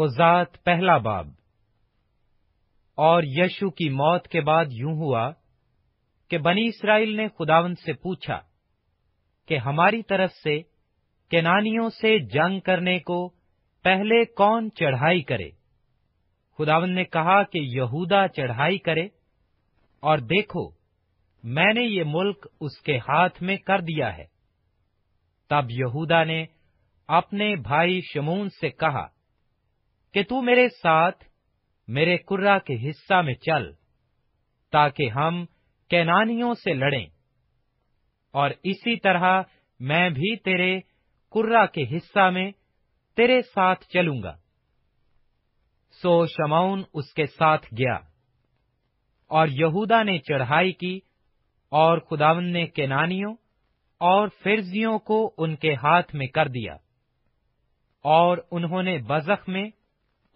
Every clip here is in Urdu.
کوزات پہلا باب۔ اور یشو کی موت کے بعد یوں ہوا کہ بنی اسرائیل نے خداون سے پوچھا کہ ہماری طرف سے کینانیوں سے جنگ کرنے کو پہلے کون چڑھائی کرے؟ خداون نے کہا کہ یہودا چڑھائی کرے اور دیکھو، میں نے یہ ملک اس کے ہاتھ میں کر دیا ہے۔ تب یہودا نے اپنے بھائی شمون سے کہا کہ تو میرے ساتھ میرے کرا کے حصہ میں چل، تاکہ ہم کینانیوں سے لڑیں۔ اور اسی طرح میں بھی تیرے کرا کے حصہ میں تیرے ساتھ چلوں گا۔ سو شمون اس کے ساتھ گیا۔ اور یہودا نے چڑھائی کی اور خداون نے کینانیوں اور فرزیوں کو ان کے ہاتھ میں کر دیا۔ اور انہوں نے بزخ میں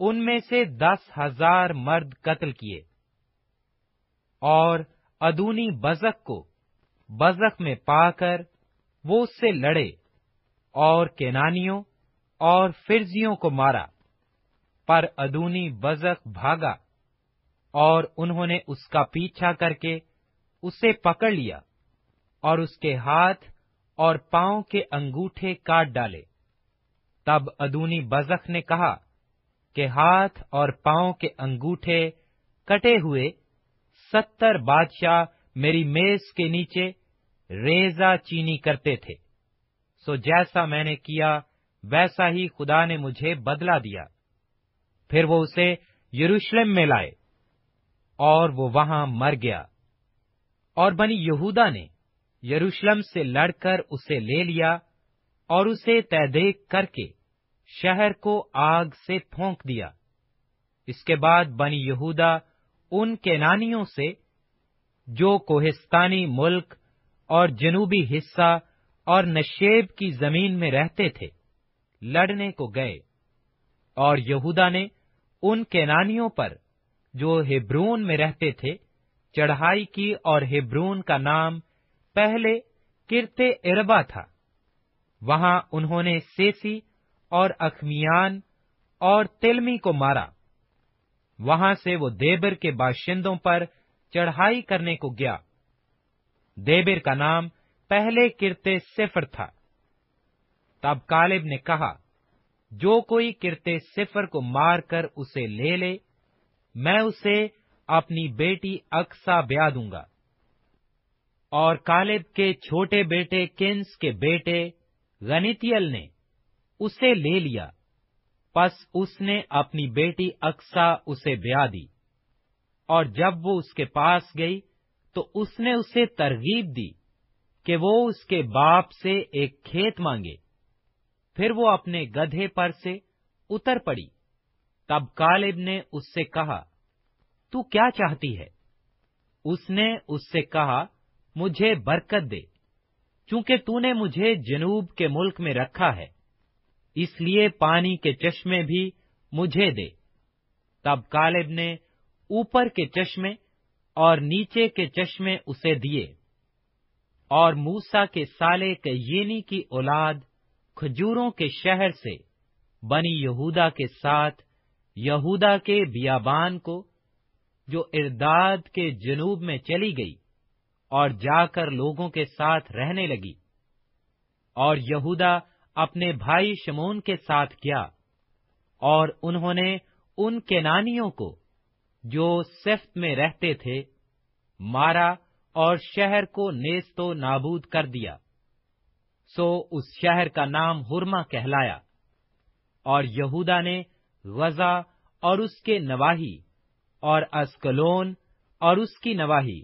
ان میں سے دس ہزار مرد قتل کیے۔ اور ادونی بزک کو بزک میں پا کر وہ اس سے لڑے اور کینانیوں اور فرزیوں کو مارا۔ پر ادونی بزک بھاگا اور انہوں نے اس کا پیچھا کر کے اسے پکڑ لیا اور اس کے ہاتھ اور پاؤں کے انگوٹھے کاٹ ڈالے۔ تب ادونی بزخ نے کہا کہ ہاتھ اور پاؤں کے انگوٹھے کٹے ہوئے، ستر بادشاہ میری میز کے نیچے ریزا چینی کرتے تھے۔ سو جیسا میں نے کیا، ویسا ہی خدا نے مجھے بدلا دیا۔ پھر وہ اسے یروشلم میں لائے اور وہ وہاں مر گیا۔ اور بنی یہودا نے یروشلم سے لڑ کر اسے لے لیا اور اسے تیدیک کر کے شہر کو آگ سے پھونک دیا۔ اس کے بعد بنی یہودا ان کینانیوں سے، جو کوہستانی ملک اور جنوبی حصہ اور نشیب کی زمین میں رہتے تھے، لڑنے کو گئے۔ اور یہودا نے ان کینانیوں پر، جو ہیبرون میں رہتے تھے، چڑھائی کی اور ہیبرون کا نام پہلے کرتے اربا تھا۔ وہاں انہوں نے سیسی اور اخمیان اور تلمی کو مارا۔ وہاں سے وہ دیبر کے باشندوں پر چڑھائی کرنے کو گیا۔ دیبر کا نام پہلے کرتے صفر تھا۔ تب کالب نے کہا، جو کوئی کرتے صفر کو مار کر اسے لے لے، میں اسے اپنی بیٹی اکسا بیا دوں گا۔ اور کالب کے چھوٹے بیٹے کنس کے بیٹے غنیتیل نے اسے لے لیا۔ پس اس نے اپنی بیٹی اکسا اسے بیا دی۔ اور جب وہ اس کے پاس گئی تو اس نے اسے ترغیب دی کہ وہ اس کے باپ سے ایک کھیت مانگے۔ پھر وہ اپنے گدھے پر سے اتر پڑی۔ تب کالب نے اس سے کہا، تو کیا چاہتی ہے؟ اس نے اس سے کہا، مجھے برکت دے، چونکہ تو نے مجھے جنوب کے ملک میں رکھا ہے۔ اس لیے پانی کے چشمے بھی مجھے دے۔ تب کالب نے اوپر کے چشمے اور نیچے کے چشمے اسے دیے۔ اور موسا کے سالے کینی کی اولاد کھجوروں کے شہر سے بنی یہودا کے ساتھ یہودا کے بیابان کو، جو ارداد کے جنوب میں چلی گئی اور جا کر لوگوں کے ساتھ رہنے لگی۔ اور یہودا اپنے بھائی شمون کے ساتھ کیا اور انہوں نے ان کے نانیوں کو جو صفت میں رہتے تھے مارا اور شہر کو نیست و نابود کر دیا۔ سو اس شہر کا نام ہرما کہلایا اور یہودا نے غزہ اور اس کے نواحی اور اسکلون اور اس کی نواحی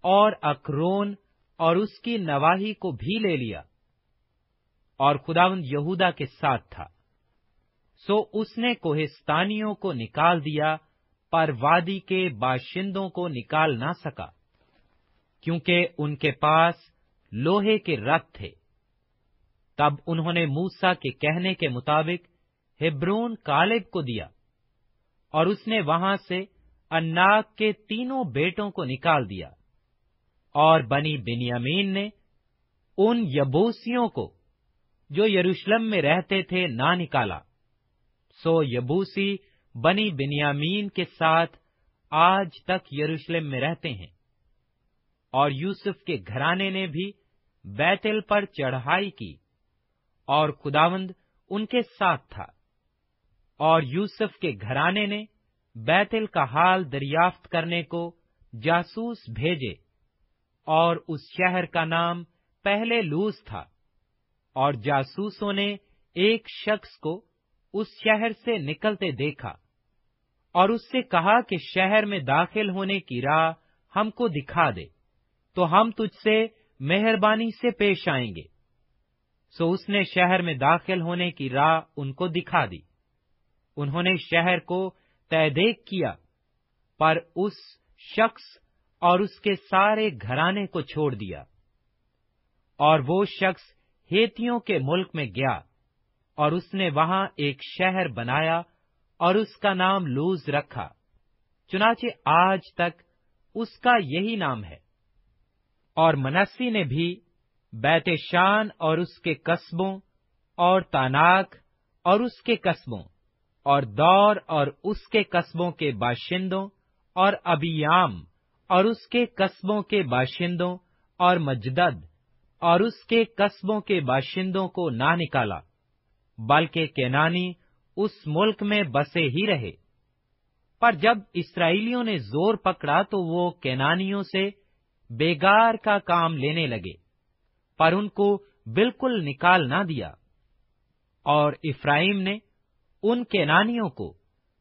اور اکرون اور اس کی نواحی کو بھی لے لیا۔ اور خداون یہودا کے ساتھ تھا۔ سو اس نے کوہستانیوں کو نکال دیا، پر وادی کے باشندوں کو نکال نہ سکا، کیونکہ ان کے پاس لوہے کے رتھ تھے۔ تب انہوں نے موسا کے کہنے کے مطابق ہبرون کالب کو دیا، اور اس نے وہاں سے اناک کے تینوں بیٹوں کو نکال دیا۔ اور بنی بنیامین نے ان یبوسیوں کو جو یروشلم میں رہتے تھے نہ نکالا۔ سو یبوسی بنی بنیامین کے ساتھ آج تک یروشلم میں رہتے ہیں۔ اور یوسف کے گھرانے نے بھی بیتل پر چڑھائی کی اور خداوند ان کے ساتھ تھا۔ اور یوسف کے گھرانے نے بیتل کا حال دریافت کرنے کو جاسوس بھیجے اور اس شہر کا نام پہلے لوز تھا۔ اور جاسوسوں نے ایک شخص کو اس شہر سے نکلتے دیکھا اور اس سے کہا کہ شہر میں داخل ہونے کی راہ ہم کو دکھا دے، تو ہم تجھ سے مہربانی سے پیش آئیں گے۔ سو اس نے شہر میں داخل ہونے کی راہ ان کو دکھا دی۔ انہوں نے شہر کو طے دیکھ کیا، پر اس شخص اور اس کے سارے گھرانے کو چھوڑ دیا۔ اور وہ شخص ہیتیوں کے ملک میں گیا اور اس نے وہاں ایک شہر بنایا اور اس کا نام لوز رکھا، چنانچہ آج تک اس کا یہی نام ہے۔ اور منسی نے بھی بیت شان اور اس کے قصبوں اور تاناک اور اس کے قصبوں اور دور اور اس کے قصبوں کے باشندوں اور ابیام اور اس کے قصبوں کے باشندوں اور مجدد اور اس کے قصبوں کے باشندوں کو نہ نکالا، بلکہ کینانی اس ملک میں بسے ہی رہے۔ پر جب اسرائیلیوں نے زور پکڑا تو وہ کینانیوں سے بیگار کا کام لینے لگے، پر ان کو بالکل نکال نہ دیا۔ اور افراہیم نے ان کینانیوں کو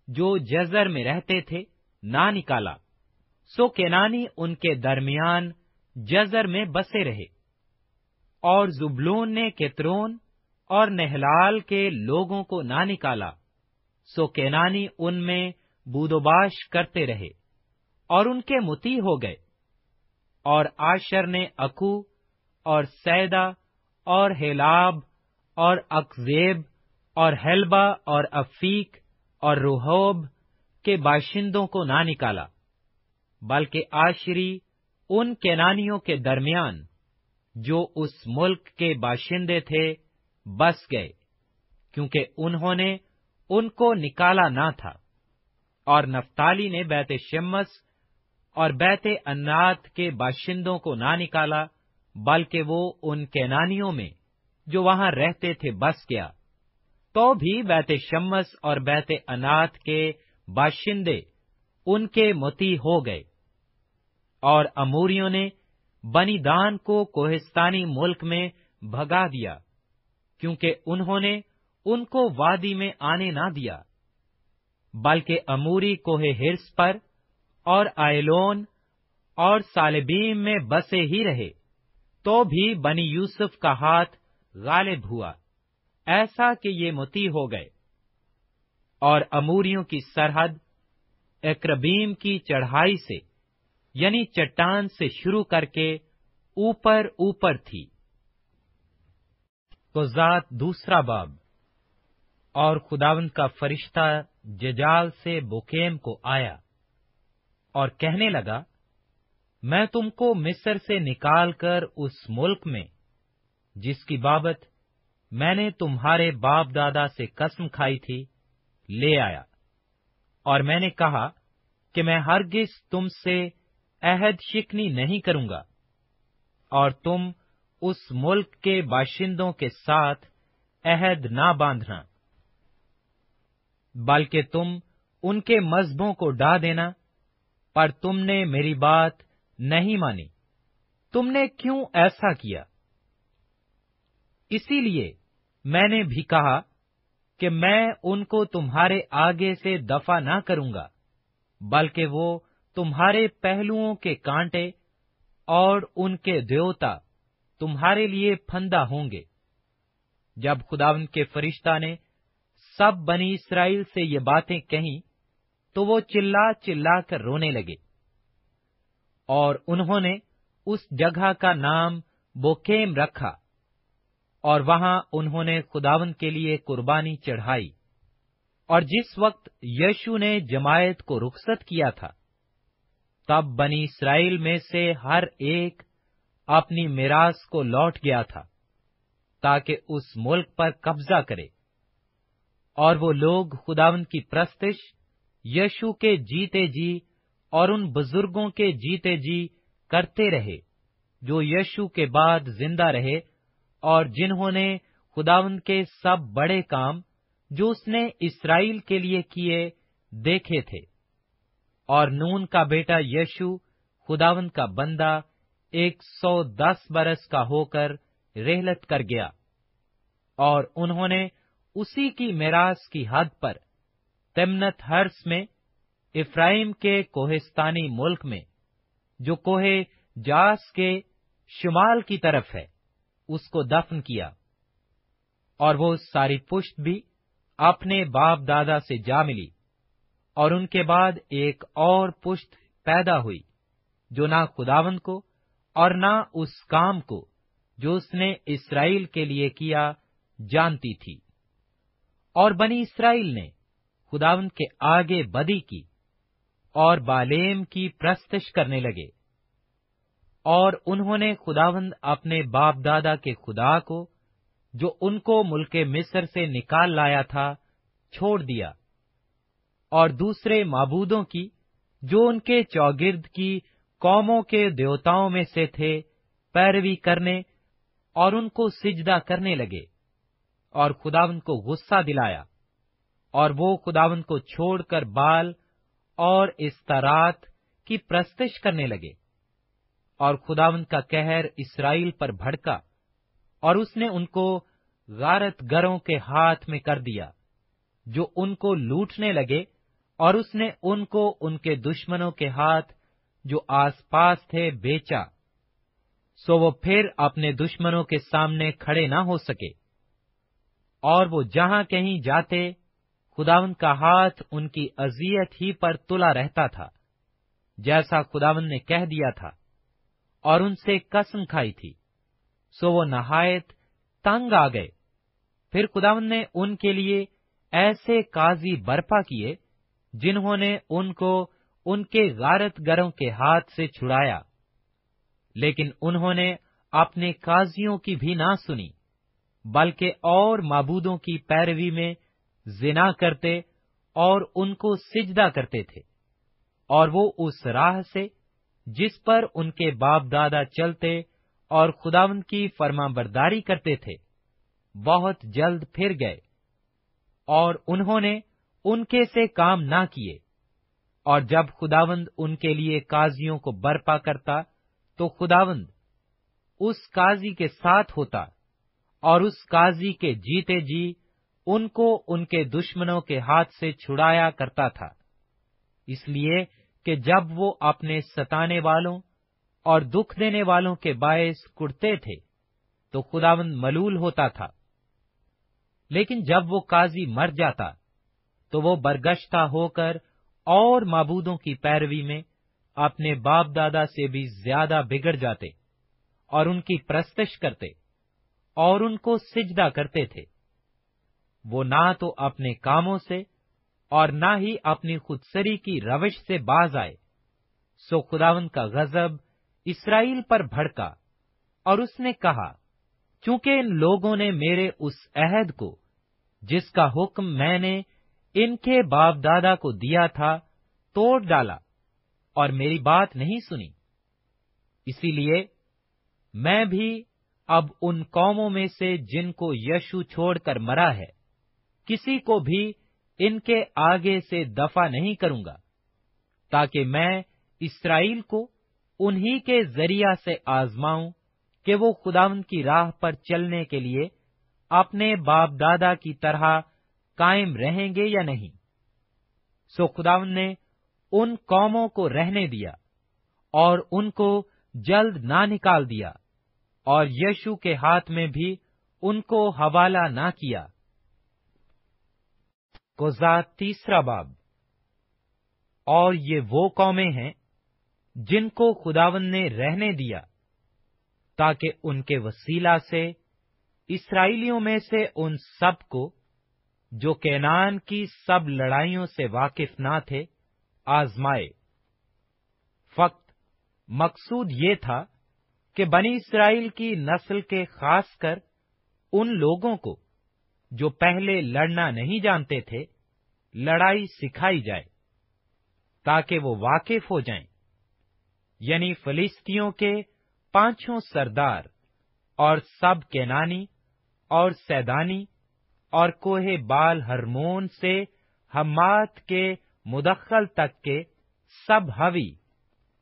جو جزر میں رہتے تھے نہ نکالا، سو کینانی ان کے درمیان جزر میں بسے رہے۔ اور زبلون نے کترون اور نہلال کے لوگوں کو نہ نکالا، سو کینانی ان میں بودوباش کرتے رہے اور ان کے متی ہو گئے۔ اور آشر نے اکو اور سیدا اور ہیلاب اور اکزیب اور ہیلبا اور افیق اور روحوب کے باشندوں کو نہ نکالا، بلکہ آشری ان کینانیوں کے درمیان جو اس ملک کے باشندے تھے، بس گئے، کیونکہ انہوں نے ان کو نکالا نہ تھا۔ اور نفتالی نے بیت شمس اور بیت انات کے باشندوں کو نہ نکالا، بلکہ وہ ان کینانیوں میں جو وہاں رہتے تھے، بس گیا۔ تو بھی بیت شمس اور بیت انات کے باشندے ان کے متی ہو گئے۔ اور اموریوں نے بنی دان کو کوہستانی ملک میں بھگا دیا، کیونکہ انہوں نے ان کو وادی میں آنے نہ دیا، بلکہ اموری کوہ ہرس پر اور آئلون اور سالبیم میں بسے ہی رہے، تو بھی بنی یوسف کا ہاتھ غالب ہوا، ایسا کہ یہ متی ہو گئے۔ اور اموریوں کی سرحد اکربیم کی چڑھائی سے یعنی چٹان سے شروع کر کے اوپر اوپر تھی۔ تو ذات دوسرا باب۔ اور خداون کا فرشتہ ججال سے بوکیم کو آیا اور کہنے لگا، میں تم کو مصر سے نکال کر اس ملک میں، جس کی بابت میں نے تمہارے باپ دادا سے قسم کھائی تھی، لے آیا۔ اور میں نے کہا کہ میں ہرگز تم سے عہد شکنی نہیں کروں گا۔ اور تم اس ملک کے باشندوں کے ساتھ عہد نہ باندھنا۔ بلکہ تم ان کے مذہبوں کو ڈا دینا۔ پر تم نے میری بات نہیں مانی۔ تم نے کیوں ایسا کیا؟ اسی لیے میں نے بھی کہا کہ میں ان کو تمہارے آگے سے دفع نہ کروں گا، بلکہ وہ تمہارے پہلوؤں کے کانٹے اور ان کے دیوتا تمہارے لیے پھندا ہوں گے۔ جب خداون کے فرشتہ نے سب بنی اسرائیل سے یہ باتیں کہیں، تو وہ چلا چلا کر رونے لگے۔ اور انہوں نے اس جگہ کا نام بوکیم رکھا اور وہاں انہوں نے خداون کے لیے قربانی چڑھائی۔ اور جس وقت یشو نے جماعت کو رخصت کیا تھا تب بنی اسرائیل میں سے ہر ایک اپنی میراث کو لوٹ گیا تھا تاکہ اس ملک پر قبضہ کرے۔ اور وہ لوگ خداون کی پرستش، یشو کے جیتے جی اور ان بزرگوں کے جیتے جی کرتے رہے، جو یشو کے بعد زندہ رہے اور جنہوں نے خداون کے سب بڑے کام جو اس نے اسرائیل کے لیے کیے دیکھے تھے۔ اور نون کا بیٹا یشو خداون کا بندہ، ایک سو دس برس کا ہو کر رحلت کر گیا۔ اور انہوں نے اسی کی میراث کی حد پر تمنت ہرس میں افرائیم کے کوہستانی ملک میں، جو کوہ جاس کے شمال کی طرف ہے، اس کو دفن کیا۔ اور وہ ساری پشت بھی اپنے باپ دادا سے جا ملی۔ اور ان کے بعد ایک اور پشت پیدا ہوئی، جو نہ خداون کو اور نہ اس کام کو جو اس نے اسرائیل کے لیے کیا جانتی تھی۔ اور بنی اسرائیل نے خداون کے آگے بدی کی اور بالیم کی پرستش کرنے لگے۔ اور انہوں نے خداوند اپنے باپ دادا کے خدا کو، جو ان کو ملک مصر سے نکال لایا تھا، چھوڑ دیا۔ اور دوسرے معبودوں کی، جو ان کے چوگرد کی قوموں کے دیوتاؤں میں سے تھے، پیروی کرنے اور ان کو سجدہ کرنے لگے، اور خداون کو غصہ دلایا، اور وہ خداون کو چھوڑ کر بال اور استارات کی پرستش کرنے لگے، اور خداون کا کہر اسرائیل پر بھڑکا، اور اس نے ان کو غارت گروں کے ہاتھ میں کر دیا، جو ان کو لوٹنے لگے اور اس نے ان کو ان کے دشمنوں کے ہاتھ جو آس پاس تھے بیچا، سو وہ پھر اپنے دشمنوں کے سامنے کھڑے نہ ہو سکے۔ اور وہ جہاں کہیں جاتے خداون کا ہاتھ ان کی اذیت ہی پر تلا رہتا تھا، جیسا خداون نے کہہ دیا تھا۔ اور ان سے قسم کھائی تھی، سو وہ نہایت تنگ آ گئے۔ پھر خداون نے ان کے لیے ایسے قاضی برپا کیے جنہوں نے ان کو ان کے غارت گروں کے ہاتھ سے چھڑایا۔ لیکن انہوں نے اپنے قاضیوں کی بھی نہ سنی، بلکہ اور معبودوں کی پیروی میں زنا کرتے اور ان کو سجدہ کرتے تھے۔ اور وہ اس راہ سے جس پر ان کے باپ دادا چلتے اور خداون کی فرما برداری کرتے تھے، بہت جلد پھر گئے۔ اور انہوں نے ان کے سے کام نہ کیے۔ اور جب خداوند ان کے لیے قاضیوں کو برپا کرتا، تو خداوند اس قاضی کے ساتھ ہوتا اور اس قاضی کے جیتے جی ان کو ان کے دشمنوں کے ہاتھ سے چھڑایا کرتا تھا۔ اس لیے کہ جب وہ اپنے ستانے والوں اور دکھ دینے والوں کے باعث کڑتے تھے، تو خداوند ملول ہوتا تھا۔ لیکن جب وہ قاضی مر جاتا تو وہ برگشتہ ہو کر اور معبودوں کی پیروی میں اپنے باپ دادا سے بھی زیادہ بگڑ جاتے اور ان کی پرستش کرتے اور ان کو سجدہ کرتے تھے۔ وہ نہ تو اپنے کاموں سے اور نہ ہی اپنی خودسری کی روش سے باز آئے۔ سو خداون کا غزب اسرائیل پر بھڑکا اور اس نے کہا، چونکہ ان لوگوں نے میرے اس عہد کو، جس کا حکم میں نے ان کے باپ دادا کو دیا تھا، توڑ ڈالا اور میری بات نہیں سنی۔ اسی لیے میں بھی اب ان قوموں میں سے جن کو یشو چھوڑ کر مرا ہے، کسی کو بھی ان کے آگے سے دفع نہیں کروں گا، تاکہ میں اسرائیل کو انہی کے ذریعہ سے آزماؤں کہ وہ خداون کی راہ پر چلنے کے لیے اپنے باپ دادا کی طرح قائم رہیں گے یا نہیں۔ سو خداون نے ان قوموں کو رہنے دیا اور ان کو جلد نہ نکال دیا اور یشو کے ہاتھ میں بھی ان کو حوالہ نہ کیا۔ تیسرا باب۔ اور یہ وہ قومیں ہیں جن کو خداون نے رہنے دیا تاکہ ان کے وسیلہ سے اسرائیلیوں میں سے ان سب کو جو کینان کی سب لڑائیوں سے واقف نہ تھے، آزمائے۔ فقط مقصود یہ تھا کہ بنی اسرائیل کی نسل کے خاص کر ان لوگوں کو جو پہلے لڑنا نہیں جانتے تھے، لڑائی سکھائی جائے تاکہ وہ واقف ہو جائیں۔ یعنی فلسطینوں کے پانچوں سردار اور سب کینانی اور سیدانی اور کوہ بال ہرمون سے حمات کے مدخل تک کے سب ہوی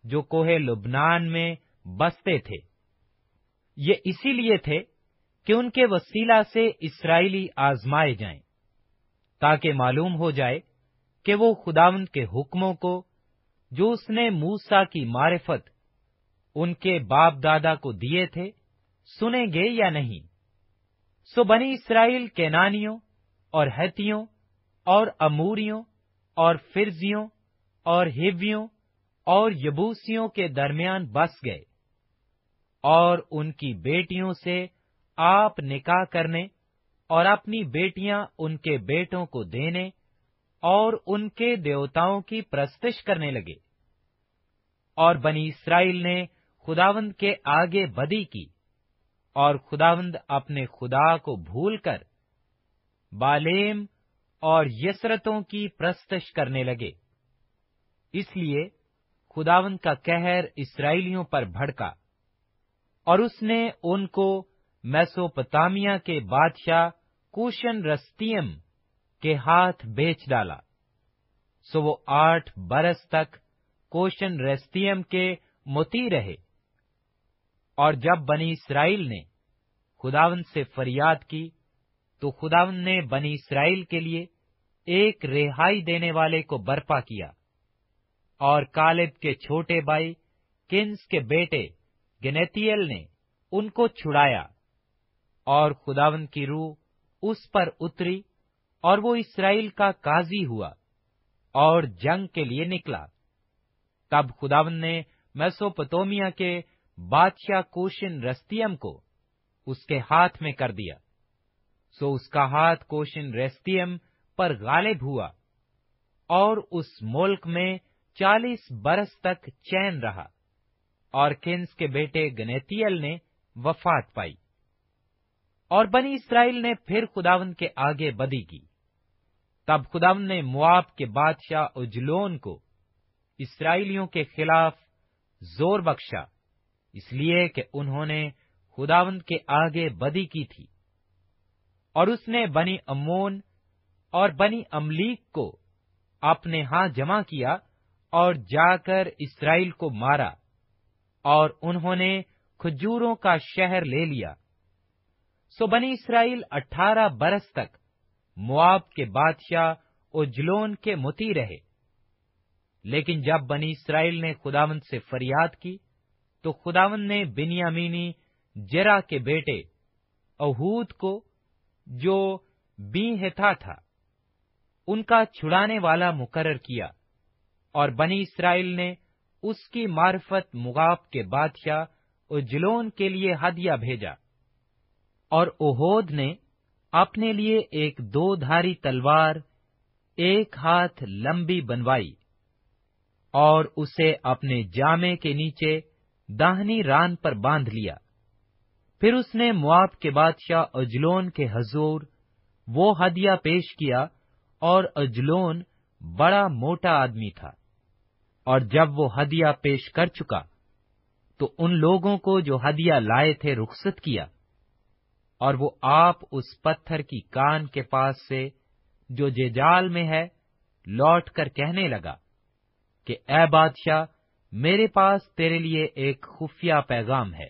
جو کوہ لبنان میں بستے تھے۔ یہ اسی لیے تھے کہ ان کے وسیلہ سے اسرائیلی آزمائے جائیں تاکہ معلوم ہو جائے کہ وہ خداوند کے حکموں کو، جو اس نے موسا کی معرفت ان کے باپ دادا کو دیے تھے، سنیں گے یا نہیں۔ سو بنی اسرائیل کے نانیوں اور ہیتیوں اور اموریوں اور فرزیوں اور ہیویوں اور یبوسیوں کے درمیان بس گئے اور ان کی بیٹیوں سے آپ نکاح کرنے اور اپنی بیٹیاں ان کے بیٹوں کو دینے اور ان کے دیوتاؤں کی پرستش کرنے لگے اور بنی اسرائیل نے خداوند کے آگے بدی کی۔ اور خداوند اپنے خدا کو بھول کر بالیم اور یسرتوں کی پرستش کرنے لگے۔ اس لیے خداوند کا کہر اسرائیلیوں پر بھڑکا اور اس نے ان کو میسوپتامیا کے بادشاہ کوشن رستیم کے ہاتھ بیچ ڈالا۔ سو وہ آٹھ برس تک کوشن ریستیم کے متی رہے۔ اور جب بنی اسرائیل نے خداون سے فریاد کی، تو خداون نے بنی اسرائیل کے لیے ایک رہائی دینے والے کو برپا کیا اور کالب کے چھوٹے بھائی کنس کے بیٹے گنیتیل نے ان کو چھڑایا اور خداون کی روح اس پر اتری اور وہ اسرائیل کا قاضی ہوا اور جنگ کے لیے نکلا۔ تب خداون نے میسوپتومیا کے بادشاہ کوشن رستیم کو اس کے ہاتھ میں کر دیا۔ سو اس کا ہاتھ کوشن ریستیم پر غالب ہوا اور اس ملک میں چالیس برس تک چین رہا اور کنس کے بیٹے گنیتیل نے وفات پائی۔ اور بنی اسرائیل نے پھر خداون کے آگے بدی کی۔ تب خداون نے مواب کے بادشاہ اجلون کو اسرائیلیوں کے خلاف زور بخشا۔ اس لیے کہ انہوں نے خداوند کے آگے بدی کی تھی۔ اور اس نے بنی امون اور بنی املیک کو اپنے ہاں جمع کیا اور جا کر اسرائیل کو مارا اور انہوں نے کھجوروں کا شہر لے لیا۔ سو بنی اسرائیل اٹھارہ برس تک مواب کے بادشاہ اجلون کے متی رہے۔ لیکن جب بنی اسرائیل نے خداوند سے فریاد کی تو خداوند نے بنیامینی جرا کے بیٹے اہود کو جو بی ہتھا تھا، ان کا چھڑانے والا مقرر کیا اور بنی اسرائیل نے اس کی معرفت مغاب کے بادشاہ اجلون کے لیے ہدیہ بھیجا اور اہود نے اپنے لیے ایک دو دھاری تلوار، ایک ہاتھ لمبی بنوائی اور اسے اپنے جامے کے نیچے داہنی ران پر باندھ لیا۔ پھر اس نے مواب کے بادشاہ اجلون کے حضور وہ ہدیہ پیش کیا اور اجلون بڑا موٹا آدمی تھا۔ اور جب وہ ہدیہ پیش کر چکا تو ان لوگوں کو جو ہدیہ لائے تھے رخصت کیا اور وہ آپ اس پتھر کی کان کے پاس سے جو جیجال میں ہے لوٹ کر کہنے لگا کہ اے بادشاہ میرے پاس تیرے لیے ایک خفیہ پیغام ہے۔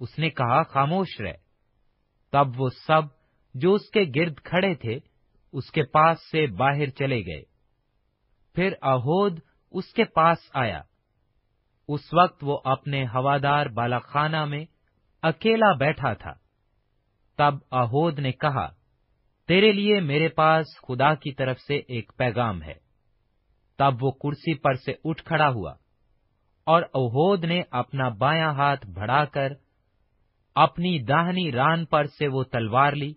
اس نے کہا، خاموش رہ۔ تب وہ سب جو اس کے گرد کھڑے تھے، اس کے پاس سے باہر چلے گئے۔ پھر اہود اس کے پاس آیا۔ اس وقت وہ اپنے ہوادار بالا خانہ میں اکیلا بیٹھا تھا۔ تب اہود نے کہا، تیرے لیے میرے پاس خدا کی طرف سے ایک پیغام ہے۔ تب وہ کرسی پر سے اٹھ کھڑا ہوا۔ اور اہود نے اپنا بایاں ہاتھ بڑھا کر اپنی داہنی ران پر سے وہ تلوار لی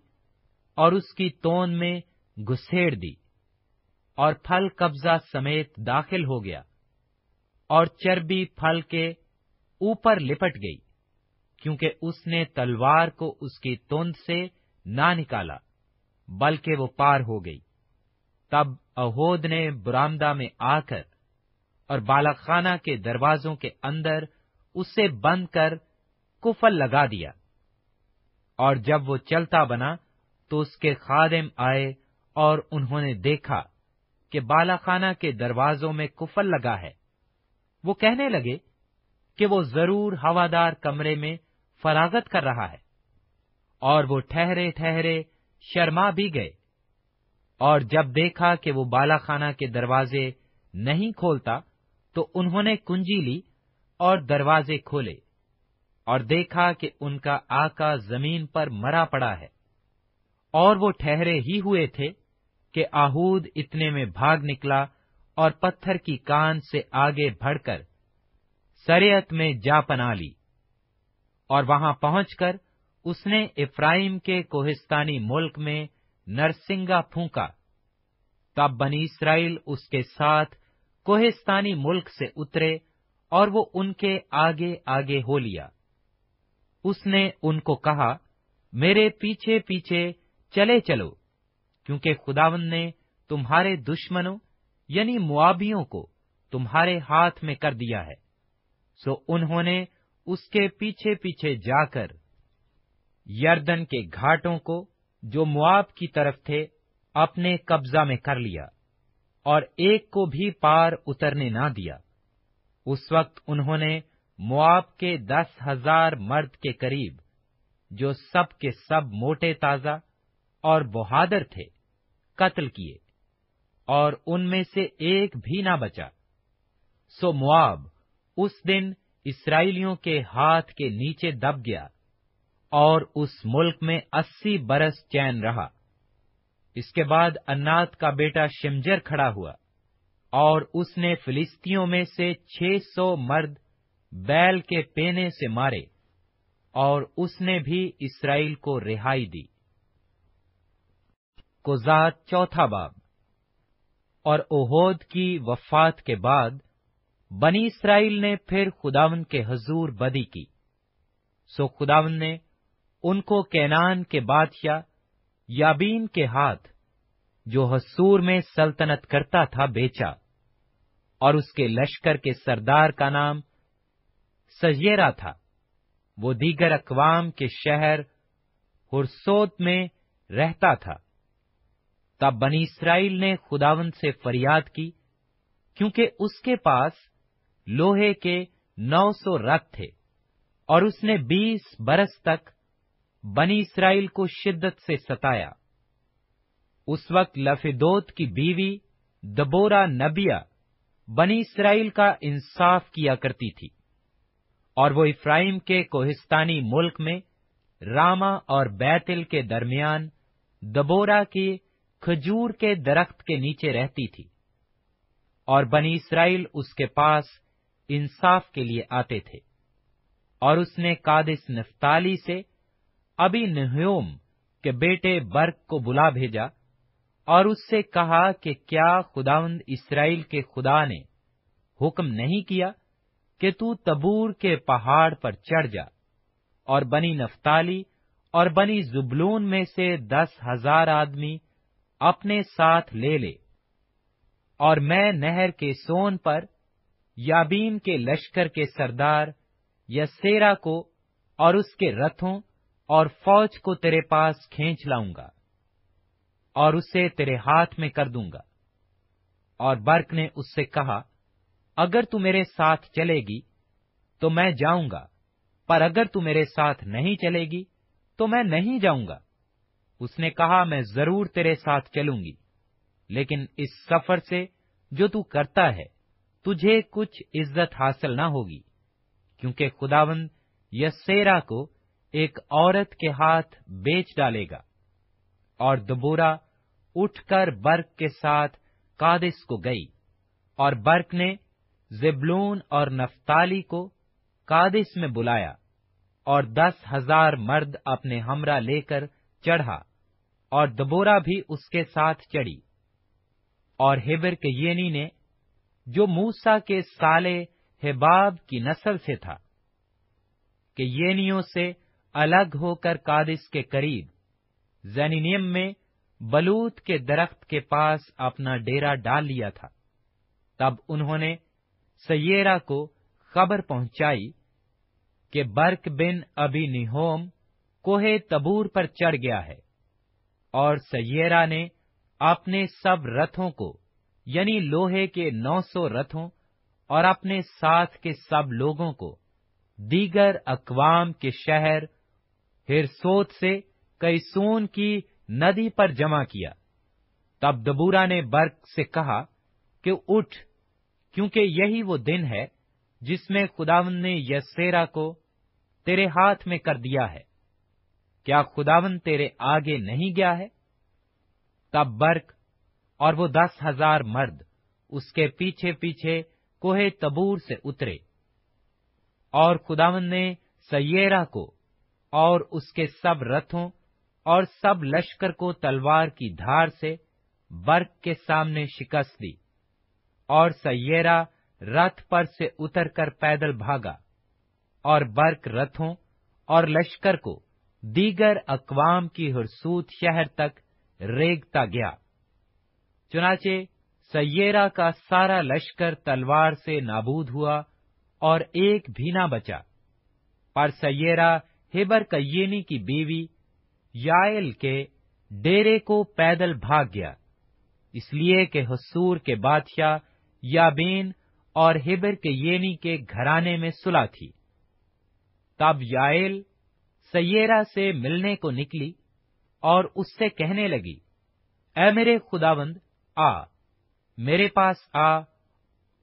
اور اس کی تون میں گسیڑ دی اور پھل قبضہ سمیت داخل ہو گیا اور چربی پھل کے اوپر لپٹ گئی کیونکہ اس نے تلوار کو اس کی توند سے نہ نکالا بلکہ وہ پار ہو گئی تب اہود نے برامدہ میں آ کر اور بالخانہ کے دروازوں کے اندر اسے بند کر کفل لگا دیا۔ اور جب وہ چلتا بنا تو اس کے خادم آئے اور انہوں نے دیکھا کہ بالاخانہ کے دروازوں میں کفل لگا ہے۔ وہ کہنے لگے کہ وہ ضرور ہوادار کمرے میں فراغت کر رہا ہے۔ اور وہ ٹھہرے ٹھہرے شرما بھی گئے۔ اور جب دیکھا کہ وہ بالا خانہ کے دروازے نہیں کھولتا تو انہوں نے کنجی لی اور دروازے کھولے اور دیکھا کہ ان کا آقا زمین پر مرا پڑا ہے اور وہ ٹھہرے ہی ہوئے تھے کہ آہود اتنے میں بھاگ نکلا اور پتھر کی کان سے آگے بڑھ کر سریت میں جا پنا لی اور وہاں پہنچ کر اس نے افرائیم کے کوہستانی ملک میں نرسنگا پھونکا تب بنی اسرائیل اس کے ساتھ کوہستانی ملک سے اترے اور وہ ان کے آگے آگے ہو لیا۔ اس نے ان کو کہا، میرے پیچھے پیچھے چلے چلو، کیونکہ خداون نے تمہارے دشمنوں یعنی موابیوں کو تمہارے ہاتھ میں کر دیا ہے۔ سو انہوں نے اس کے پیچھے پیچھے جا کر یردن کے گھاٹوں کو جو مواب کی طرف تھے اپنے قبضہ میں کر لیا۔ اور ایک کو بھی پار اترنے نہ دیا۔ اس وقت انہوں نے مواب کے دس ہزار مرد کے قریب، جو سب کے سب موٹے تازہ اور بہادر تھے، قتل کیے۔ اور ان میں سے ایک بھی نہ بچا۔ سو مواب اس دن اسرائیلیوں کے ہاتھ کے نیچے دب گیا اور اس ملک میں اسی برس چین رہا۔ اس کے بعد انات کا بیٹا شمجر کھڑا ہوا اور اس نے فلسطینوں میں سے چھ سو مرد بیل کے پینے سے مارے اور اس نے بھی اسرائیل کو رہائی دی۔ کوزات چوتھا باب۔ اور اوہود کی وفات کے بعد بنی اسرائیل نے پھر خداون کے حضور بدی کی۔ سو خداون نے ان کو کینان کے بادشاہ یابین کے ہاتھ، جو حسور میں سلطنت کرتا تھا بیچا، اور اس کے لشکر کے سردار کا نام سجیرا تھا۔ وہ دیگر اقوام کے شہر ہرسوت میں رہتا تھا۔ تب بنی اسرائیل نے خداون سے فریاد کی، کیونکہ اس کے پاس لوہے کے نو سو رتھ تھے، اور اس نے بیس برس تک بنی اسرائیل کو شدت سے ستایا۔ اس وقت لفیدوت کی بیوی دبورا نبیا بنی اسرائیل کا انصاف کیا کرتی تھی اور وہ افرائیم کے کوہستانی ملک میں راما اور بیتل کے درمیان دبورا کی کھجور کے درخت کے نیچے رہتی تھی اور بنی اسرائیل اس کے پاس انصاف کے لیے آتے تھے اور اس نے کادس نفتالی سے ابھی نہیوم کے بیٹے برق کو بلا بھیجا اور اس سے کہا کہ کیا خداوند اسرائیل کے خدا نے حکم نہیں کیا کہ تو تبور کے پہاڑ پر چڑھ جا اور بنی نفتالی اور بنی زبلون میں سے دس ہزار آدمی اپنے ساتھ لے لے اور میں نہر کے سون پر یابین کے لشکر کے سردار یا سیرا کو اور اس کے رتھوں اور فوج کو تیرے پاس کھینچ لاؤں گا اور اسے تیرے ہاتھ میں کر دوں گا۔ اور برق نے اس سے کہا، اگر تو میرے ساتھ چلے گی تو میں جاؤں گا، پر اگر تو میرے ساتھ نہیں چلے گی تو میں نہیں جاؤں گا۔ اس نے کہا، میں ضرور تیرے ساتھ چلوں گی، لیکن اس سفر سے جو تو کرتا ہے، تجھے کچھ عزت حاصل نہ ہوگی، کیونکہ خداون یسیرا کو ایک عورت کے ہاتھ بیچ ڈالے گا اور دبورا اٹھ کر برق کے ساتھ کادس کو گئی اور برق نے زبلون اور نفتالی کو کادس میں بلایا اور دس ہزار مرد اپنے ہمراہ لے کر چڑھا اور دبورا بھی اس کے ساتھ چڑھی اور ہیبر کے یینی نے جو موسا کے سالے ہباب کی نسل سے تھا کہ یینیوں سے الگ ہو کر کادس کے قریب۔ زینیم میں بلوت کے درخت کے پاس اپنا ڈیرا ڈال لیا تھا۔ تب انہوں نے سیرا کو خبر پہنچائی کہ برک بن ابی نہوم کوہ تبور پر چڑھ گیا ہے اور سیرا نے اپنے سب رتھوں کو یعنی لوہے کے نو سو رتھوں اور اپنے ساتھ کے سب لوگوں کو، دیگر اقوام کے شہر ہرسوت سے کئی سون کی ندی پر جمع کیا۔ تب دبورا نے برق سے کہا کہ اٹھ، کیونکہ یہی وہ دن ہے جس میں خداون نے یسیرا کو تیرے ہاتھ میں کر دیا ہے۔ کیا خداون تیرے آگے نہیں گیا ہے؟ تب برق اور وہ دس ہزار مرد اس کے پیچھے پیچھے کوہ تبور سے اترے اور خداون نے سیرا کو اور اس کے سب رتھوں اور سب لشکر کو تلوار کی دھار سے برق کے سامنے شکست دی اور سیرا رتھ پر سے اتر کر پیدل بھاگا اور برق رتھوں اور لشکر کو دیگر اقوام کی حرسوت شہر تک ریگتا گیا۔ چنانچہ سیرا کا سارا لشکر تلوار سے نابود ہوا اور ایک بھی نہ بچا۔ پر سیرا ہیبر کینی کی بیوی یائل کے ڈیرے کو پیدل بھاگ گیا اس لیے کہ حسور کے بادشاہ یابین اور ہیبر کے یینی کے گھرانے میں سلا تھی تب یائل سیرا سے ملنے کو نکلی اور اس سے کہنے لگی اے میرے خداوند آ میرے پاس آ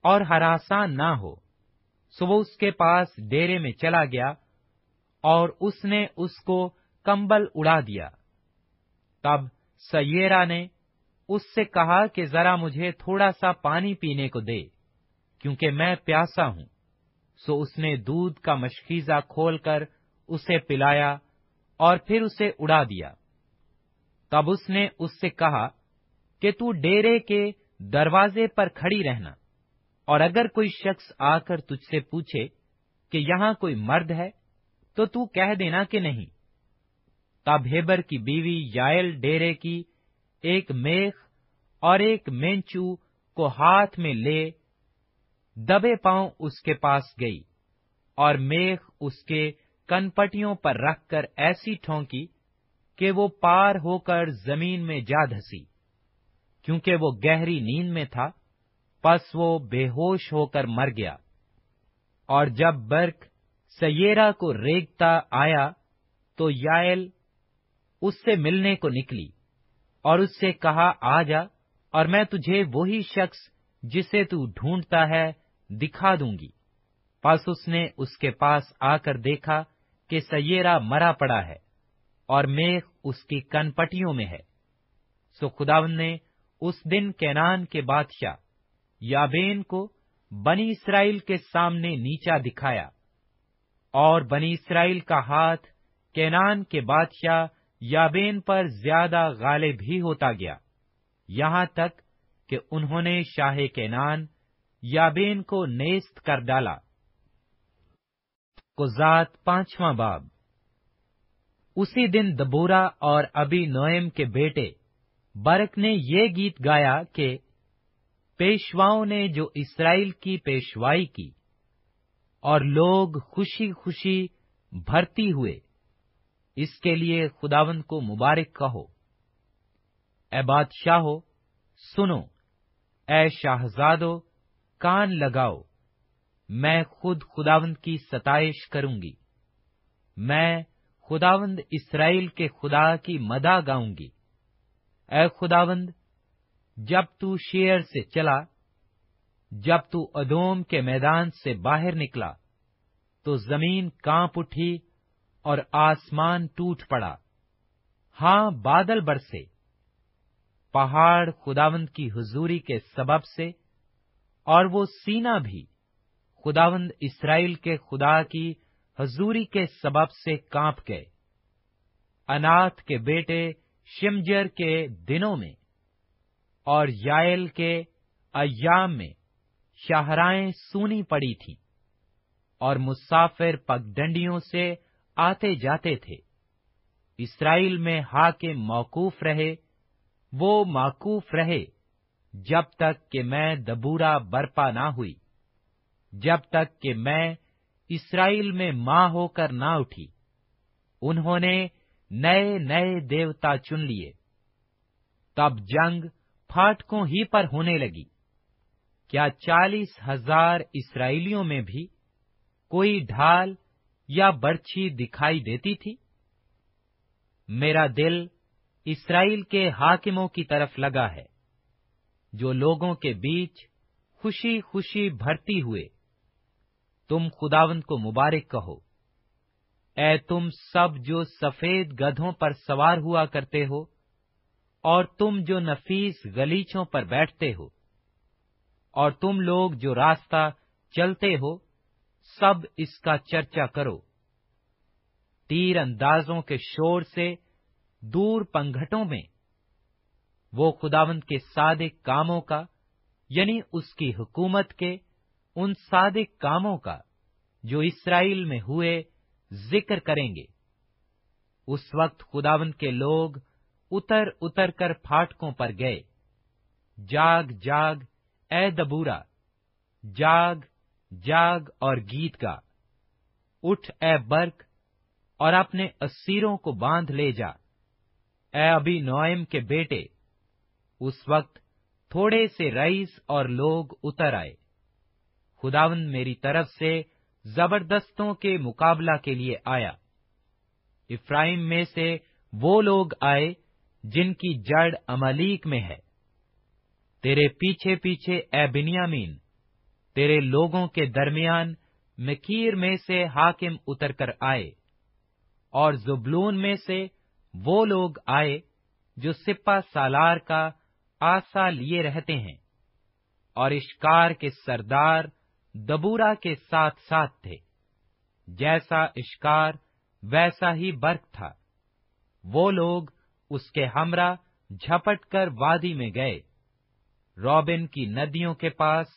اور ہراساں نہ ہو سو وہ اس کے پاس ڈیرے میں چلا گیا اور اس نے اس کو کمبل اڑا دیا۔ تب سیرا نے اس سے کہا کہ ذرا مجھے تھوڑا سا پانی پینے کو دے، کیونکہ میں پیاسا ہوں۔ سو اس نے دودھ کا مشکیزہ کھول کر اسے پلایا اور پھر اسے اڑا دیا۔ تب اس نے اس سے کہا کہ تو ڈیرے کے دروازے پر کھڑی رہنا، اور اگر کوئی شخص آ کر تجھ سے پوچھے کہ یہاں کوئی مرد ہے تو تو کہہ دینا کہ نہیں۔ تب ہیبر کی بیوی یائل ڈیرے کی ایک میخ اور ایک مینچو کو ہاتھ میں لے دبے پاؤں اس کے پاس گئی اور میخ اس کے کنپٹیوں پر رکھ کر ایسی ٹھونکی کہ وہ پار ہو کر زمین میں جا دھسی۔ کیونکہ وہ گہری نیند میں تھا، پس وہ بے ہوش ہو کر مر گیا۔ اور جب برق سیرا کو ریگتا آیا تو یائل اس سے ملنے کو نکلی اور اس سے کہا، آ جا اور میں تجھے وہی شخص جسے تو ڈھونڈتا ہے دکھا دوں گی۔ پس اس نے اس کے پاس آ کر دیکھا کہ سیرا مرا پڑا ہے اور میخ اس کی کنپٹیوں میں ہے۔ سو خداون نے اس دن کینان کے بادشاہ یابین کو بنی اسرائیل کے سامنے نیچا دکھایا۔ اور بنی اسرائیل کا ہاتھ کینان کے بادشاہ یابین پر زیادہ غالب بھی ہوتا گیا۔ یہاں تک کہ انہوں نے شاہ کینان یابین کو نیست کر ڈالا۔ کو ذات پانچواں باب۔ اسی دن دبورا اور ابی نوئم کے بیٹے برق نے یہ گیت گایا کہ پیشواؤں نے جو اسرائیل کی پیشوائی کی اور لوگ خوشی خوشی بھرتی ہوئے۔ اس کے لیے خداون کو مبارک کہو۔ اے بادشاہو، سنو۔ اے شاہزادو کان لگاؤ۔ میں خود خداوند کی ستائش کروں گی۔ میں خداوند اسرائیل کے خدا کی مدا گاؤں گی۔ اے خداوند، جب تو شیر سے چلا جب تو ادوم کے میدان سے باہر نکلا، تو زمین کانپ اٹھی اور آسمان ٹوٹ پڑا۔ ہاں بادل برسے۔ پہاڑ خداوند کی حضوری کے سبب سے، اور وہ سینا بھی۔ خداوند اسرائیل کے خدا کی حضوری کے سبب سے کانپ گئے۔ انات کے بیٹے شمجر کے دنوں میں اور یائل کے ایام میں۔ شاہرائیں سونی پڑی تھیں اور مسافر پگ ڈنڈیوں سے آتے جاتے تھے۔ اسرائیل میں حاکم موقوف رہے، وہ معقوف رہے جب تک کہ میں دبورا برپا نہ ہوئی، جب تک کہ میں اسرائیل میں ماں ہو کر نہ اٹھی۔ انہوں نے نئے نئے دیوتا چن لیے۔ تب جنگ پھاٹکوں ہی پر ہونے لگی۔ کیا چالیس ہزار اسرائیلیوں میں بھی کوئی ڈھال یا برچھی دکھائی دیتی تھی؟ میرا دل اسرائیل کے حاکموں کی طرف لگا ہے، جو لوگوں کے بیچ خوشی خوشی بھرتی ہوئے۔ تم خداون کو مبارک کہو۔ اے تم سب جو سفید گدھوں پر سوار ہوا کرتے ہو اور تم جو نفیس گلیچوں پر بیٹھتے ہو۔ اور تم لوگ جو راستہ چلتے ہو، سب اس کا چرچا کرو۔ تیر اندازوں کے شور سے دور پنگھٹوں میں، وہ خداوند کے صادق کاموں کا یعنی اس کی حکومت کے ان صادق کاموں کا جو اسرائیل میں ہوئے ذکر کریں گے۔ اس وقت خداوند کے لوگ اتر اتر کر پھاٹکوں پر گئے۔ جاگ جاگ اے دبورا جاگ جاگ اور گیت گا۔ اٹھ اے برق اور اپنے اسیروں کو باندھ لے جا۔ اے ابھی نوئم کے بیٹے، اس وقت تھوڑے سے رئیس اور لوگ اتر آئے۔ خداون میری طرف سے زبردستوں کے مقابلہ کے لیے آیا۔ افرائیم میں سے وہ لوگ آئے جن کی جڑ املیک میں ہے۔ تیرے پیچھے پیچھے اے بنیامین، تیرے لوگوں کے درمیان مکیر میں سے حاکم اتر کر آئے، اور زبلون میں سے وہ لوگ آئے جو سپا سالار کا آسا لیے رہتے ہیں، اور اشکار کے سردار دبورا کے ساتھ ساتھ تھے۔ جیسا اشکار، ویسا ہی برق تھا۔ وہ لوگ اس کے ہمراہ جھپٹ کر وادی میں گئے۔ روبن کی ندیوں کے پاس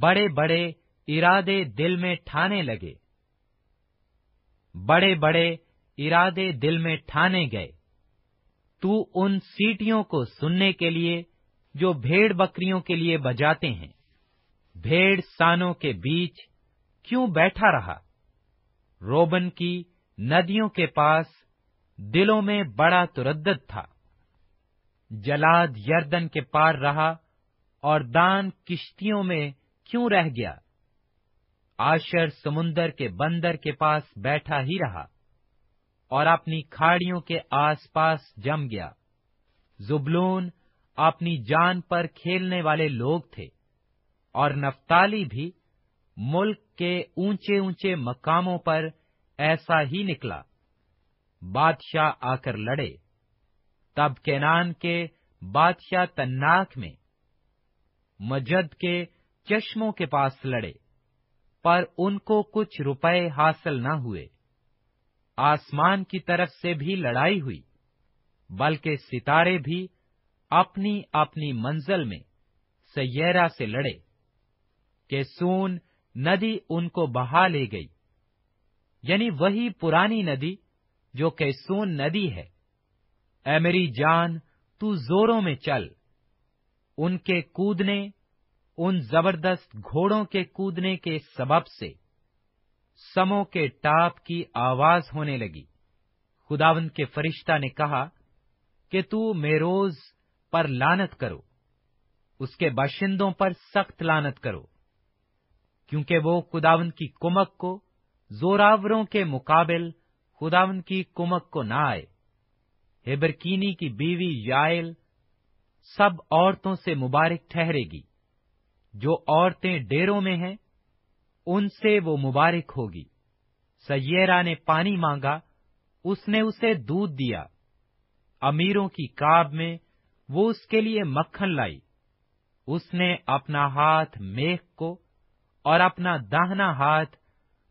بڑے بڑے ارادے دل میں ٹھانے لگے۔ بڑے بڑے ارادے دل میں ٹھانے گئے۔ تو ان سیٹیوں کو سننے کے لیے جو بھیڑ بکریوں کے لیے بجاتے ہیں۔ بھیڑ سانوں کے بیچ کیوں بیٹھا رہا؟ روبن کی ندیوں کے پاس دلوں میں بڑا تردد تھا۔ جلاد یردن کے پار رہا اور دان کشتیوں میں کیوں رہ گیا؟ آشر سمندر کے بندر کے پاس بیٹھا ہی رہا اور اپنی کھاڑیوں کے آس پاس جم گیا۔ زبلون اپنی جان پر کھیلنے والے لوگ تھے اور نفتالی بھی ملک کے اونچے اونچے مقاموں پر ایسا ہی نکلا۔ بادشاہ آ کر لڑے۔ تب کینان کے بادشاہ تناک میں مجد کے چشموں کے پاس لڑے، پر ان کو کچھ روپے حاصل نہ ہوئے۔ آسمان کی طرف سے بھی لڑائی ہوئی، بلکہ ستارے بھی اپنی اپنی منزل میں سیرا سے لڑے کہ سون ندی ان کو بہا لے گئی۔ یعنی وہی پرانی ندی جو کہ سون ندی ہے۔ اے میری جان، تو زوروں میں چل۔ ان کے کودنے، ان زبردست گھوڑوں کے کودنے کے سبب سے۔ سموں کے ٹاپ کی آواز ہونے لگی۔ خداون کے فرشتہ نے کہا، کہ تو میروز پر لانت کرو، اس کے باشندوں پر سخت لانت کرو۔ کیونکہ وہ خداون کی کمک کو، زوراوروں کے مقابل خداون کی کمک کو نہ آئے۔ ہیبرکینی کی بیوی یائل سب عورتوں سے مبارک ٹھہرے گی۔ جو عورتیں ڈیروں میں ہیں، ان سے وہ مبارک ہوگی۔ سیرا نے پانی مانگا، اس نے اسے دودھ دیا۔ امیروں کی کاب میں وہ اس کے لیے مکھن لائی۔ اس نے اپنا ہاتھ میخ کو اور اپنا داہنا ہاتھ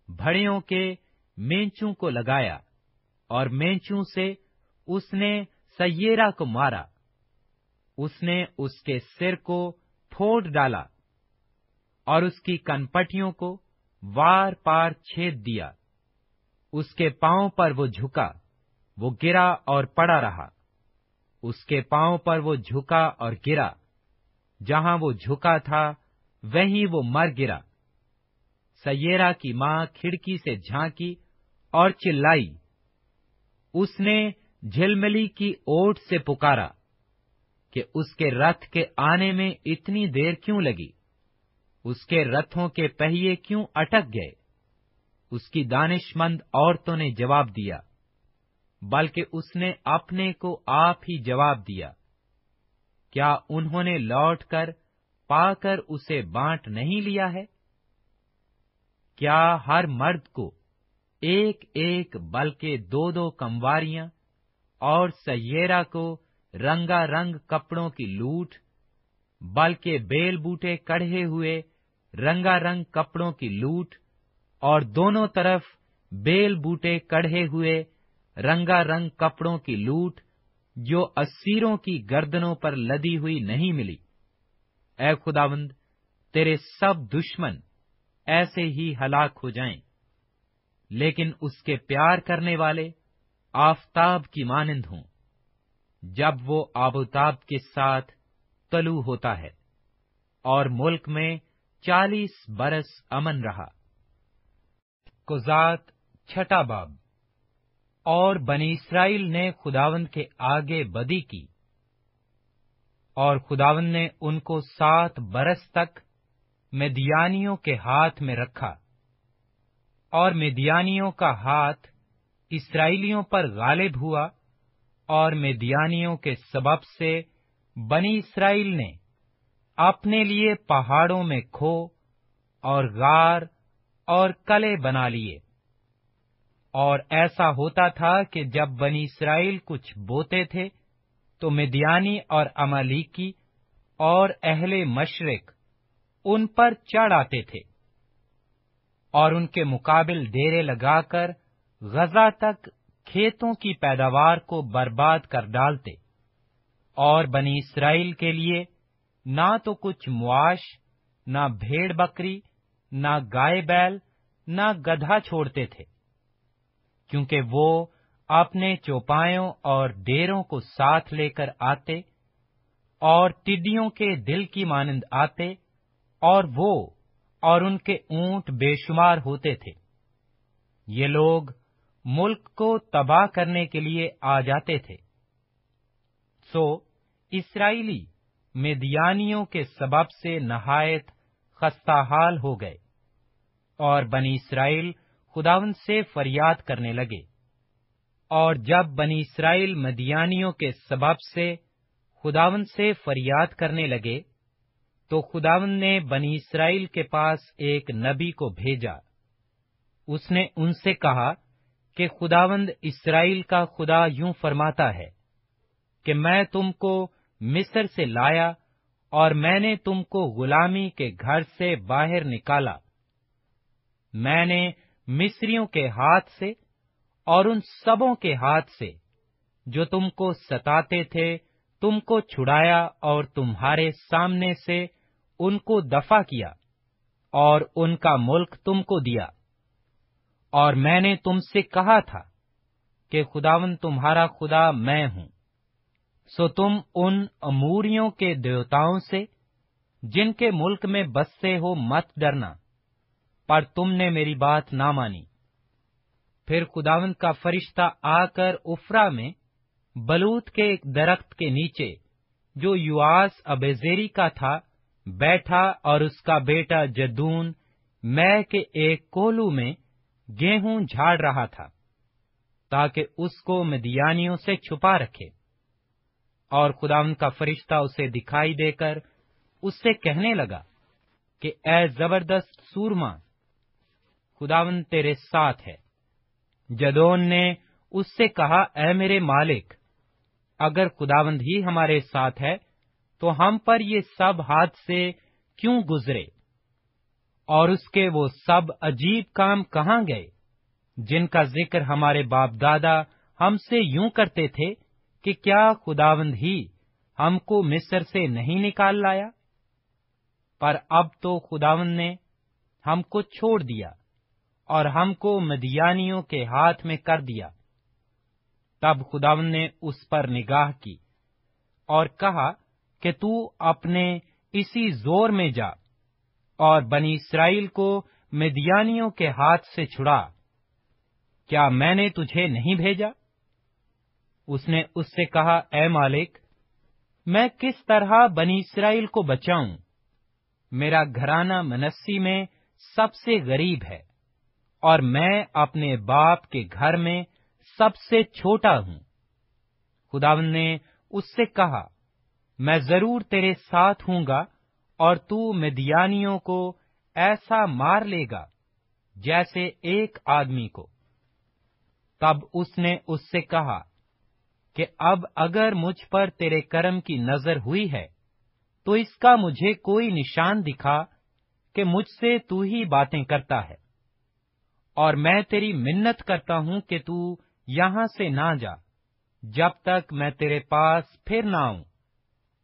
بھڑیوں کے مینچوں کو لگایا اور مینچوں سے اس نے سیرا کو مارا۔ اس نے اس کے سر کو پھوڑ ڈالا اور اس کی کنپٹیوں کو وار پار چھید دیا۔ اس کے پاؤں پر وہ جھکا، وہ گرا اور پڑا رہا۔ اس کے پاؤں پر وہ جھکا اور گرا۔ جہاں وہ جھکا تھا وہیں وہ مر گرا۔ سیرا کی ماں کھڑکی سے جھانکی اور چلائی۔ اس نے جھلملی کی اوٹ سے پکارا کہ اس کے رتھ کے آنے میں اتنی دیر کیوں لگی؟ اس کے رتھوں کے پہیے کیوں اٹک گئے؟ اس کی دانش مند عورتوں نے جواب دیا، بلکہ اس نے اپنے کو آپ ہی جواب دیا، کیا انہوں نے لوٹ کر پا کر اسے بانٹ نہیں لیا ہے؟ کیا ہر مرد کو ایک ایک بلکہ دو دو کمواریاں اور سیرا کو رنگا رنگ کپڑوں کی لوٹ، بلکہ بیل بوٹے کڑھے ہوئے رنگا رنگ کپڑوں کی لوٹ اور دونوں طرف بیل بوٹے کڑھے ہوئے رنگا رنگ کپڑوں کی لوٹ جو اسیروں کی گردنوں پر لدی ہوئی نہیں ملی۔ اے خداوند، تیرے سب دشمن ایسے ہی ہلاک ہو جائیں، لیکن اس کے پیار کرنے والے آفتاب کی مانند ہوں۔ جب وہ آبوتاب کے ساتھ تلو ہوتا ہے اور ملک میں چالیس برس امن رہا۔ کزات چھٹا باب۔ اور بنی اسرائیل نے خداون کے آگے بدی کی۔ اور خداون نے ان کو سات برس تک میدیانیوں کے ہاتھ میں رکھا۔ اور میدیانیوں کا ہاتھ اسرائیلیوں پر غالب ہوا اور میدیانیوں کے سبب سے بنی اسرائیل نے اپنے لیے پہاڑوں میں کھو اور غار اور کلے بنا لیے۔ اور ایسا ہوتا تھا کہ جب بنی اسرائیل کچھ بوتے تھے تو مدیانی اور امالیکی اور اہل مشرق ان پر چڑھ آتے تھے اور ان کے مقابل ڈیرے لگا کر غزہ تک کھیتوں کی پیداوار کو برباد کر ڈالتے اور بنی اسرائیل کے لیے نہ تو کچھ معاش، نہ بھیڑ بکری، نہ گائے بیل، نہ گدھا چھوڑتے تھے، کیونکہ وہ اپنے چوپایوں اور ڈیروں کو ساتھ لے کر آتے اور ٹڈیوں کے دل کی مانند آتے اور وہ اور ان کے اونٹ بے شمار ہوتے تھے۔ یہ لوگ ملک کو تباہ کرنے کے لیے آ جاتے تھے۔ سو، اسرائیلی میدیانیوں کے سبب سے نہایت خستہ حال ہو گئے اور بنی اسرائیل خداون سے فریاد کرنے لگے۔ اور جب بنی اسرائیل مدیانیوں کے سبب سے خداون سے فریاد کرنے لگے، تو خداون نے بنی اسرائیل کے پاس ایک نبی کو بھیجا۔ اس نے ان سے کہا کہ خداوند اسرائیل کا خدا یوں فرماتا ہے کہ میں تم کو مصر سے لایا اور میں نے تم کو غلامی کے گھر سے باہر نکالا۔ میں نے مصریوں کے ہاتھ سے اور ان سبوں کے ہاتھ سے جو تم کو ستاتے تھے، تم کو چھڑایا اور تمہارے سامنے سے ان کو دفع کیا اور ان کا ملک تم کو دیا۔ اور میں نے تم سے کہا تھا کہ خداون تمہارا خدا میں ہوں۔ سو تم ان اموریوں کے دیوتاؤں سے جن کے ملک میں بستے ہو مت ڈرنا، پر تم نے میری بات نہ مانی۔ پھر خداون کا فرشتہ آ کر افرا میں بلوت کے ایک درخت کے نیچے جو یواس ابیزیری کا تھا، بیٹھا اور اس کا بیٹا جدون میں کے ایک کولو میں گیہوں جھاڑ رہا تھا تاکہ اس کو مدیانیوں سے چھپا رکھے اور خداون کا فرشتہ اسے دکھائی دے کر اس سے کہنے لگا کہ اے زبردست سورما خداون تیرے ساتھ ہے۔ جدون نے اس سے کہا، اے میرے مالک، اگر خداوند ہی ہمارے ساتھ ہے، تو ہم پر یہ سب ہاتھ سے کیوں گزرے؟ اور اس کے وہ سب عجیب کام کہاں گئے؟ جن کا ذکر ہمارے باپ دادا ہم سے یوں کرتے تھے کہ کیا خداوند ہی ہم کو مصر سے نہیں نکال لایا؟ پر اب تو خداوند نے ہم کو چھوڑ دیا اور ہم کو مدیانیوں کے ہاتھ میں کر دیا۔ تب خداون نے اس پر نگاہ کی اور کہا کہ تو اپنے اسی زور میں جا۔ اور بنی اسرائیل کو مدیانیوں کے ہاتھ سے چھڑا۔ کیا میں نے تجھے نہیں بھیجا؟ اس نے اس سے کہا، اے مالک، میں کس طرح بنی اسرائیل کو بچاؤں؟ میرا گھرانہ منسی میں سب سے غریب ہے، اور میں اپنے باپ کے گھر میں سب سے چھوٹا ہوں۔ خداون نے اس سے کہا، میں ضرور تیرے ساتھ ہوں گا اور تو مدیانیوں کو ایسا مار لے گا جیسے ایک آدمی کو۔ تب اس نے اس سے کہا کہ اب اگر مجھ پر تیرے کرم کی نظر ہوئی ہے تو اس کا مجھے کوئی نشان دکھا کہ مجھ سے تو ہی باتیں کرتا ہے۔ اور میں تیری منت کرتا ہوں کہ تو یہاں سے نہ جا جب تک میں تیرے پاس پھر نہ آؤں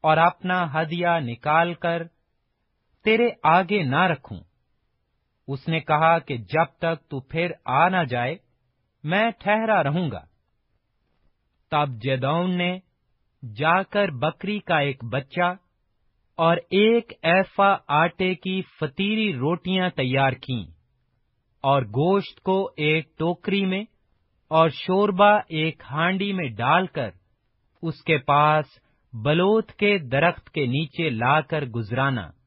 اور اپنا ہدیہ نکال کر تیرے آگے نہ رکھوں۔ اس نے کہا کہ جب تک تو پھر آ نہ جائے، میں ٹھہرا رہوں گا۔ تب جدون نے جا کر بکری کا ایک بچہ اور ایک ایفا آٹے کی فتیری روٹیاں تیار کیں اور گوشت کو ایک ٹوکری میں اور شوربا ایک ہانڈی میں ڈال کر اس کے پاس بلوت کے درخت کے نیچے لا کر گزرانا۔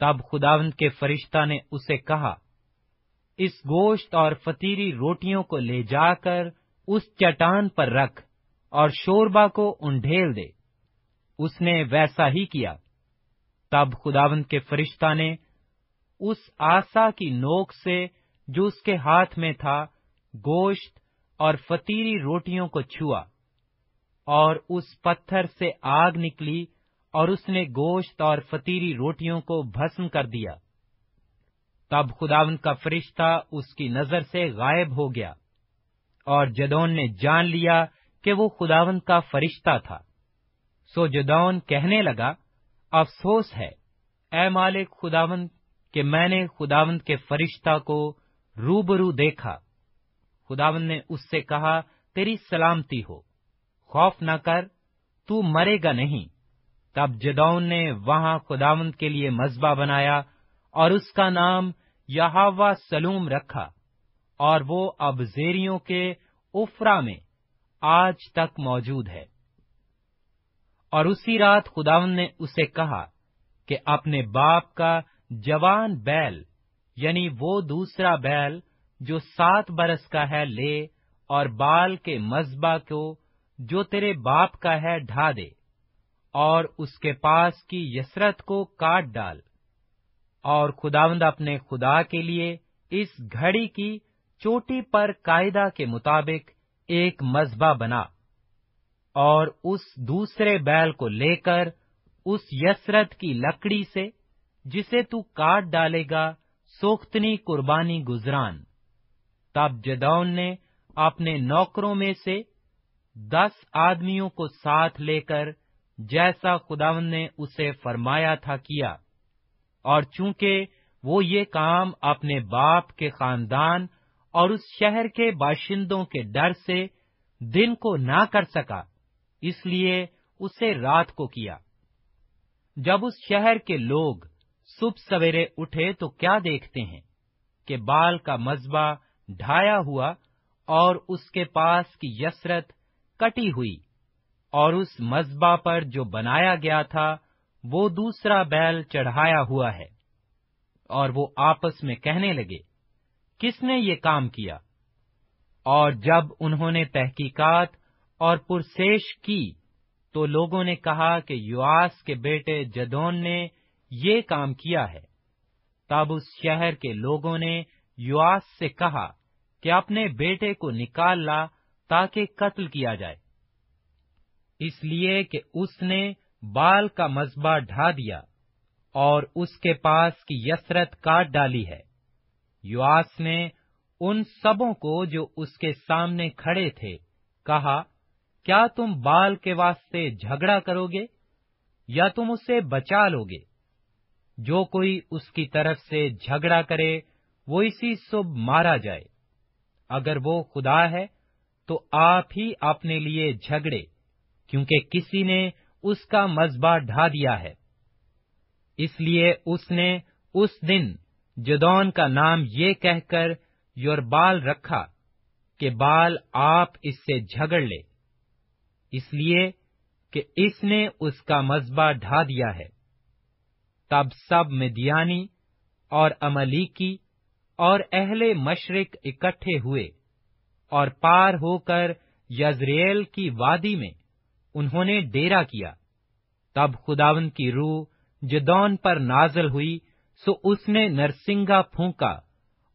تب خداوند کے فرشتہ نے اسے کہا، اس گوشت اور فتیری روٹیوں کو لے جا کر اس چٹان پر رکھ اور شوربا کو انڈھیل دے۔ اس نے ویسا ہی کیا۔ تب خداوند کے فرشتہ نے اس آسا کی نوک سے جو اس کے ہاتھ میں تھا، گوشت اور فتیری روٹیوں کو چھوا اور اس پتھر سے آگ نکلی اور اس نے گوشت اور فتیری روٹیوں کو بھسم کر دیا۔ تب خداون کا فرشتہ اس کی نظر سے غائب ہو گیا اور جدون نے جان لیا کہ وہ خداون کا فرشتہ تھا۔ سو جدون کہنے لگا، افسوس ہے، اے مالک خداون کہ میں نے خداون کے فرشتہ کو روبرو دیکھا۔ خداون نے اس سے کہا، تیری سلامتی ہو، خوف نہ کر، تو مرے گا نہیں۔ تب جدون نے وہاں خداون کے لیے مذبح بنایا اور اس کا نام یہاوا سلوم رکھا اور وہ اب زیریوں کے افرا میں آج تک موجود ہے۔ اور اسی رات خداون نے اسے کہا کہ اپنے باپ کا جوان بیل یعنی وہ دوسرا بیل جو سات برس کا ہے، لے اور بال کے مذبح کو جو تیرے باپ کا ہے، ڈھا دے۔ اور اس کے پاس کی یسرت کو کاٹ ڈال اور خداوند اپنے خدا کے لیے اس گھڑی کی چوٹی پر قاعدہ کے مطابق ایک مذبح بنا اور اس دوسرے بیل کو لے کر اس یسرت کی لکڑی سے جسے تو کاٹ ڈالے گا سوختنی قربانی گزران۔ تب جدون نے اپنے نوکروں میں سے دس آدمیوں کو ساتھ لے کر جیسا خداون نے اسے فرمایا تھا کیا۔ اور چونکہ وہ یہ کام اپنے باپ کے خاندان اور اس شہر کے باشندوں کے ڈر سے دن کو نہ کر سکا، اس لیے اسے رات کو کیا۔ جب اس شہر کے لوگ صبح سویرے اٹھے تو کیا دیکھتے ہیں؟ کہ بال کا مذبح ڈھایا ہوا اور اس کے پاس کی یسرت کٹی ہوئی۔ اور اس مذبح پر جو بنایا گیا تھا، وہ دوسرا بیل چڑھایا ہوا ہے۔ اور وہ آپس میں کہنے لگے، کس نے یہ کام کیا؟ اور جب انہوں نے تحقیقات اور پرسیش کی، تو لوگوں نے کہا کہ یواس کے بیٹے جدون نے یہ کام کیا ہے۔ تب اس شہر کے لوگوں نے یواس سے کہا کہ اپنے بیٹے کو نکال لا تاکہ قتل کیا جائے۔ اس لیے کہ اس نے بال کا مذبح ڈھا دیا اور اس کے پاس کی یسرت کاٹ ڈالی ہے۔ یواس نے ان سبوں کو جو اس کے سامنے کھڑے تھے کہا، کیا تم بال کے واسطے جھگڑا کرو گے یا تم اسے بچا لو گے؟ جو کوئی اس کی طرف سے جھگڑا کرے، وہ اسی صبح مارا جائے۔ اگر وہ خدا ہے، تو آپ ہی اپنے لیے جھگڑے۔ کیونکہ کسی نے اس کا مذبح ڈھا دیا ہے۔ اس لیے اس نے اس دن جدون کا نام یہ کہہ کر یوربال رکھا کہ بال آپ اس سے جھگڑ لے۔ اس لیے کہ اس نے اس کا مذبح ڈھا دیا ہے۔ تب سب مدیانی اور املیکی اور اہل مشرق اکٹھے ہوئے اور پار ہو کر یزریل کی وادی میں انہوں نے ڈیرا کیا۔ تب خداون کی روح جدون پر نازل ہوئی، سو اس نے نرسنگا پھونکا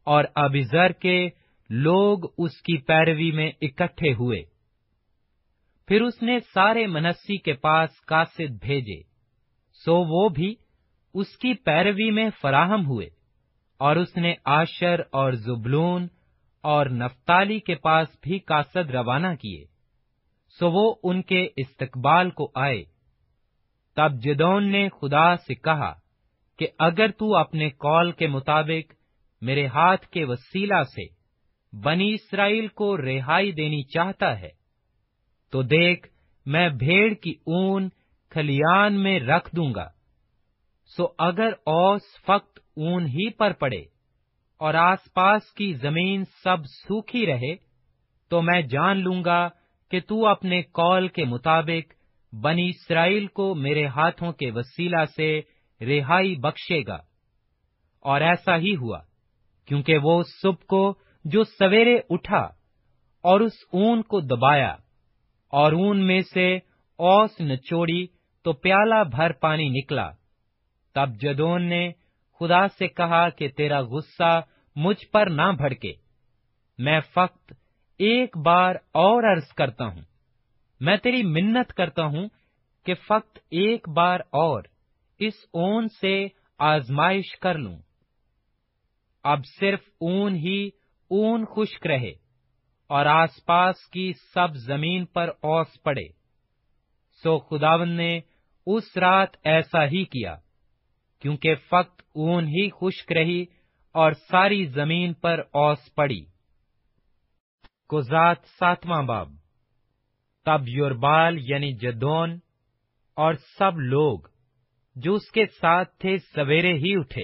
اور ابزر کے لوگ اس کی پیروی میں اکٹھے ہوئے۔ پھر اس نے سارے منسی کے پاس کاسد بھیجے، سو وہ بھی اس کی پیروی میں فراہم ہوئے اور اس نے آشر اور زبلون اور نفتالی کے پاس بھی کاسد روانہ کیے۔ سو وہ ان کے استقبال کو آئے۔ تب جدون نے خدا سے کہا کہ اگر تو اپنے کال کے مطابق میرے ہاتھ کے وسیلہ سے بنی اسرائیل کو رہائی دینی چاہتا ہے، تو دیکھ میں بھیڑ کی اون کھلیان میں رکھ دوں گا۔ سو اگر اوس فقط اون ہی پر پڑے اور آس پاس کی زمین سب سوکھی رہے، تو میں جان لوں گا کہ تو اپنے کال کے مطابق بنی اسرائیل کو میرے ہاتھوں کے وسیلہ سے رہائی بخشے گا۔ اور ایسا ہی ہوا، کیونکہ وہ صبح کو جو سویرے اٹھا اور اس اون کو دبایا اور اون میں سے اوس نچوڑی تو پیالہ بھر پانی نکلا۔ تب جدون نے خدا سے کہا کہ تیرا غصہ مجھ پر نہ بھڑکے، میں فقط ایک بار اور عرض کرتا ہوں۔ میں تیری منت کرتا ہوں کہ فقط ایک بار اور اس اون سے آزمائش کر لوں۔ اب صرف اون ہی اون خشک رہے اور آس پاس کی سب زمین پر اوس پڑے۔ سو خداون نے اس رات ایسا ہی کیا، کیونکہ فقط اون ہی خشک رہی اور ساری زمین پر اوس پڑی۔ گزات ساتواں باب۔ تب یوربال یعنی جدون اور سب لوگ جو اس کے ساتھ تھے سویرے ہی اٹھے۔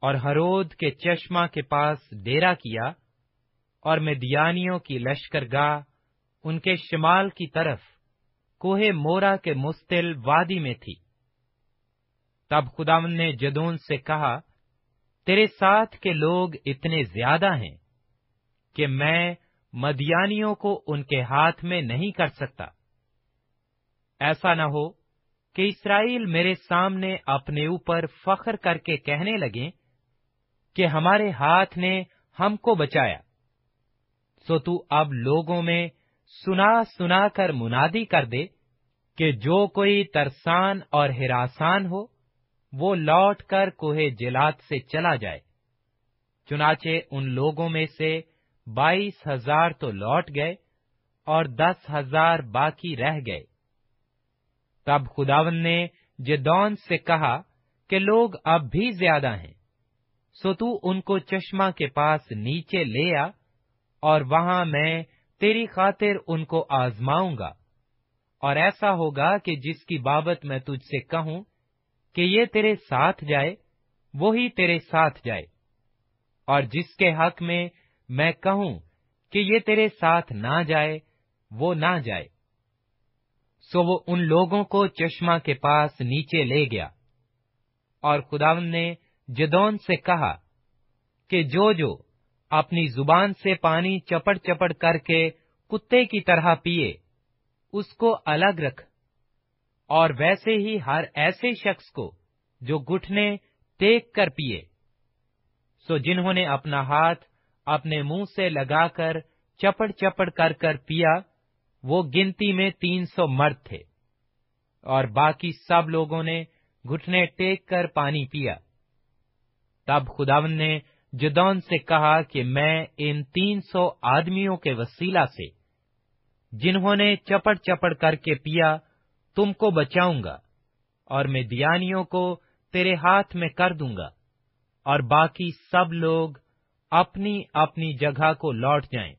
اور ہرود کے چشمہ کے پاس ڈیرا کیا اور مدیانیوں کی لشکر گاہ ان کے شمال کی طرف کوہ مورا کے مستل وادی میں تھی۔ تب خداون نے جدون سے کہا، تیرے ساتھ کے لوگ اتنے زیادہ ہیں۔ کہ میں مدیانیوں کو ان کے ہاتھ میں نہیں کر سکتا۔ ایسا نہ ہو کہ اسرائیل میرے سامنے اپنے اوپر فخر کر کے کہنے لگے کہ ہمارے ہاتھ نے ہم کو بچایا۔ سو تو اب لوگوں میں سنا سنا کر منادی کر دے کہ جو کوئی ترسان اور ہراسان ہو، وہ لوٹ کر کوہ جلات سے چلا جائے۔ چنانچہ ان لوگوں میں سے بائیس ہزار تو لوٹ گئے اور دس ہزار باقی رہ گئے۔ تب خداون نے جدون سے کہا کہ لوگ اب بھی زیادہ ہیں۔ سو تو ان کو چشمہ کے پاس نیچے لے آ اور وہاں میں تیری خاطر ان کو آزماؤں گا۔ اور ایسا ہوگا کہ جس کی بابت میں تجھ سے کہوں کہ یہ تیرے ساتھ جائے، وہی تیرے ساتھ جائے۔ اور جس کے حق میں میں کہوں کہ یہ تیرے ساتھ نہ جائے، وہ نہ جائے۔ سو وہ ان لوگوں کو چشمہ کے پاس نیچے لے گیا۔ اور خداون نے جدون سے کہا کہ جو جو اپنی زبان سے پانی چپڑ چپڑ کر کے کتے کی طرح پیے، اس کو الگ رکھ۔ اور ویسے ہی ہر ایسے شخص کو جو گھٹنے ٹیک کر پیے۔ سو جنہوں نے اپنا ہاتھ اپنے منہ سے لگا کر چپڑ چپڑ کر کر پیا، وہ گنتی میں تین سو مرد تھے۔ اور باقی سب لوگوں نے گھٹنے ٹیک کر پانی پیا۔ تب خداون نے جدون سے کہا کہ میں ان تین سو آدمیوں کے وسیلہ سے، جنہوں نے چپڑ چپڑ کر کے پیا، تم کو بچاؤں گا اور میں دیانیوں کو تیرے ہاتھ میں کر دوں گا۔ اور باقی سب لوگ اپنی اپنی جگہ کو لوٹ جائیں۔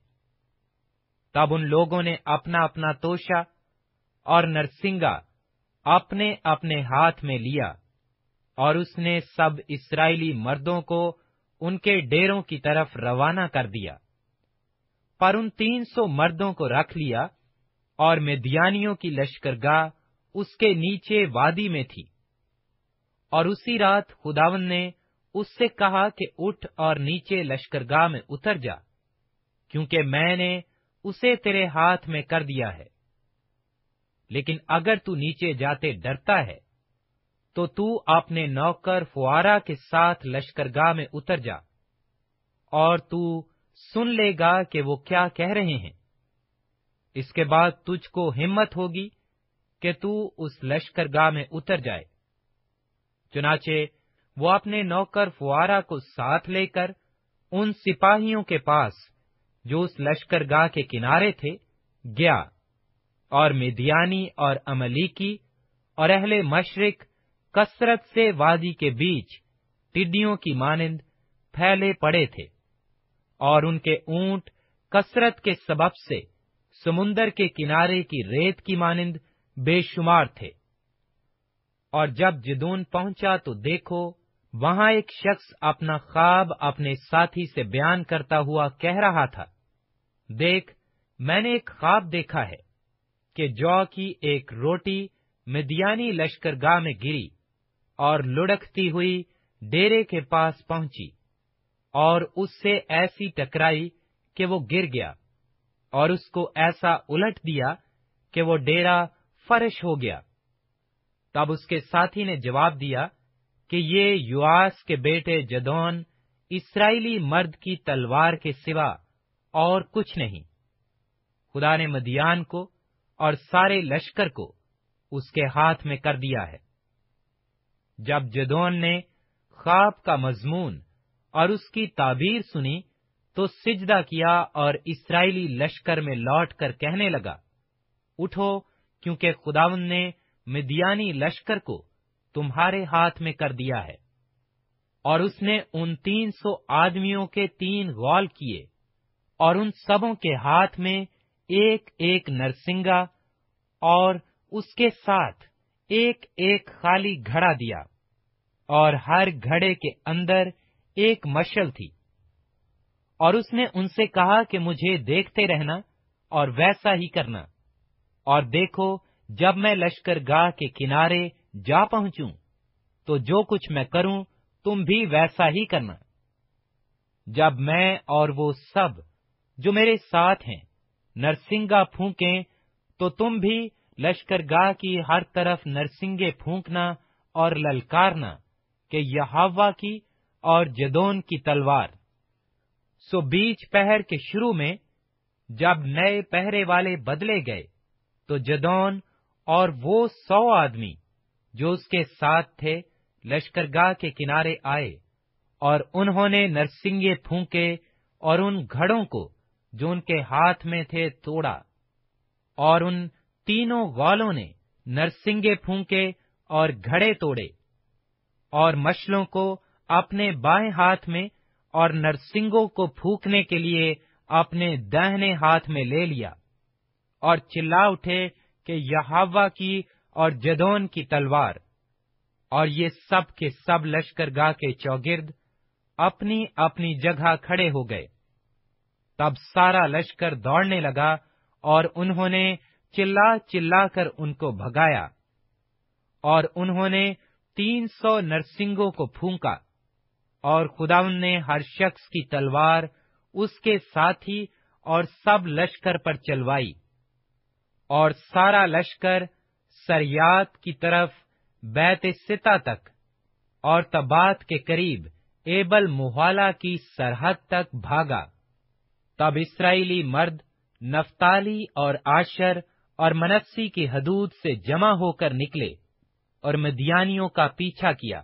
تب ان لوگوں نے اپنا اپنا توشا اور نرسنگا اپنے اپنے ہاتھ میں لیا اور اس نے سب اسرائیلی مردوں کو ان کے ڈیروں کی طرف روانہ کر دیا۔ پر ان تین سو مردوں کو رکھ لیا اور میدیانیوں کی لشکر گاہ اس کے نیچے وادی میں تھی۔ اور اسی رات خداون نے اس سے کہا کہ اٹھ اور نیچے لشکر گاہ میں اتر جا، کیونکہ میں نے اسے تیرے ہاتھ میں کر دیا ہے۔ لیکن اگر تو نیچے جاتے ڈرتا ہے، تو تو اپنے نوکر فوارا کے ساتھ لشکر گاہ میں اتر جا، اور تو سن لے گا کہ وہ کیا کہہ رہے ہیں۔ اس کے بعد تجھ کو ہمت ہوگی کہ تو اس لشکر گاہ میں اتر جائے۔ چنانچہ وہ اپنے نوکر فوارا کو ساتھ لے کر ان سپاہیوں کے پاس جو اس لشکر گاہ کے کنارے تھے گیا اور میدیانی اور کی اور اہل مشرق کثرت سے وادی کے بیچ ٹڈیوں کی مانند پھیلے پڑے تھے اور ان کے اونٹ کثرت کے سبب سے سمندر کے کنارے کی ریت کی مانند بے شمار تھے اور جب جدون پہنچا تو دیکھو وہاں ایک شخص اپنا خواب اپنے ساتھی سے بیان کرتا ہوا کہہ رہا تھا، دیکھ، میں نے ایک خواب دیکھا ہے کہ جو کی ایک روٹی مدیانی لشکر گاہ میں گری اور لڑکتی ہوئی ڈیرے کے پاس پہنچی اور اس سے ایسی ٹکرائی کہ وہ گر گیا اور اس کو ایسا الٹ دیا کہ وہ ڈیرا فرش ہو گیا۔ تب اس کے ساتھی نے جواب دیا کہ یہ یواس کے بیٹے جدون اسرائیلی مرد کی تلوار کے سوا اور کچھ نہیں۔ خدا نے مدیان کو اور سارے لشکر کو اس کے ہاتھ میں کر دیا ہے۔ جب جدون نے خواب کا مضمون اور اس کی تعبیر سنی تو سجدہ کیا اور اسرائیلی لشکر میں لوٹ کر کہنے لگا، اٹھو کیونکہ خداون نے مدیانی لشکر کو تمہارے ہاتھ میں کر دیا ہے۔ اور اس نے ان تین سو آدمیوں کے تین غول کیے اور ان سبوں کے ہاتھ میں ایک ایک نرسنگا اور اس کے ساتھ ایک ایک خالی گھڑا دیا اور ہر گھڑے کے اندر ایک مشل تھی۔ اور اس نے ان سے کہا کہ مجھے دیکھتے رہنا اور ویسا ہی کرنا اور دیکھو جب میں لشکر گاہ کے کنارے جا پہنچوں تو جو کچھ میں کروں، تم بھی ویسا ہی کرنا۔ جب میں اور وہ سب جو میرے ساتھ ہیں، نرسنگا پھونکیں، تو تم بھی لشکر گاہ کی ہر طرف نرسنگے پھونکنا اور للکارنا کہ یہ کی اور جدون کی تلوار۔ سو بیچ پہر کے شروع میں جب نئے پہرے والے بدلے گئے، تو جدون اور وہ سو آدمی جو اس کے ساتھ تھے، لشکر گاہ کے کنارے آئے اور انہوں نے نرسنگے پھونکے اور ان گھڑوں کو جو ان کے ہاتھ میں تھے توڑا اور ان تینوں غالوں نے نرسنگے پھونکے اور گھڑے توڑے اور مشلوں کو اپنے بائیں ہاتھ میں اور نرسنگوں کو پھونکنے کے لیے اپنے دہنے ہاتھ میں لے لیا اور چلا اٹھے کہ یہ کی اور جدون کی تلوار اور یہ سب کے سب لشکر گاہ کے چوگرد اپنی اپنی جگہ کھڑے ہو گئے۔ تب سارا لشکر دوڑنے لگا اور انہوں نے چلا چلا کر ان کو بھگایا اور انہوں نے تین سو نرسنگوں کو پھونکا اور خداون نے ہر شخص کی تلوار اس کے ساتھی اور سب لشکر پر چلوائی اور سارا لشکر سریات کی طرف بیت ستا تک اور تبات کے قریب ایبل محالہ کی سرحد تک بھاگا۔ تب اسرائیلی مرد نفتالی اور آشر اور منسی کی حدود سے جمع ہو کر نکلے اور مدیانیوں کا پیچھا کیا۔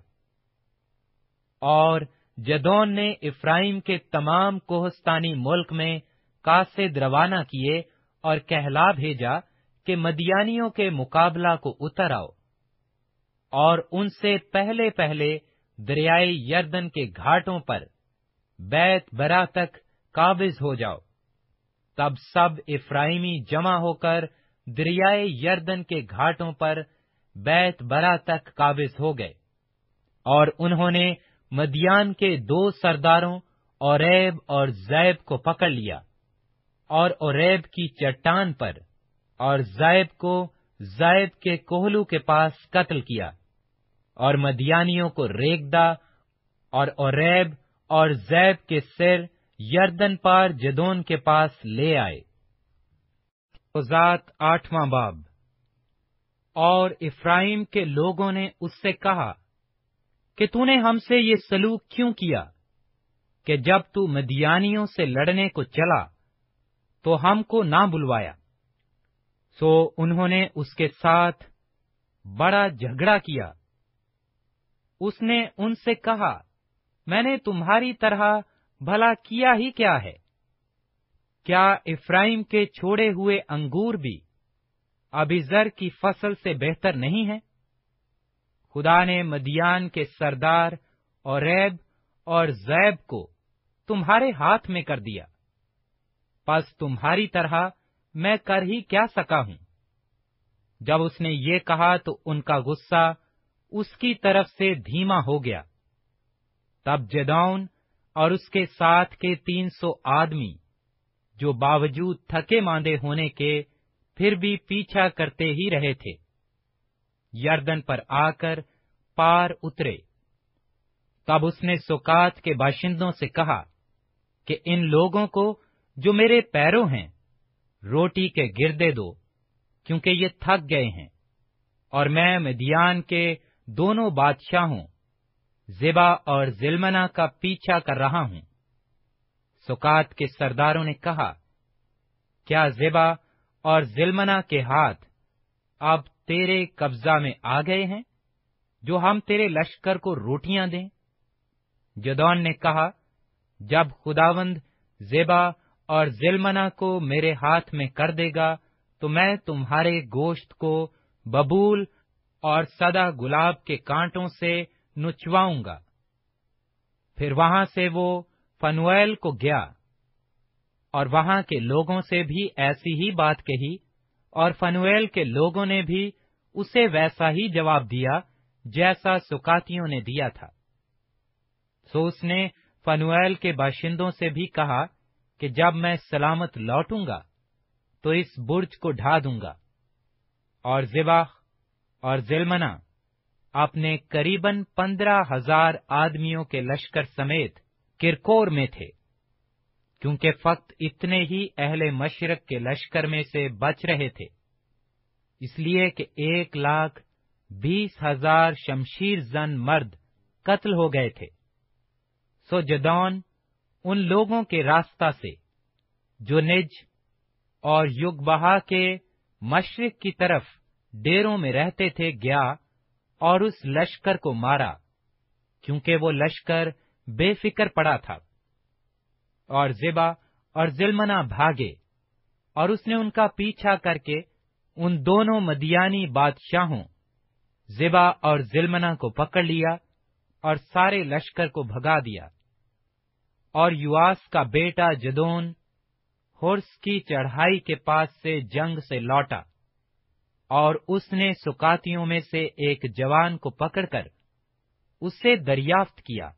اور جدون نے افرائیم کے تمام کوہستانی ملک میں کاسد روانہ کیے اور کہلا بھیجا کہ مدیانیوں کے مقابلہ کو اتر آؤ اور ان سے پہلے پہلے دریائے یردن کے گھاٹوں پر بیت برا تک قابض ہو جاؤ۔ تب سب افرائیمی جمع ہو کر دریائے یردن کے گھاٹوں پر بیت برا تک قابض ہو گئے اور انہوں نے مدیان کے دو سرداروں اوریب اور زیب کو پکڑ لیا اور اوریب کی چٹان پر اور زائب کو زائب کے کوہلو کے پاس قتل کیا اور مدیانیوں کو ریکدا اور اوریب اور زیب کے سر یردن پار جدون کے پاس لے آئے۔ آٹھواں باب۔ اور افرائیم کے لوگوں نے اس سے کہا کہ تو نے ہم سے یہ سلوک کیوں کیا کہ جب تو مدیانیوں سے لڑنے کو چلا تو ہم کو نہ بلوایا۔ سو انہوں نے اس کے ساتھ بڑا جھگڑا کیا۔ اس نے ان سے کہا، میں نے تمہاری طرح بھلا کیا ہی کیا ہے؟ کیا افرائیم کے چھوڑے ہوئے انگور بھی ابھی زر کی فصل سے بہتر نہیں ہے خدا نے مدیان کے سردار اور ریب اور زیب کو تمہارے ہاتھ میں کر دیا۔ پس تمہاری طرح میں کر ہی کیا سکا ہوں؟ جب اس نے یہ کہا تو ان کا غصہ اس کی طرف سے دھیما ہو گیا۔ تب جداؤن اور اس کے ساتھ کے تین سو آدمی جو باوجود تھکے ماندے ہونے کے پھر بھی پیچھا کرتے ہی رہے تھے۔ یردن پر آ کر پار اترے۔ تب اس نے سوکات کے باشندوں سے کہا کہ ان لوگوں کو جو میرے پیروں ہیں روٹی کے گردے دو، کیونکہ یہ تھک گئے ہیں۔ اور میں مدیان کے دونوں بادشاہوں زیبا اور زلمنا کا پیچھا کر رہا ہوں۔ سکات کے سرداروں نے کہا، کیا زیبا اور زلمنا کے ہاتھ اب تیرے قبضہ میں آ گئے ہیں، جو ہم تیرے لشکر کو روٹیاں دیں؟ جدون نے کہا، جب خداوند زیبا اور ظلمنا کو میرے ہاتھ میں کر دے گا، تو میں تمہارے گوشت کو ببول اور سدا گلاب کے کانٹوں سے نچواؤں گا۔ پھر وہاں سے وہ فنویل کو گیا، اور وہاں کے لوگوں سے بھی ایسی ہی بات کہی، اور فنویل کے لوگوں نے بھی اسے ویسا ہی جواب دیا جیسا سکاتیوں نے دیا تھا۔ سو اس نے فنویل کے باشندوں سے بھی کہا کہ جب میں سلامت لوٹوں گا تو اس برج کو ڈھا دوں گا اور زباخ اور زلمنا اپنے قریباً پندرہ ہزار آدمیوں کے لشکر سمیت کرکور میں تھے، کیونکہ فقط اتنے ہی اہل مشرق کے لشکر میں سے بچ رہے تھے۔ اس لیے کہ ایک لاکھ بیس ہزار شمشیر زن مرد قتل ہو گئے تھے۔ سو جدون ان لوگوں کے راستہ سے، جو نج اور یگ بہا کے مشرق کی طرف ڈیروں میں رہتے تھے، گیا اور اس لشکر کو مارا، کیونکہ وہ لشکر بے فکر پڑا تھا۔ اور زیبا اور ظلمنا بھاگے، اور اس نے ان کا پیچھا کر کے ان دونوں مدیانی بادشاہوں زیبا اور ظلمنا کو پکڑ لیا اور سارے لشکر کو بھگا دیا۔ اور یواس کا بیٹا جدون ہورس کی چڑھائی کے پاس سے جنگ سے لوٹا اور اس نے سکاتیوں میں سے ایک جوان کو پکڑ کر اسے دریافت کیا۔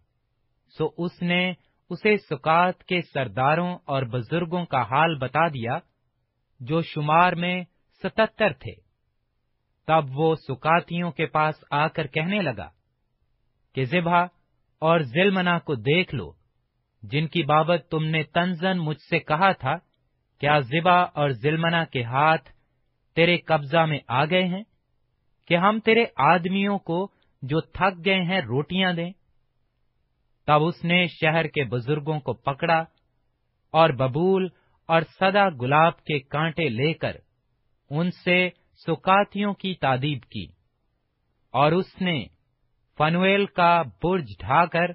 سو اس نے اسے سکات کے سرداروں اور بزرگوں کا حال بتا دیا، جو شمار میں ستتر تھے۔ تب وہ سکاتیوں کے پاس آ کر کہنے لگا کہ زبا اور زلمنا کو دیکھ لو۔ جن کی بابت تم نے تنزن مجھ سے کہا تھا، کیا زبا اور زلمنا کے ہاتھ تیرے قبضہ میں آ گئے ہیں؟ کہ ہم تیرے آدمیوں کو جو تھک گئے ہیں روٹیاں دیں؟ تب اس نے شہر کے بزرگوں کو پکڑا اور ببول اور سدا گلاب کے کانٹے لے کر ان سے سکاتیوں کی تعدیب کی اور اس نے فنویل کا برج ڈھا کر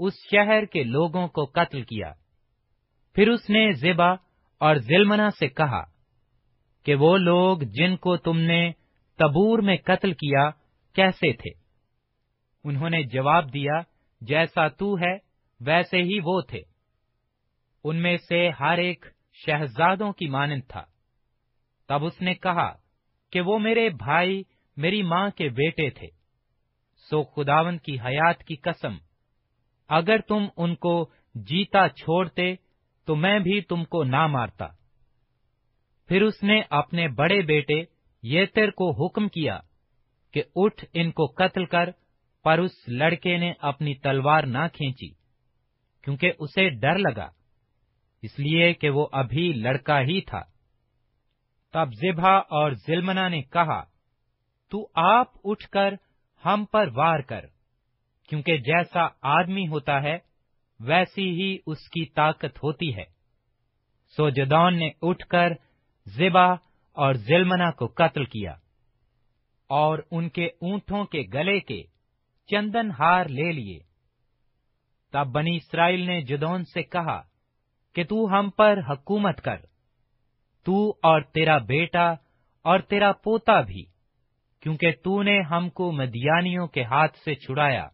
اس شہر کے لوگوں کو قتل کیا۔ پھر اس نے زبا اور زلمنا سے کہا کہ وہ لوگ جن کو تم نے تبور میں قتل کیا کیسے تھے؟ انہوں نے جواب دیا، جیسا تو ہے، ویسے ہی وہ تھے۔ ان میں سے ہر ایک شہزادوں کی مانند تھا۔ تب اس نے کہا کہ وہ میرے بھائی، میری ماں کے بیٹے تھے۔ سو خداون کی حیات کی قسم اگر تم ان کو جیتا چھوڑتے، تو میں بھی تم کو نہ مارتا۔ پھر اس نے اپنے بڑے بیٹے یتر کو حکم کیا کہ اٹھ ان کو قتل کر، پر اس لڑکے نے اپنی تلوار نہ کھینچی، کیونکہ اسے ڈر لگا۔ اس لیے کہ وہ ابھی لڑکا ہی تھا۔ تب زبا اور زلمنا نے کہا، تو آپ اٹھ کر ہم پر وار کر۔ کیونکہ جیسا آدمی ہوتا ہے، ویسی ہی اس کی طاقت ہوتی ہے۔ سو جدون نے اٹھ کر زبا اور زلمنا کو قتل کیا اور ان کے اونٹوں کے گلے کے چندن ہار لے لیے۔ تب بنی اسرائیل نے جدون سے کہا کہ تو ہم پر حکومت کر، تو اور تیرا بیٹا اور تیرا پوتا بھی، کیونکہ تو نے ہم کو مدیانیوں کے ہاتھ سے چھڑایا۔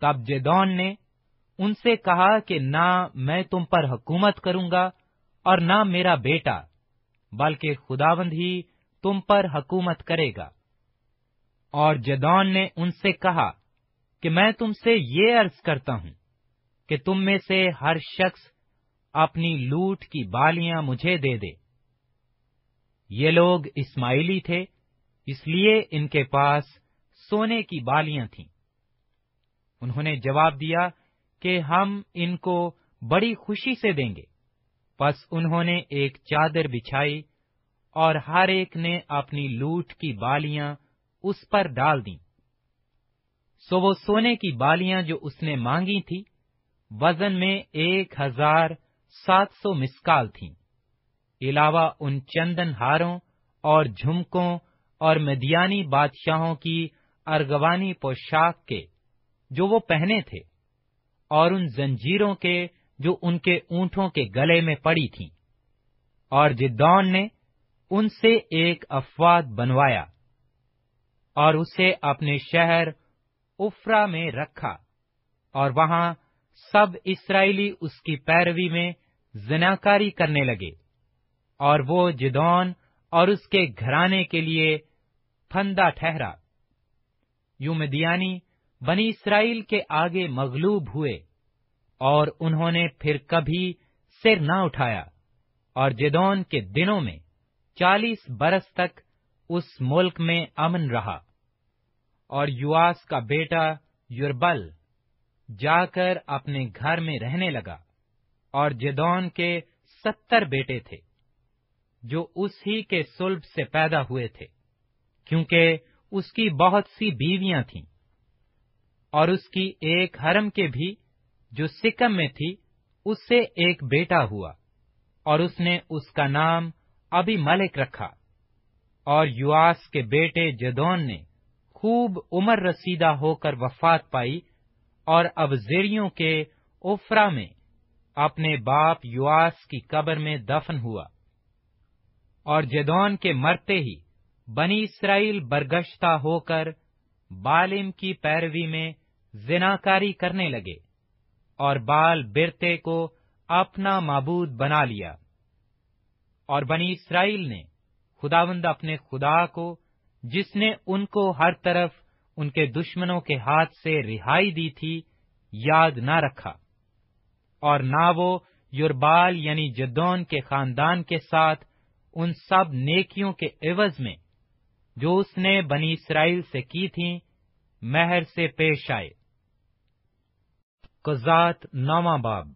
تب جدون نے ان سے کہا کہ نہ میں تم پر حکومت کروں گا اور نہ میرا بیٹا، بلکہ خداوند ہی تم پر حکومت کرے گا۔ اور جدون نے ان سے کہا کہ میں تم سے یہ عرض کرتا ہوں کہ تم میں سے ہر شخص اپنی لوٹ کی بالیاں مجھے دے دے۔ یہ لوگ اسماعیلی تھے، اس لیے ان کے پاس سونے کی بالیاں تھیں۔ انہوں نے جواب دیا کہ ہم ان کو بڑی خوشی سے دیں گے۔ پس انہوں نے ایک چادر بچھائی اور ہر ایک نے اپنی لوٹ کی بالیاں اس پر ڈال دیں۔ سو وہ سونے کی بالیاں جو اس نے مانگی تھی وزن میں ایک ہزار سات سو مسکال تھیں۔ علاوہ ان چندن ہاروں اور جھمکوں اور مدیانی بادشاہوں کی ارگوانی پوشاک کے جو وہ پہنے تھے اور ان زنجیروں کے جو ان کے اونٹوں کے گلے میں پڑی تھیں۔ اور جدون نے ان سے ایک افواد بنوایا اور اسے اپنے شہر افرا میں رکھا اور وہاں سب اسرائیلی اس کی پیروی میں زناکاری کرنے لگے اور وہ جدون اور اس کے گھرانے کے لیے پھندا ٹھہرا۔ یوں مدیانی بنی اسرائیل کے آگے مغلوب ہوئے اور انہوں نے پھر کبھی سر نہ اٹھایا اور جدون کے دنوں میں چالیس برس تک اس ملک میں امن رہا اور یواس کا بیٹا یوربل جا کر اپنے گھر میں رہنے لگا اور جدون کے ستر بیٹے تھے جو اس ہی کے سلب سے پیدا ہوئے تھے کیونکہ اس کی بہت سی بیویاں تھیں۔ اور اس کی ایک حرم کے بھی جو سکم میں تھی، اس سے ایک بیٹا ہوا اور اس نے اس کا نام ابھی ملک رکھا اور یواس کے بیٹے جدون نے خوب عمر رسیدہ ہو کر وفات پائی اور اب زیریوں کے اوفرا میں اپنے باپ یواس کی قبر میں دفن ہوا اور جدون کے مرتے ہی بنی اسرائیل برگشتہ ہو کر بالم کی پیروی میں زناکاری کرنے لگے اور بال برتے کو اپنا معبود بنا لیا۔ اور بنی اسرائیل نے خداوند اپنے خدا کو، جس نے ان کو ہر طرف ان کے دشمنوں کے ہاتھ سے رہائی دی تھی، یاد نہ رکھا۔ اور نہ وہ یوربال یعنی جدون کے خاندان کے ساتھ ان سب نیکیوں کے عوض میں جو اس نے بنی اسرائیل سے کی تھیں، مہر سے پیش آئے۔ کزات نواں باب۔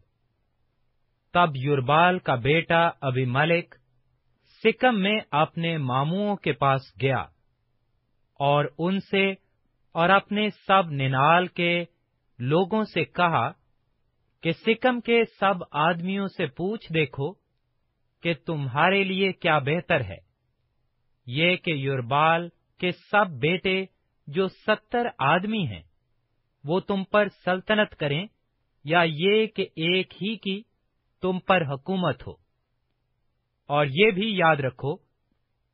تب یوربال کا بیٹا ابھی ملک سکم میں اپنے ماموں کے پاس گیا اور ان سے اور اپنے سب ننال کے لوگوں سے کہا کہ سکم کے سب آدمیوں سے پوچھ دیکھو کہ تمہارے لیے کیا بہتر ہے۔ یہ کہ یوربال کے سب بیٹے جو ستر آدمی ہیں وہ تم پر سلطنت کریں یا یہ کہ ایک ہی کی تم پر حکومت ہو۔ اور یہ بھی یاد رکھو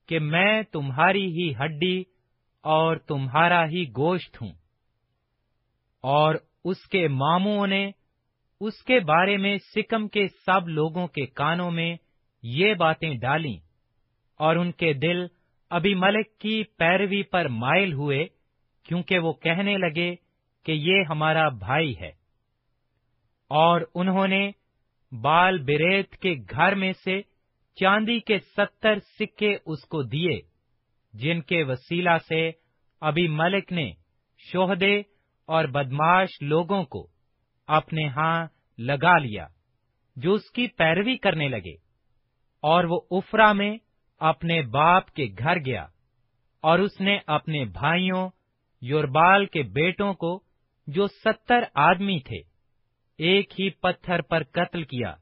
کہ میں تمہاری ہی ہڈی اور تمہارا ہی گوشت ہوں۔ اور اس کے ماموں نے اس کے بارے میں سکم کے سب لوگوں کے کانوں میں یہ باتیں ڈالیں اور ان کے دل ابھی ملک کی پیروی پر مائل ہوئے کیونکہ وہ کہنے لگے کہ یہ ہمارا بھائی ہے۔ اور انہوں نے بال بریت کے گھر میں سے چاندی کے ستر سکے اس کو دیے، جن کے وسیلہ سے ابھی ملک نے شوہدے اور بدماش لوگوں کو اپنے ہاں لگا لیا، جو اس کی پیروی کرنے لگے۔ اور وہ افرا میں اپنے باپ کے گھر گیا اور اس نے اپنے بھائیوں یوربال کے بیٹوں کو جو ستر آدمی تھے ایک ہی پتھر پر قتل کیا،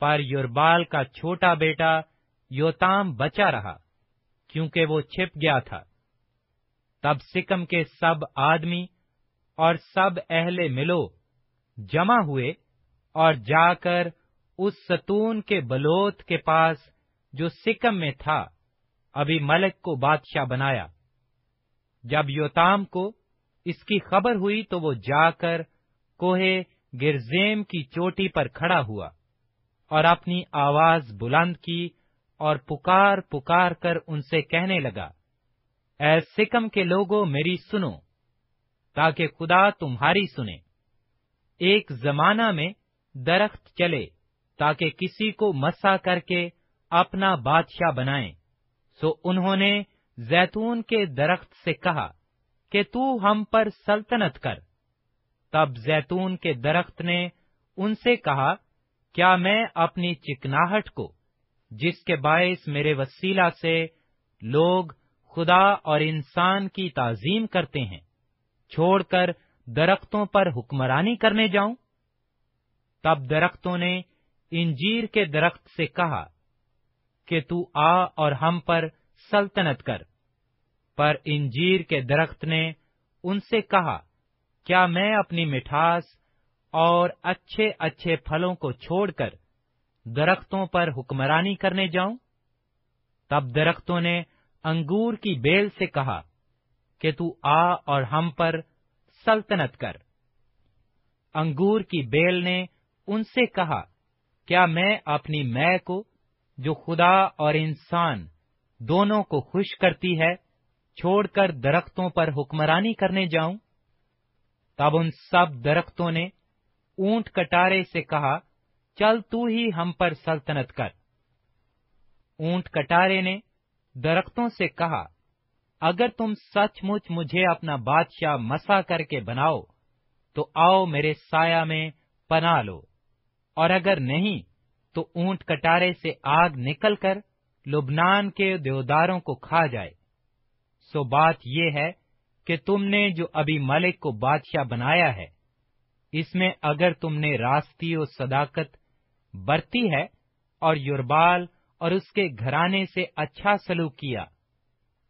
پر یوربال کا چھوٹا بیٹا یوتام بچا رہا کیونکہ وہ چھپ گیا تھا۔ تب سکم کے سب آدمی اور سب اہل ملو جمع ہوئے اور جا کر اس ستون کے بلوت کے پاس جو سکم میں تھا، ابھی ملک کو بادشاہ بنایا۔ جب یوتام کو اس کی خبر ہوئی تو وہ جا کر کوہے گرزیم کی چوٹی پر کھڑا ہوا اور اپنی آواز بلند کی اور پکار پکار کر ان سے کہنے لگا، اے سکم کے لوگوں میری سنو، تاکہ خدا تمہاری سنے۔ ایک زمانہ میں درخت چلے تاکہ کسی کو مسا کر کے اپنا بادشاہ بنائیں۔ سو انہوں نے زیتون کے درخت سے کہا کہ تو ہم پر سلطنت کر۔ تب زیتون کے درخت نے ان سے کہا، کیا میں اپنی چکناہٹ کو، جس کے باعث میرے وسیلہ سے لوگ، خدا اور انسان کی تعظیم کرتے ہیں، چھوڑ کر درختوں پر حکمرانی کرنے جاؤں؟ تب درختوں نے انجیر کے درخت سے کہا، کہ تو آ اور ہم پر سلطنت کر. پر انجیر کے درخت نے ان سے کہا کیا میں اپنی مٹھاس اور اچھے اچھے پھلوں کو چھوڑ کر درختوں پر حکمرانی کرنے جاؤں؟ تب درختوں نے انگور کی بیل سے کہا کہ تو آ اور ہم پر سلطنت کر۔ انگور کی بیل نے ان سے کہا، کیا میں اپنی میں کو، جو خدا اور انسان دونوں کو خوش کرتی ہے، چھوڑ کر درختوں پر حکمرانی کرنے جاؤں؟ تب ان سب درختوں نے اونٹ کٹارے سے کہا، چل تو ہی ہم پر سلطنت کر۔ اونٹ کٹارے نے درختوں سے کہا، اگر تم سچ مچ مجھے اپنا بادشاہ مسا کر کے بناؤ، تو آؤ میرے سایہ میں پنا لو۔ اور اگر نہیں، تو اونٹ کٹارے سے آگ نکل کر لبنان کے دیوداروں کو کھا جائے۔ سو بات یہ ہے کہ تم نے جو ابھی ملک کو بادشاہ بنایا ہے، اس میں اگر تم نے راستی و صداقت برتی ہے اور یوربال اور اس کے گھرانے سے اچھا سلوک کیا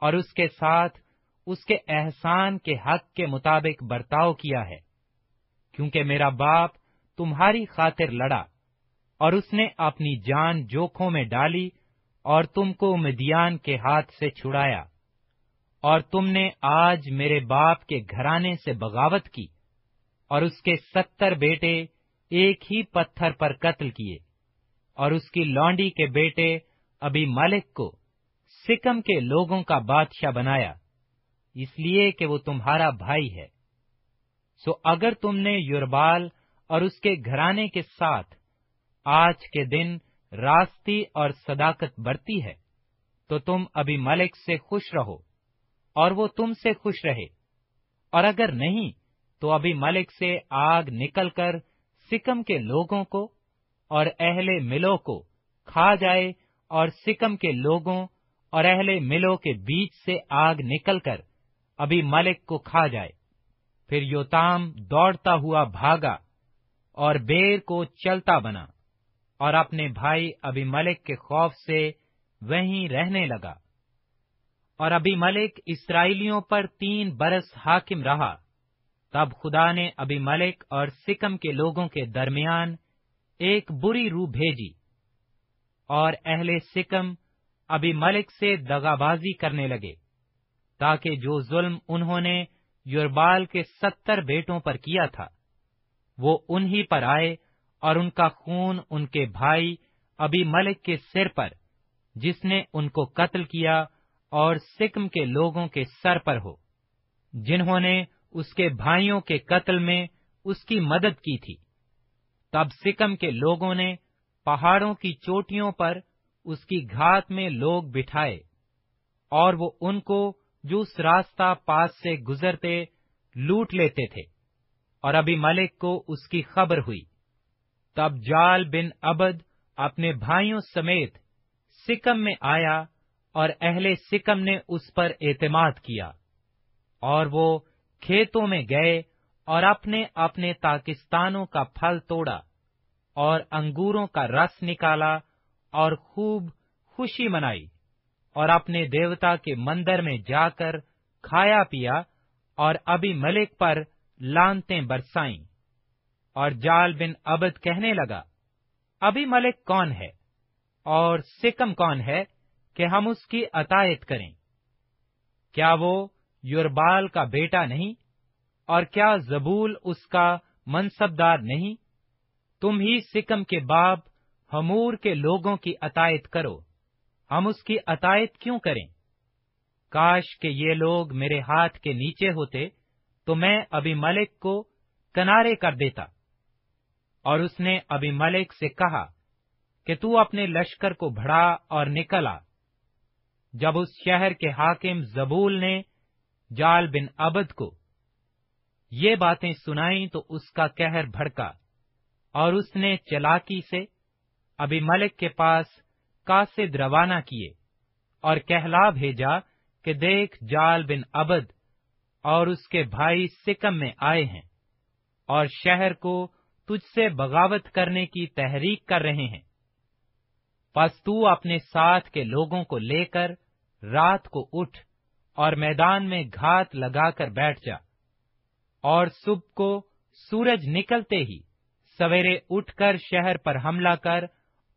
اور اس کے ساتھ اس کے احسان کے حق کے مطابق برتاؤ کیا ہے، کیونکہ میرا باپ تمہاری خاطر لڑا اور اس نے اپنی جان جوکھوں میں ڈالی اور تم کو مدیان کے ہاتھ سے چھڑایا۔ اور تم نے آج میرے باپ کے گھرانے سے بغاوت کی اور اس کے ستر بیٹے ایک ہی پتھر پر قتل کیے اور اس کی لانڈی کے بیٹے ابھی ملک کو سکم کے لوگوں کا بادشاہ بنایا، اس لیے کہ وہ تمہارا بھائی ہے۔ سو اگر تم نے یوربال اور اس کے گھرانے کے ساتھ آج کے دن راستی اور صداقت برتی ہے، تو تم ابھی ملک سے خوش رہو۔ اور وہ تم سے خوش رہے۔ اور اگر نہیں، تو ابھی ملک سے آگ نکل کر سکم کے لوگوں کو اور اہل ملو کو کھا جائے اور سکم کے لوگوں اور اہل ملو کے بیچ سے آگ نکل کر ابھی ملک کو کھا جائے۔ پھر یوتام دوڑتا ہوا بھاگا اور بیر کو چلتا بنا اور اپنے بھائی ابھی ملک کے خوف سے وہیں رہنے لگا۔ اور ابھی ملک اسرائیلیوں پر تین برس حاکم رہا۔ تب خدا نے ابھی ملک اور سکم کے لوگوں کے درمیان ایک بری روح بھیجی اور اہل سکم ابھی ملک سے دگا بازی کرنے لگے تاکہ جو ظلم انہوں نے یوربال کے ستر بیٹوں پر کیا تھا، وہ انہی پر آئے اور ان کا خون ان کے بھائی ابھی ملک کے سر پر، جس نے ان کو قتل کیا اور سکم کے لوگوں کے سر پر ہو، جنہوں نے اس کے بھائیوں کے قتل میں اس کی مدد کی تھی۔ تب سکم کے لوگوں نے پہاڑوں کی چوٹیوں پر اس کی گھات میں لوگ بٹھائے، اور وہ ان کو جو اس راستہ پاس سے گزرتے لوٹ لیتے تھے۔ اور ابھی ملک کو اس کی خبر ہوئی۔ تب جال بن ابد اپنے بھائیوں سمیت سکم میں آیا اور اہل سکم نے اس پر اعتماد کیا اور وہ کھیتوں میں گئے اور اپنے اپنے پاکستانوں کا پھل توڑا اور انگوروں کا رس نکالا اور خوب خوشی منائی اور اپنے دیوتا کے مندر میں جا کر کھایا پیا اور ابھی ملک پر لانتے برسائیں اور جال بن ابد کہنے لگا ابھی ملک کون ہے اور سکم کون ہے؟ کہ ہم اس کی عطایت کریں۔ کیا وہ یوربال کا بیٹا نہیں؟ اور کیا زبول اس کا منصبدار نہیں؟ تم ہی سکم کے باپ ہمور کے لوگوں کی عطایت کرو۔ ہم اس کی عطایت کیوں کریں؟ کاش کہ یہ لوگ میرے ہاتھ کے نیچے ہوتے تو میں ابھی ملک کو کنارے کر دیتا۔ اور اس نے ابھی ملک سے کہا کہ تو اپنے لشکر کو بڑھا اور نکلا۔ جب اس شہر کے حاکم زبول نے جال بن ابد کو یہ باتیں سنائیں تو اس کا کہر بھڑکا اور اس نے چلاکی سے ابھی ملک کے پاس کاسد روانہ کیے اور کہلا بھیجا کہ دیکھ جال بن ابد اور اس کے بھائی سکم میں آئے ہیں اور شہر کو تجھ سے بغاوت کرنے کی تحریک کر رہے ہیں۔ پس تو اپنے ساتھ کے لوگوں کو لے کر رات کو اٹھ اور میدان میں گھات لگا کر بیٹھ جا۔ اور صبح کو سورج نکلتے ہی سویرے اٹھ کر شہر پر حملہ کر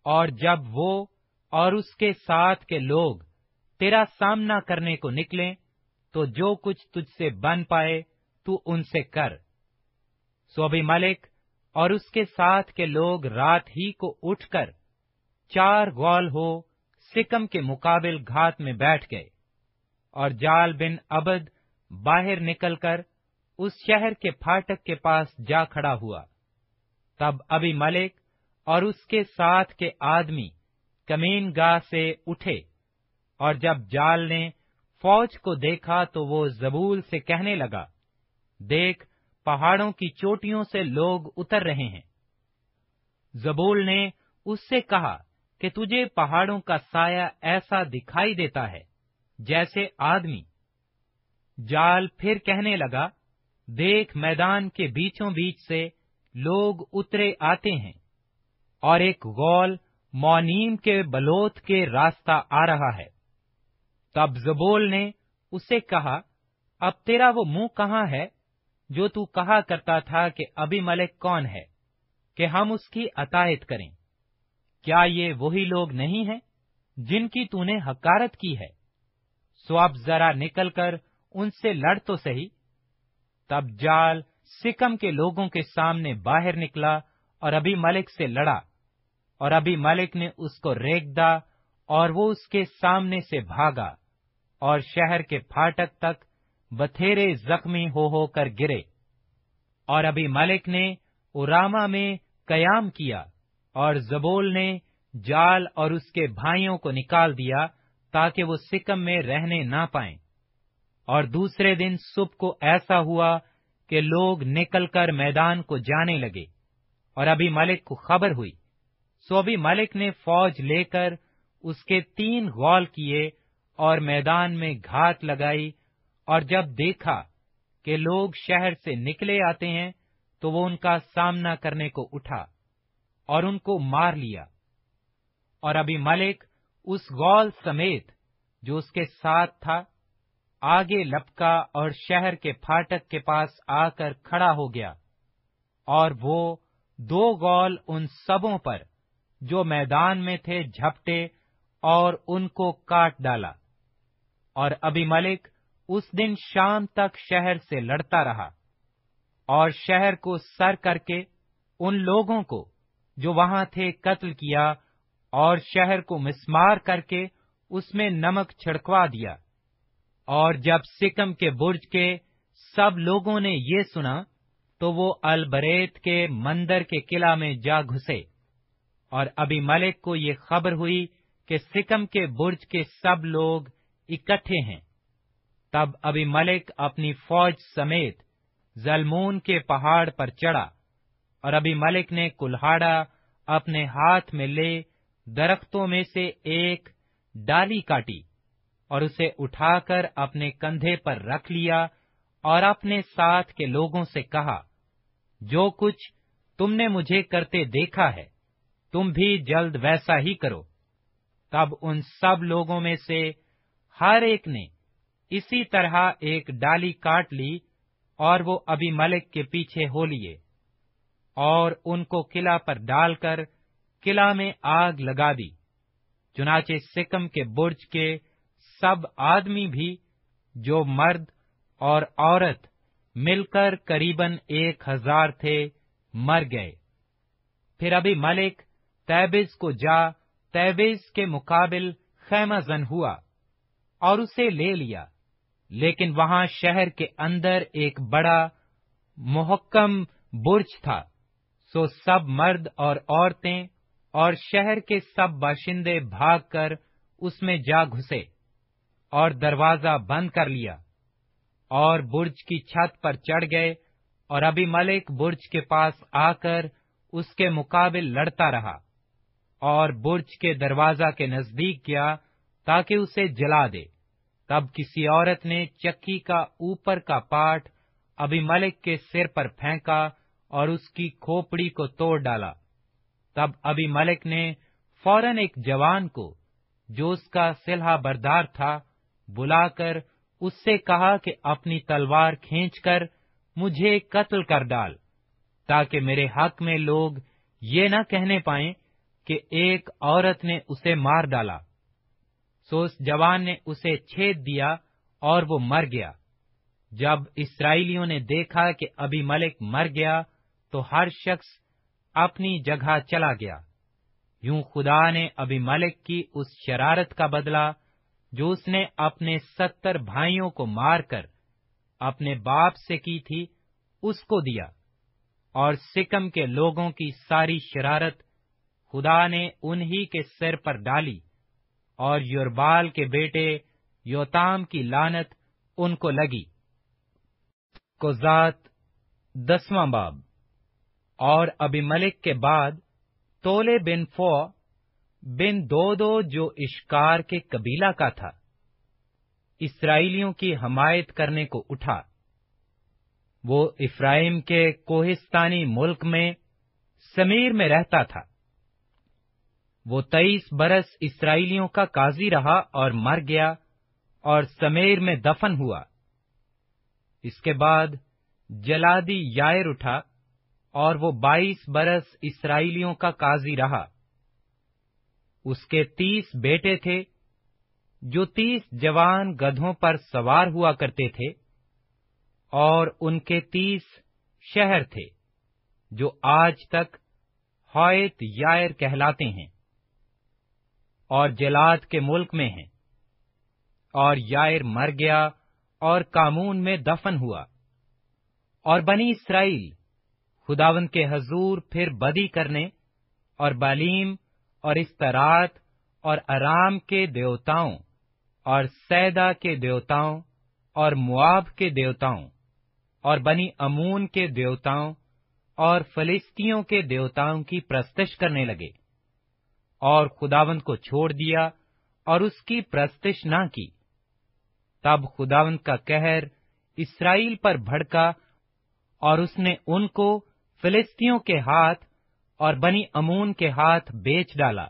اور جب وہ اور اس کے ساتھ کے لوگ تیرا سامنا کرنے کو نکلیں تو جو کچھ تجھ سے بن پائے تو ان سے کر۔ سو ابھی ملک اور اس کے ساتھ کے لوگ رات ہی کو اٹھ کر چار گول ہو سکم کے مقابل گھات میں بیٹھ گئے اور جال بن ابد باہر نکل کر اس شہر کے پھاٹک کے پاس جا کھڑا ہوا۔ تب ابھی ملک اور اس کے ساتھ کے آدمی کمین گاہ سے اٹھے اور جب جال نے فوج کو دیکھا تو وہ زبول سے کہنے لگا، دیکھ، پہاڑوں کی چوٹیوں سے لوگ اتر رہے ہیں۔ زبول نے اس سے کہا کہ تجھے پہاڑوں کا سایہ ایسا دکھائی دیتا ہے جیسے آدمی۔ جال پھر کہنے لگا، دیکھ میدان کے بیچوں بیچ سے لوگ اترے آتے ہیں اور ایک غول مونیم کے بلوت کے راستہ آ رہا ہے۔ تب زبول نے اسے کہا، اب تیرا وہ منہ کہاں ہے جو تو کہا کرتا تھا کہ ابھی ملک کون ہے، کہ ہم اس کی عطایت کریں۔ کیا یہ وہی لوگ نہیں ہیں جن کی تو نے حکارت کی ہے؟ سو اب ذرا نکل کر ان سے لڑ تو سہی تب جال سکم کے لوگوں کے سامنے باہر نکلا اور ابھی ملک سے لڑا۔ اور ابھی ملک نے اس کو ریک دا اور وہ اس کے سامنے سے بھاگا اور شہر کے پھاٹک تک بتھیرے زخمی ہو ہو کر گرے۔ اور ابھی ملک نے اراما میں قیام کیا۔ اور زبول نے جال اور اس کے بھائیوں کو نکال دیا تاکہ وہ سکم میں رہنے نہ پائیں۔ اور دوسرے دن صبح کو ایسا ہوا کہ لوگ نکل کر میدان کو جانے لگے اور ابھی ملک کو خبر ہوئی۔ سو ابھی ملک نے فوج لے کر اس کے تین غول کیے اور میدان میں گھات لگائی اور جب دیکھا کہ لوگ شہر سے نکلے آتے ہیں تو وہ ان کا سامنا کرنے کو اٹھا۔ اور ان کو مار لیا۔ اور ابھی ملک اس غول سمیت جو اس کے ساتھ تھا، آگے لپکا اور شہر کے پھاٹک کے پاس آ کر کھڑا ہو گیا۔ اور وہ دو گول ان سبوں پر جو میدان میں تھے جھپٹے اور ان کو کاٹ ڈالا۔ اور ابھی ملک اس دن شام تک شہر سے لڑتا رہا اور شہر کو سر کر کے ان لوگوں کو جو وہاں تھے قتل کیا اور شہر کو مسمار کر کے اس میں نمک چھڑکوا دیا۔ اور جب سکم کے برج کے سب لوگوں نے یہ سنا، تو وہ البریت کے مندر کے قلعہ میں جا گھسے۔ اور ابھی ملک کو یہ خبر ہوئی کہ سکم کے برج کے سب لوگ اکٹھے ہیں۔ تب ابھی ملک اپنی فوج سمیت زلمون کے پہاڑ پر چڑھا۔ اور ابھی ملک نے کلہاڑا اپنے ہاتھ میں لے درختوں میں سے ایک ڈالی کاٹی اور اسے اٹھا کر اپنے کندھے پر رکھ لیا اور اپنے ساتھ کے لوگوں سے کہا، جو کچھ تم نے مجھے کرتے دیکھا ہے، تم بھی جلد ویسا ہی کرو۔ تب ان سب لوگوں میں سے ہر ایک نے اسی طرح ایک ڈالی کاٹ لی اور وہ ابھی ملک کے پیچھے ہو لیے۔ اور ان کو قلعہ پر ڈال کر قلعہ میں آگ لگا دی۔ چنانچہ سکم کے برج کے سب آدمی بھی، جو مرد اور عورت، مل کر قریباً ایک ہزار تھے، مر گئے۔ پھر ابھی ملک تیبز کو جا، تیبز کے مقابل خیمہ زن ہوا اور اسے لے لیا۔ لیکن وہاں شہر کے اندر ایک بڑا، محکم برج تھا۔ سو سب مرد اور عورتیں اور شہر کے سب باشندے بھاگ کر اس میں جا گھسے اور دروازہ بند کر لیا اور برج کی چھت پر چڑھ گئے اور ابھی ملک برج کے پاس آ کر اس کے مقابل لڑتا رہا اور برج کے دروازہ کے نزدیک گیا تاکہ اسے جلا دے۔ تب کسی عورت نے چکی کا اوپر کا پاٹ ابھی ملک کے سر پر پھینکا اور اس کی کھوپڑی کو توڑ ڈالا۔ تب ابھی ملک نے فوراً ایک جوان کو، جو اس کا سلحا بردار تھا، بلا کر اس سے کہا کہ اپنی تلوار کھینچ کر مجھے قتل کر ڈال، تاکہ میرے حق میں لوگ یہ نہ کہنے پائیں کہ ایک عورت نے اسے مار ڈالا۔ سو اس جوان نے اسے چھید دیا اور وہ مر گیا۔ جب اسرائیلیوں نے دیکھا کہ ابھی ملک مر گیا تو ہر شخص اپنی جگہ چلا گیا۔ یوں خدا نے ابھی ملک کی اس شرارت کا بدلہ، جو اس نے اپنے ستر بھائیوں کو مار کر اپنے باپ سے کی تھی، اس کو دیا۔ اور سکم کے لوگوں کی ساری شرارت خدا نے انہی کے سر پر ڈالی۔ اور یوربال کے بیٹے یوتام کی لانت ان کو لگی۔ کو ذات دسواں باب۔ اور ابھی ملک کے بعد تولے بن فو بن دو دو جو اشکار کے قبیلہ کا تھا، اسرائیلیوں کی حمایت کرنے کو اٹھا۔ وہ افرائیم کے کوہستانی ملک میں سمیر میں رہتا تھا۔ وہ تئیس برس اسرائیلیوں کا قاضی رہا اور مر گیا اور سمیر میں دفن ہوا۔ اس کے بعد جلادی یائر اٹھا۔ اور وہ بائیس برس اسرائیلیوں کا قاضی رہا۔ اس کے تیس بیٹے تھے، جو تیس جوان گدھوں پر سوار ہوا کرتے تھے، اور ان کے تیس شہر تھے، جو آج تک ہوت یائر کہلاتے ہیں اور جلاد کے ملک میں ہیں۔ اور یائر مر گیا اور کامون میں دفن ہوا۔ اور بنی اسرائیل خداون کے حضور پھر بدی کرنے اور بالیم اور استرات اور ارام کے دیوتاؤں اور سیدا کے دیوتاؤں اور مواب کے دیوتاؤں اور بنی امون کے دیوتاؤں اور فلسطینوں کے دیوتاؤں کی پرستش کرنے لگے اور خداون کو چھوڑ دیا اور اس کی پرستش نہ کی۔ تب خداون کا کہر اسرائیل پر بھڑکا اور اس نے ان کو فلسطینوں کے ہاتھ اور بنی امون کے ہاتھ بیچ ڈالا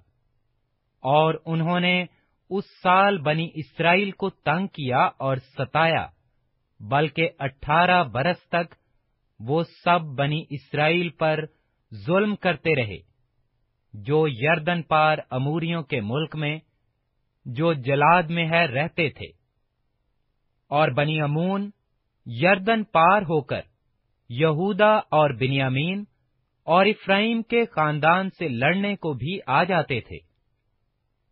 اور انہوں نے اس سال بنی اسرائیل کو تنگ کیا اور ستایا، بلکہ اٹھارہ برس تک وہ سب بنی اسرائیل پر ظلم کرتے رہے، جو یردن پار اموریوں کے ملک میں، جو جلاد میں ہے، رہتے تھے۔ اور بنی امون یردن پار ہو کر یہودا اور بنیامین اور افراہیم کے خاندان سے لڑنے کو بھی آ جاتے تھے۔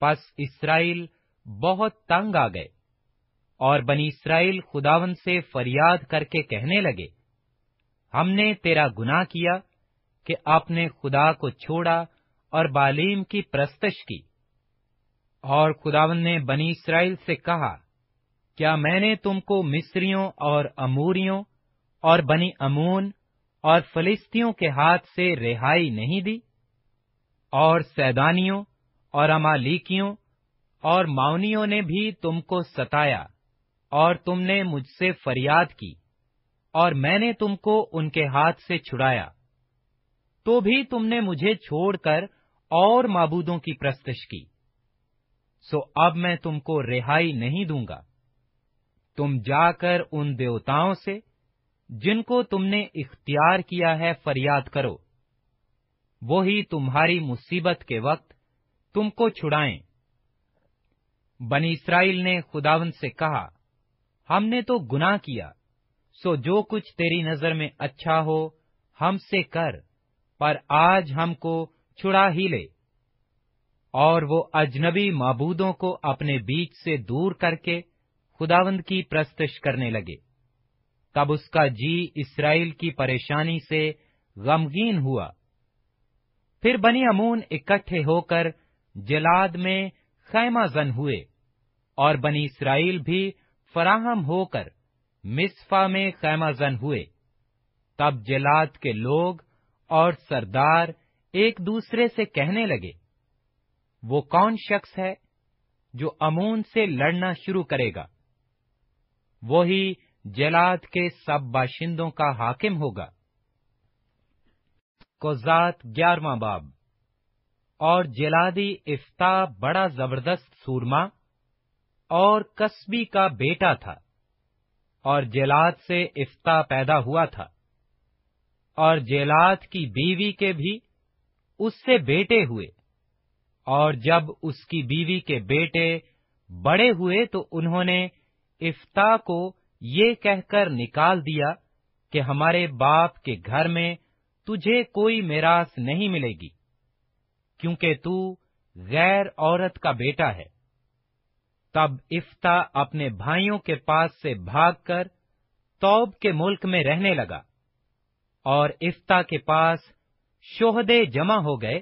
پس اسرائیل بہت تنگ آ گئے اور بنی اسرائیل خداون سے فریاد کر کے کہنے لگے، ہم نے تیرا گناہ کیا کہ اپنے خدا کو چھوڑا اور بالیم کی پرستش کی۔ اور خداون نے بنی اسرائیل سے کہا، کیا میں نے تم کو مصریوں اور اموریوں اور بنی امون اور فلسطینوں کے ہاتھ سے رہائی نہیں دی، اور سیدانیوں اور امالیکیوں اور ماؤنیوں نے بھی تم کو ستایا، اور تم نے مجھ سے فریاد کی، اور میں نے تم کو ان کے ہاتھ سے چھڑایا۔ تو بھی تم نے مجھے چھوڑ کر اور معبودوں کی پرستش کی۔ سو اب میں تم کو رہائی نہیں دوں گا۔ تم جا کر ان دیوتاؤں سے جن کو تم نے اختیار کیا ہے فریاد کرو۔ وہی تمہاری مصیبت کے وقت تم کو چھڑائیں۔ بنی اسرائیل نے خداون سے کہا، ہم نے تو گناہ کیا، سو جو کچھ تیری نظر میں اچھا ہو، ہم سے کر، پر آج ہم کو چھڑا ہی لے۔ اور وہ اجنبی معبودوں کو اپنے بیچ سے دور کر کے خداوند کی پرستش کرنے لگے۔ تب اس کا جی اسرائیل کی پریشانی سے غمگین ہوا۔ پھر بنی امون اکٹھے ہو کر جلاد میں خیمہ زن ہوئے اور بنی اسرائیل بھی فراہم ہو کر مصفا میں خیمہ زن ہوئے۔ تب جلاد کے لوگ اور سردار ایک دوسرے سے کہنے لگے، وہ کون شخص ہے جو امون سے لڑنا شروع کرے گا؟ وہی جلاد کے سب باشندوں کا حاکم ہوگا۔ کوزات گیارہواں باب۔ اور جلادی افتا بڑا زبردست سورما اور کسبی کا بیٹا تھا۔ اور جلاد سے افتا پیدا ہوا تھا۔ اور جیلاد کی بیوی کے بھی اس سے بیٹے ہوئے۔ اور جب اس کی بیوی کے بیٹے بڑے ہوئے تو انہوں نے افتا کو یہ کہہ کر نکال دیا کہ ہمارے باپ کے گھر میں تجھے کوئی میراث نہیں ملے گی، کیونکہ تو غیر عورت کا بیٹا ہے۔ تب افتا اپنے بھائیوں کے پاس سے بھاگ کر توب کے ملک میں رہنے لگا اور افتا کے پاس شوہدے جمع ہو گئے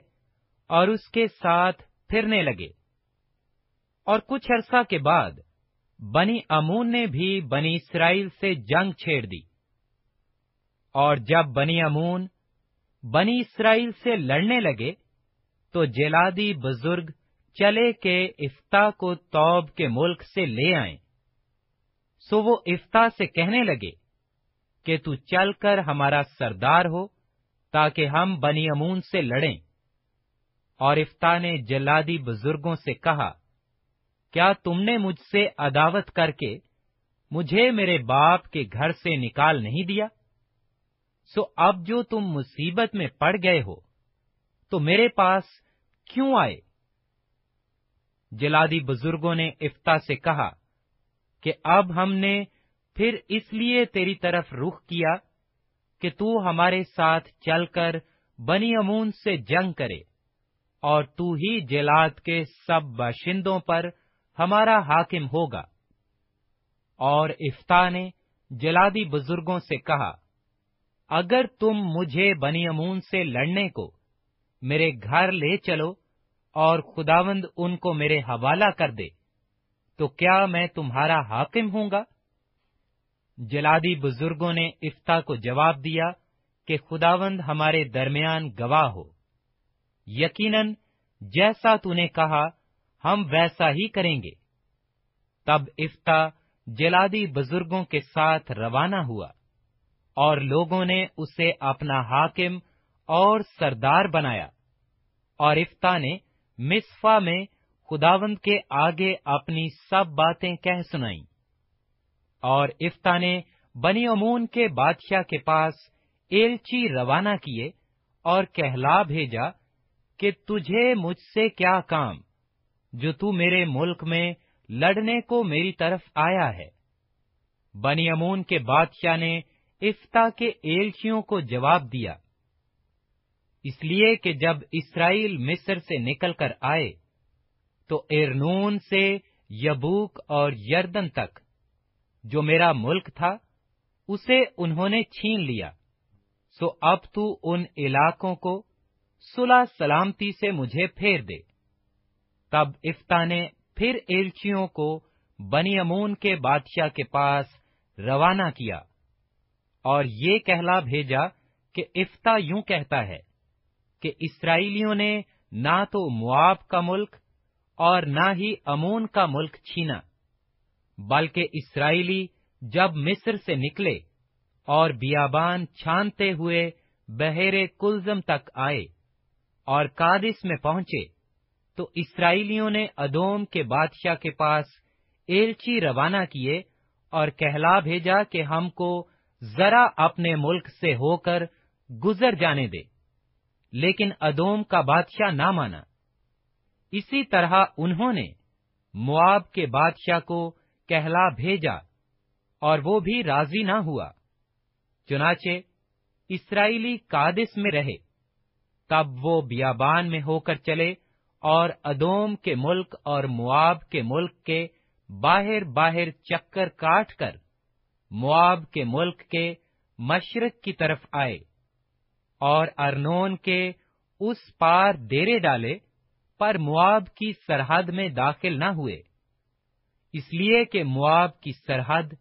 اور اس کے ساتھ پھرنے لگے۔ اور کچھ عرصہ کے بعد بنی امون نے بھی بنی اسرائیل سے جنگ چھیڑ دی۔ اور جب بنی امون بنی اسرائیل سے لڑنے لگے، تو جلادی بزرگ چلے کے افتا کو توب کے ملک سے لے آئیں۔ سو وہ افتا سے کہنے لگے کہ تو چل کر ہمارا سردار ہو تاکہ ہم بنی امون سے لڑیں۔ اور افتا نے جلادی بزرگوں سے کہا کیا تم نے مجھ سے عداوت کر کے مجھے میرے باپ کے گھر سے نکال نہیں دیا؟ سو اب جو تم مصیبت میں پڑ گئے ہو، تو میرے پاس کیوں آئے؟ جلادی بزرگوں نے افتا سے کہا کہ اب ہم نے پھر اس لیے تیری طرف رخ کیا کہ تو ہمارے ساتھ چل کر بنی امون سے جنگ کرے اور تو ہی جلاد کے سب باشندوں پر ہمارا حاکم ہوگا۔ اور افتا نے جلادی بزرگوں سے کہا، اگر تم مجھے بنی امون سے لڑنے کو میرے گھر لے چلو اور خداوند ان کو میرے حوالہ کر دے، تو کیا میں تمہارا حاکم ہوں گا؟ جلادی بزرگوں نے افتا کو جواب دیا کہ خداوند ہمارے درمیان گواہ ہو۔ یقیناً جیسا تو نے کہا ہم ویسا ہی کریں گے۔ تب افتا جلادی بزرگوں کے ساتھ روانہ ہوا اور لوگوں نے اسے اپنا حاکم اور سردار بنایا اور افتا نے مصفا میں خداوند کے آگے اپنی سب باتیں کہہ سنائی اور افتا نے بنی امون کے بادشاہ کے پاس ایلچی روانہ کیے اور کہلا بھیجا کہ تجھے مجھ سے کیا کام؟ جو تو میرے ملک میں لڑنے کو میری طرف آیا ہے۔ بنی امون کے بادشاہ نے افتا کے ایلچیوں کو جواب دیا۔ اس لیے کہ جب اسرائیل مصر سے نکل کر آئے، تو ارنون سے یبوک اور یردن تک جو میرا ملک تھا، اسے انہوں نے چھین لیا۔ سو اب تو ان علاقوں کو صلح سلامتی سے مجھے پھیر دے۔ تب افتا نے پھر ایلچیوں کو بنی امون کے بادشاہ کے پاس روانہ کیا اور یہ کہلا بھیجا کہ افتا یوں کہتا ہے کہ اسرائیلیوں نے نہ تو مواب کا ملک اور نہ ہی امون کا ملک چھینا، بلکہ اسرائیلی جب مصر سے نکلے اور بیابان چھانتے ہوئے بحیر کلزم تک آئے اور کادس میں پہنچے۔ تو اسرائیلیوں نے ادوم کے بادشاہ کے پاس ایلچی روانہ کیے اور کہلا بھیجا کہ ہم کو ذرا اپنے ملک سے ہو کر گزر جانے دے۔ لیکن ادوم کا بادشاہ نہ مانا۔ اسی طرح انہوں نے مواب کے بادشاہ کو کہلا بھیجا اور وہ بھی راضی نہ ہوا۔ چنانچہ اسرائیلی کادس میں رہے۔ تب وہ بیابان میں ہو کر چلے اور ادوم کے ملک اور مواب کے ملک کے باہر باہر چکر کاٹ کر مواب کے ملک کے مشرق کی طرف آئے اور ارنون کے اس پار ڈیرے ڈالے پر مواب کی سرحد میں داخل نہ ہوئے۔ اس لیے کہ مواب کی سرحد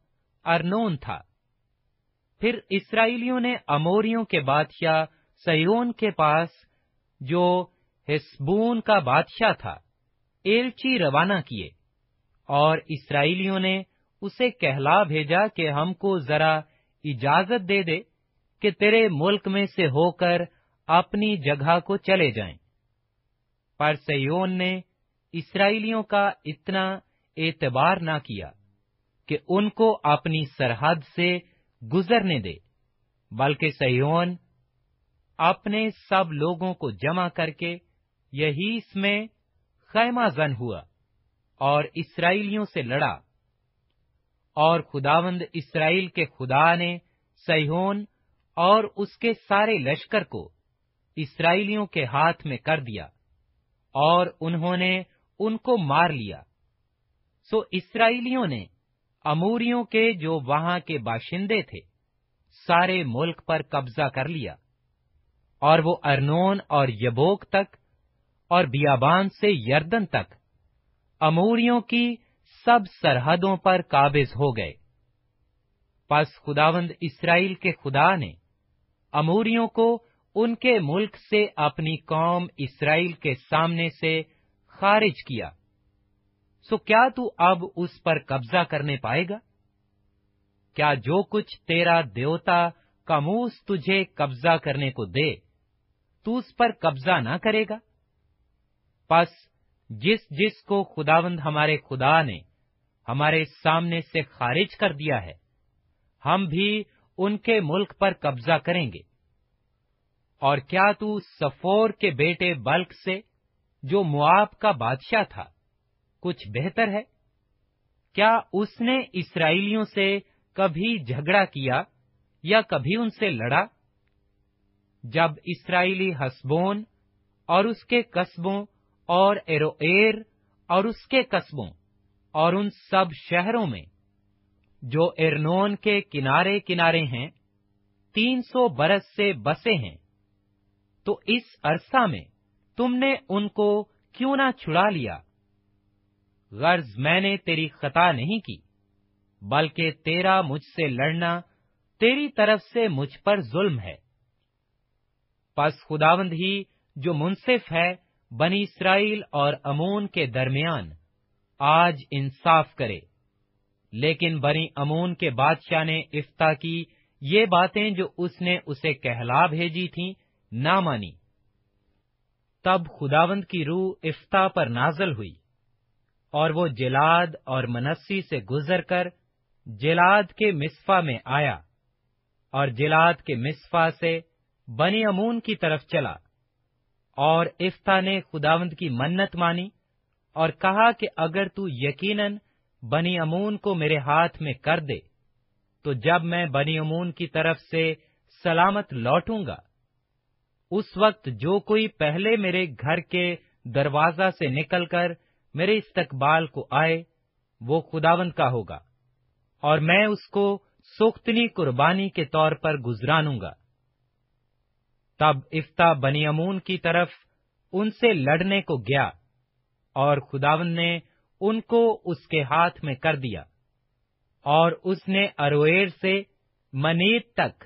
ارنون تھا۔ پھر اسرائیلیوں نے اموریوں کے بادشاہ سیون کے پاس جو ہسبون کا بادشاہ تھا۔ ایلچی روانہ کیے۔ اور اسرائیلیوں نے اسے کہلا بھیجا کہ ہم کو ذرا اجازت دے دے کہ تیرے ملک میں سے ہو کر اپنی جگہ کو چلے جائیں۔ پر سیون نے اسرائیلیوں کا اتنا اعتبار نہ کیا کہ ان کو اپنی سرحد سے گزرنے دے، بلکہ سیون اپنے سب لوگوں کو جمع کر کے یہی اس میں خیمہ زن ہوا اور اسرائیلیوں سے لڑا اور خداوند اسرائیل کے خدا نے سیہون اور اس کے سارے لشکر کو اسرائیلیوں کے ہاتھ میں کر دیا اور انہوں نے ان کو مار لیا۔ سو اسرائیلیوں نے اموریوں کے جو وہاں کے باشندے تھے سارے ملک پر قبضہ کر لیا اور وہ ارنون اور یبوک تک اور بیابان سے یردن تک اموریوں کی سب سرحدوں پر قابض ہو گئے۔ پس خداوند اسرائیل کے خدا نے اموریوں کو ان کے ملک سے اپنی قوم اسرائیل کے سامنے سے خارج کیا۔ سو کیا تو اب اس پر قبضہ کرنے پائے گا؟ کیا جو کچھ تیرا دیوتا کموس تجھے قبضہ کرنے کو دے، تو اس پر قبضہ نہ کرے گا؟ پس جس جس کو خداوند ہمارے خدا نے ہمارے سامنے سے خارج کر دیا ہے، ہم بھی ان کے ملک پر قبضہ کریں گے۔ اور کیا تو سفور کے بیٹے بلک سے، جو مواب کا بادشاہ تھا، کچھ بہتر ہے؟ کیا اس نے اسرائیلیوں سے کبھی جھگڑا کیا یا کبھی ان سے لڑا؟ جب اسرائیلی ہسبون اور اس کے قصبوں اور ایروئر اور اس کے قصبوں اور ان سب شہروں میں جو ارنون کے کنارے کنارے ہیں، تین سو برس سے بسے ہیں۔ تو اس عرصہ میں تم نے ان کو کیوں نہ چھڑا لیا؟ غرض میں نے تیری خطا نہیں کی، بلکہ تیرا مجھ سے لڑنا تیری طرف سے مجھ پر ظلم ہے۔ پس خداوند ہی جو منصف ہے بنی اسرائیل اور امون کے درمیان آج انصاف کرے۔ لیکن بنی امون کے بادشاہ نے افتا کی۔ یہ باتیں جو اس نے اسے کہلا بھیجی تھیں، نہ مانی۔ تب خداوند کی روح افتا پر نازل ہوئی اور وہ جلاد اور منسی سے گزر کر جلاد کے مصفا میں آیا اور جلاد کے مصفا سے بنی امون کی طرف چلا۔ اور افتا نے خداوند کی منت مانی اور کہا کہ اگر تو یقیناً بنی امون کو میرے ہاتھ میں کر دے، تو جب میں بنی امون کی طرف سے سلامت لوٹوں گا۔ اس وقت جو کوئی پہلے میرے گھر کے دروازہ سے نکل کر میرے استقبال کو آئے، وہ خداون کا ہوگا اور میں اس کو سختنی قربانی کے طور پر گزرانوں گا۔ تب افتا بنی امون کی طرف ان سے لڑنے کو گیا اور خداون نے ان کو اس کے ہاتھ میں کر دیا اور اس نے ارویر سے منیت تک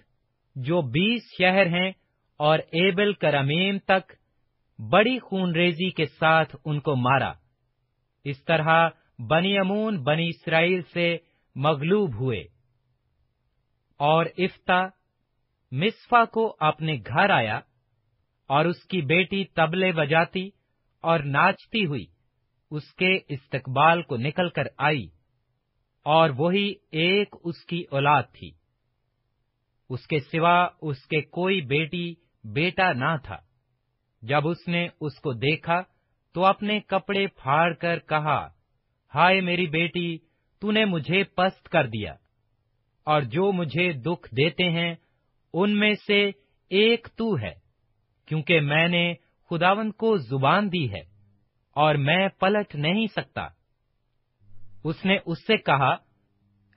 جو بیس شہر ہیں اور ایبل کرمیم تک بڑی خون ریزی کے ساتھ ان کو مارا۔ اس طرح بنی امون بنی اسرائیل سے مغلوب ہوئے اور افتا مصفا کو اپنے گھر آیا اور اس کی بیٹی تبلے بجاتی اور ناچتی ہوئی اس کے استقبال کو نکل کر آئی اور وہی ایک اس کی اولاد تھی۔ اس کے سوا اس کے کوئی بیٹی، بیٹا نہ تھا۔ جب اس نے اس کو دیکھا تو اپنے کپڑے پھاڑ کر کہا، ہائے میری بیٹی، تو نے مجھے پست کر دیا اور جو مجھے دکھ دیتے ہیں ان میں سے ایک تو ہے، کیونکہ میں نے خداون کو زبان دی ہے اور میں پلٹ نہیں سکتا۔ اس نے اس سے کہا،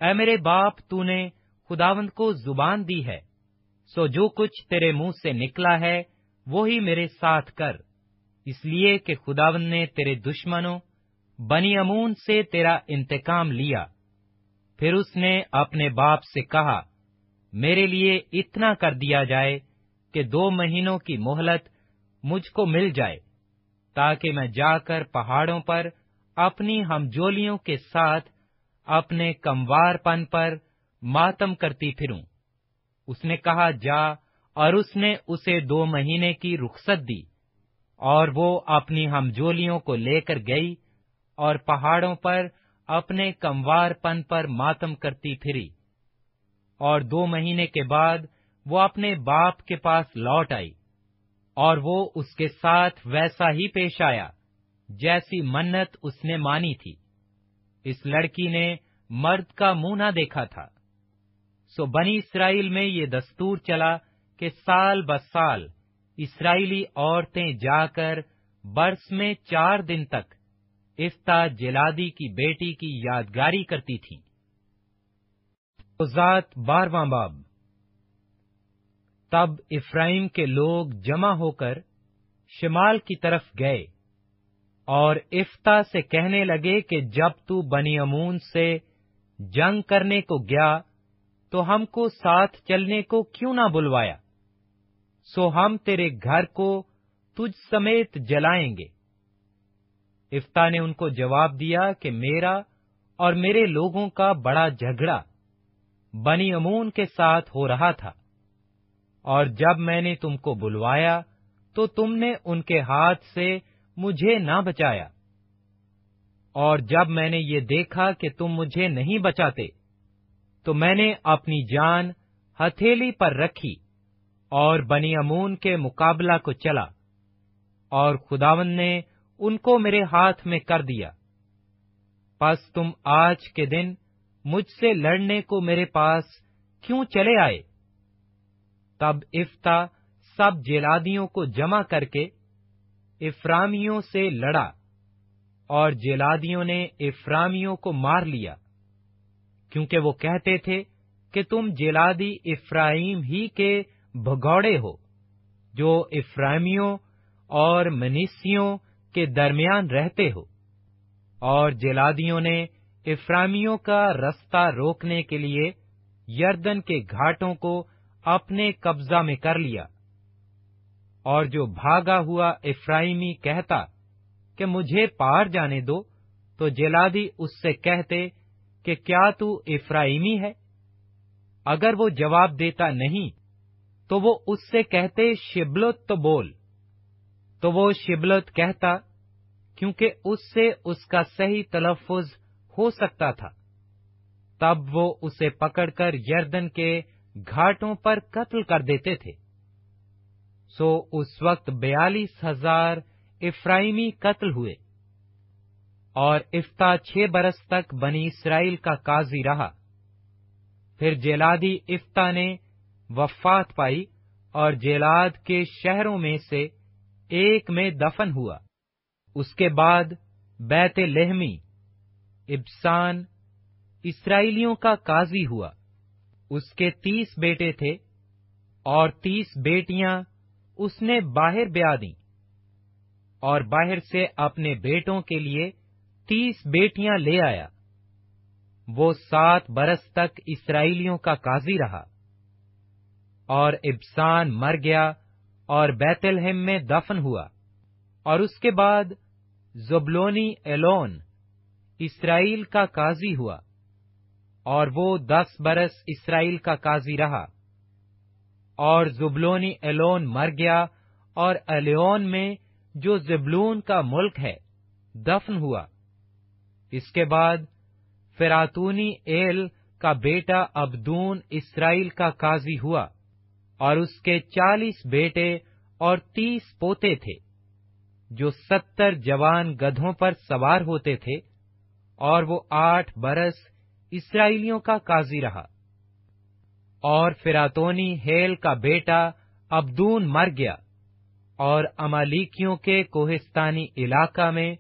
اے میرے باپ، تو نے خداون کو زبان دی ہے، سو جو کچھ تیرے منہ سے نکلا ہے، وہی میرے ساتھ کر۔ اس لیے کہ خداون نے تیرے دشمنوں، بنی امون سے تیرا انتقام لیا۔ پھر اس نے اپنے باپ سے کہا میرے لیے اتنا کر دیا جائے کہ دو مہینوں کی مہلت مجھ کو مل جائے، تاکہ میں جا کر پہاڑوں پر اپنی ہمجولیوں کے ساتھ اپنے کموار پن پر ماتم کرتی پھروں۔ اس نے کہا، جا۔ اور اس نے اسے دو مہینے کی رخصت دی۔ اور وہ اپنی ہمجولیوں کو لے کر گئی اور پہاڑوں پر اپنے کموار پن پر ماتم کرتی پھری۔ اور دو مہینے کے بعد وہ اپنے باپ کے پاس لوٹ آئی اور وہ اس کے ساتھ ویسا ہی پیش آیا جیسی منت اس نے مانی تھی۔ اس لڑکی نے مرد کا منہ نہ دیکھا تھا۔ سو بنی اسرائیل میں یہ دستور چلا کہ سال بسال اسرائیلی عورتیں جا کر برس میں چار دن تک افتا جلادی کی بیٹی کی یادگاری کرتی تھیں۔ ذات بارواں باب۔ تب افراہیم کے لوگ جمع ہو کر شمال کی طرف گئے اور افتا سے کہنے لگے کہ جب تو بنی امون سے جنگ کرنے کو گیا تو ہم کو ساتھ چلنے کو کیوں نہ بلوایا؟ سو ہم تیرے گھر کو تجھ سمیت جلائیں گے۔ افتا نے ان کو جواب دیا کہ میرا اور میرے لوگوں کا بڑا جھگڑا بنی امون کے ساتھ ہو رہا تھا۔ اور جب میں نے تم کو بلوایا، تو تم نے ان کے ہاتھ سے مجھے نہ بچایا۔ اور جب میں نے یہ دیکھا کہ تم مجھے نہیں بچاتے، تو میں نے اپنی جان ہتھیلی پر رکھی اور بنی امون کے مقابلہ کو چلا، اور خداون نے ان کو میرے ہاتھ میں کر دیا۔ پس تم آج کے دن مجھ سے لڑنے کو میرے پاس کیوں چلے آئے؟ تب افتا سب جیلادیوں کو جمع کر کے افرامیوں سے لڑا اور جیلادیوں نے افرامیوں کو مار لیا، کیونکہ وہ کہتے تھے کہ تم جیلادی افراہیم ہی کے بھگوڑے ہو، جو افرامیوں اور منیسیوں کے درمیان رہتے ہو، اور جیلادیوں نے افرامیوں کا رستہ روکنے کے لیے یردن کے گھاٹوں کو اپنے قبضہ میں کر لیا۔ اور جو بھاگا ہوا افرائیمی کہتا کہ مجھے پار جانے دو، تو جلادی اس سے کہتے کہ کیا تو افرائیمی ہے؟ اگر وہ جواب دیتا نہیں، تو وہ اس سے کہتے شبلت تو بول۔ تو وہ شبلت کہتا، کیونکہ اس سے اس کا صحیح تلفظ ہو سکتا تھا۔ تب وہ اسے پکڑ کر یردن کے گھاٹوں پر قتل کر دیتے تھے۔ سو اس وقت بیالیس ہزار افرائیمی قتل ہوئے۔ اور افتا چھ برس تک بنی اسرائیل کا قاضی رہا۔ پھر جیلادی افتا نے وفات پائی اور جیلاد کے شہروں میں سے ایک میں دفن ہوا۔ اس کے بعد بیت لہمی ابسان اسرائیلیوں کا قاضی ہوا۔ اس کے تیس بیٹے تھے اور تیس بیٹیاں اس نے باہر بیا دیں۔ اور باہر سے اپنے بیٹوں کے لیے تیس بیٹیاں لے آیا۔ وہ سات برس تک اسرائیلیوں کا قاضی رہا۔ اور ابسان مر گیا اور بیت الحم میں دفن ہوا۔ اور اس کے بعد زبلونی ایلون اسرائیل کا قاضی ہوا اور وہ دس برس اسرائیل کا قاضی رہا اور زبلونی ایلون مر گیا اور الیون میں جو زبلون کا ملک ہے دفن ہوا۔ اس کے بعد فراتونی ایل کا بیٹا ابدون اسرائیل کا قاضی ہوا اور اس کے چالیس بیٹے اور تیس پوتے تھے جو ستر جوان گدھوں پر سوار ہوتے تھے۔ اور وہ آٹھ برس اسرائیلیوں کا قاضی رہا۔ اور فراتونی ہیل کا بیٹا ابدون مر گیا۔ اور امالیکیوں کے کوہستانی علاقہ میں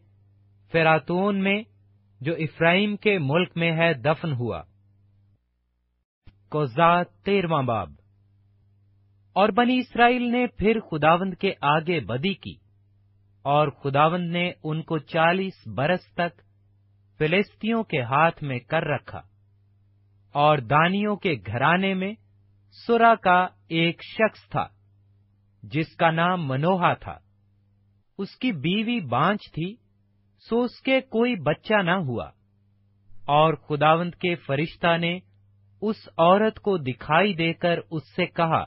فراتون میں، جو افراہیم کے ملک میں ہے، دفن ہوا۔ کوزات تیرواں باب۔ اور بنی اسرائیل نے پھر خداوند کے آگے بدی کی۔ اور خداوند نے ان کو چالیس برس تک فلسطینوں کے ہاتھ میں کر رکھا اور دانیوں کے گھرانے میں سورا کا ایک شخص تھا جس کا نام منوہا تھا۔ اس کی بیوی بانچ تھی، سو اس کے کوئی بچہ نہ ہوا۔ اور خداوند کے فرشتہ نے اس عورت کو دکھائی دے کر اس سے کہا،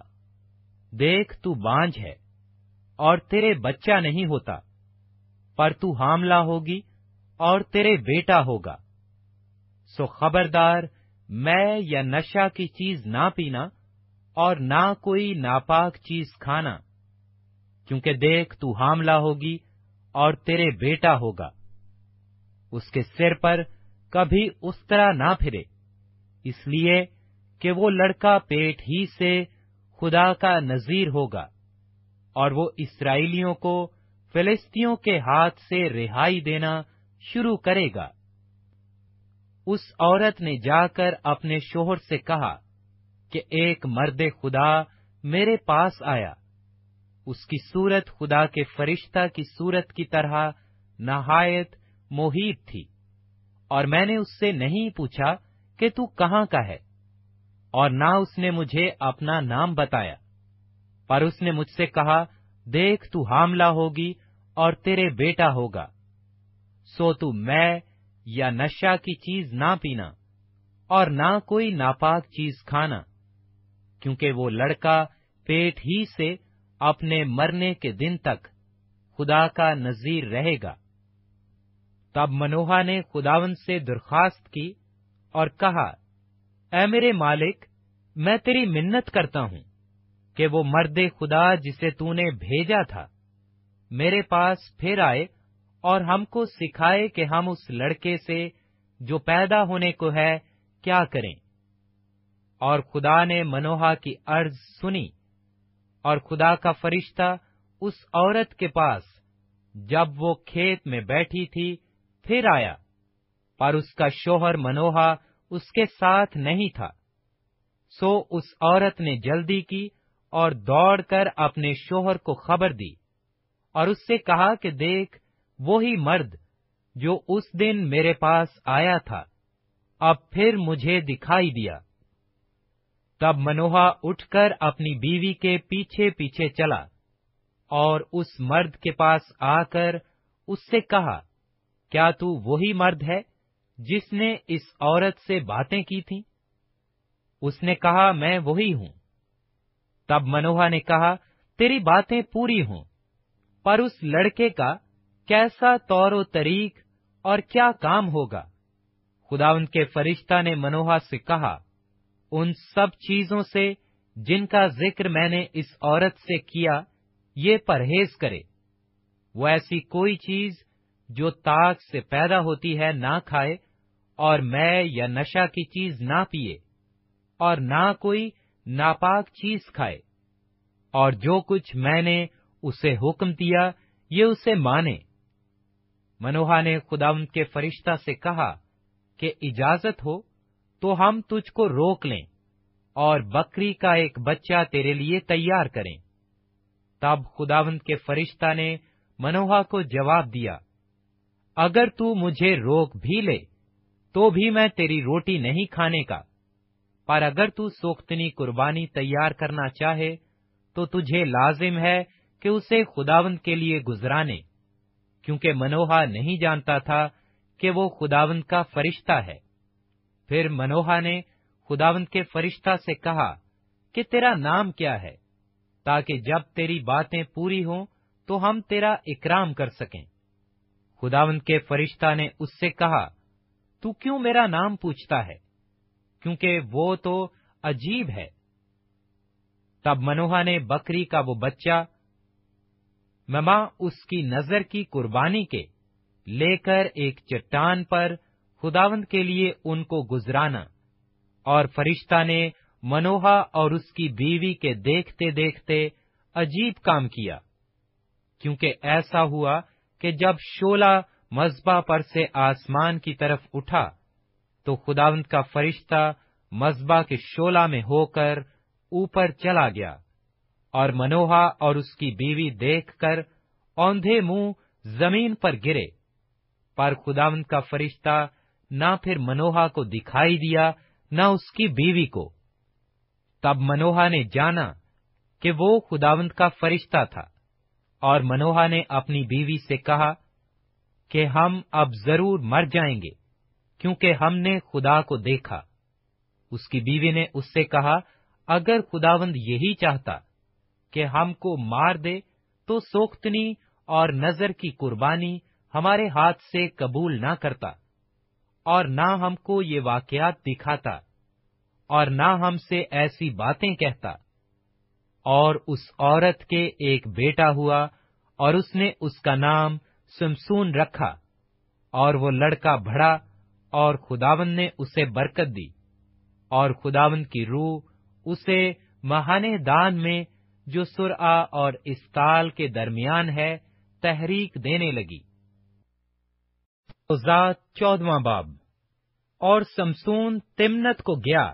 دیکھ تو بانج ہے اور تیرے بچہ نہیں ہوتا، پر تو حاملہ ہوگی اور تیرے بیٹا ہوگا۔ سو خبردار، میں یا نشہ کی چیز نہ پینا اور نہ کوئی ناپاک چیز کھانا، کیونکہ دیکھ تو حاملہ ہوگی اور تیرے بیٹا ہوگا۔ اس کے سر پر کبھی اس طرح نہ پھرے، اس لیے کہ وہ لڑکا پیٹ ہی سے خدا کا نذیر ہوگا اور وہ اسرائیلیوں کو فلسطینوں کے ہاتھ سے رہائی دینا شروع کرے گا۔ اس عورت نے جا کر اپنے شوہر سے کہا کہ ایک مرد خدا میرے پاس آیا۔ اس کی صورت خدا کے فرشتہ کی صورت کی طرح نہایت محیط تھی۔ اور میں نے اس سے نہیں پوچھا کہ تو کہاں کا ہے، اور نہ اس نے مجھے اپنا نام بتایا، پر اس نے مجھ سے کہا، دیکھ تو حاملہ ہوگی اور تیرے بیٹا ہوگا۔ سو تو میں یا نشہ کی چیز نہ پینا اور نہ کوئی ناپاک چیز کھانا، کیونکہ وہ لڑکا پیٹ ہی سے اپنے مرنے کے دن تک خدا کا نذیر رہے گا۔ تب منوہا نے خداون سے درخواست کی اور کہا، اے میرے مالک، میں تیری منت کرتا ہوں کہ وہ مرد خدا جسے تو نے بھیجا تھا، میرے پاس پھر آئے اور ہم کو سکھائے کہ ہم اس لڑکے سے جو پیدا ہونے کو ہے، کیا کریں۔ اور خدا نے منوہا کی عرض سنی، اور خدا کا فرشتہ اس عورت کے پاس جب وہ کھیت میں بیٹھی تھی، پھر آیا۔ پر اس کا شوہر منوہا اس کے ساتھ نہیں تھا۔ سو اس عورت نے جلدی کی اور دوڑ کر اپنے شوہر کو خبر دی، اور اس سے کہا کہ دیکھ وہی مرد جو اس دن میرے پاس آیا تھا، اب پھر مجھے دکھائی دیا۔ تب منوہا اٹھ کر اپنی بیوی کے پیچھے پیچھے چلا اور اس مرد کے پاس آ کر اس سے کہا، کیا تو وہی مرد ہے جس نے اس عورت سے باتیں کی تھیں؟ اس نے کہا، میں وہی ہوں۔ تب منوہا نے کہا، تیری باتیں پوری ہوں، پر اس لڑکے کا کیسا طور و طریق اور کیا کام ہوگا۔ خدا ان کے فرشتہ نے منوہا سے کہا، ان سب چیزوں سے جن کا ذکر میں نے اس عورت سے کیا، یہ پرہیز کرے۔ وہ ایسی کوئی چیز جو تاک سے پیدا ہوتی ہے نہ کھائے اور میں یا نشہ کی چیز نہ پیے، اور نہ کوئی ناپاک چیز کھائے۔ اور جو کچھ میں نے اسے حکم دیا، یہ اسے مانے۔ منوہا نے خداون کے فرشتہ سے کہا کہ اجازت ہو تو ہم تجھ کو روک لیں اور بکری کا ایک بچہ تیرے لیے تیار کریں۔ تب خداوند کے فرشتہ نے منوہا کو جواب دیا، اگر تو مجھے روک بھی لے تو بھی میں تیری روٹی نہیں کھانے کا، پر اگر تو سوختنی قربانی تیار کرنا چاہے تو تجھے لازم ہے کہ اسے خداوند کے لیے گزرانے۔ کیونکہ منوہا نہیں جانتا تھا کہ وہ خداوند کا فرشتہ ہے۔ پھر منوہا نے خداوند کے فرشتہ سے کہا کہ تیرا نام کیا ہے؟ تاکہ جب تیری باتیں پوری ہوں تو ہم تیرا اکرام کر سکیں۔ خداوند کے فرشتہ نے اس سے کہا، تو کیوں میرا نام پوچھتا ہے؟ کیونکہ وہ تو عجیب ہے۔ تب منوہا نے بکری کا وہ بچہ مما اس کی نظر کی قربانی کے لے کر ایک چٹان پر خداوند کے لیے ان کو گزرانا۔ اور فرشتہ نے منوہا اور اس کی بیوی کے دیکھتے دیکھتے عجیب کام کیا۔ کیونکہ ایسا ہوا کہ جب شولا مذبح پر سے آسمان کی طرف اٹھا، تو خداوند کا فرشتہ مذبح کے شولا میں ہو کر اوپر چلا گیا۔ اور منوہا اور اس کی بیوی دیکھ کر اوندھے منہ زمین پر گرے۔ پر خداوند کا فرشتہ نہ پھر منوہا کو دکھائی دیا، نہ اس کی بیوی کو۔ تب منوہا نے جانا کہ وہ خداوند کا فرشتہ تھا۔ اور منوہا نے اپنی بیوی سے کہا کہ ہم اب ضرور مر جائیں گے، کیونکہ ہم نے خدا کو دیکھا۔ اس کی بیوی نے اس سے کہا، اگر خداوند یہی چاہتا کہ ہم کو مار دے تو سوختنی اور نظر کی قربانی ہمارے ہاتھ سے قبول نہ کرتا اور نہ ہم کو یہ واقعات دکھاتا اور نہ ہم سے ایسی باتیں کہتا اور اس عورت کے ایک بیٹا ہوا اور اس نے اس کا نام سمسون رکھا اور وہ لڑکا بڑھا اور خداون نے اسے برکت دی اور خداون کی روح اسے مہانے دان میں جو سرآ اور استال کے درمیان ہے، تحریک دینے لگی۔ ذات چودواں باب۔ اور سمسون تمنت کو گیا۔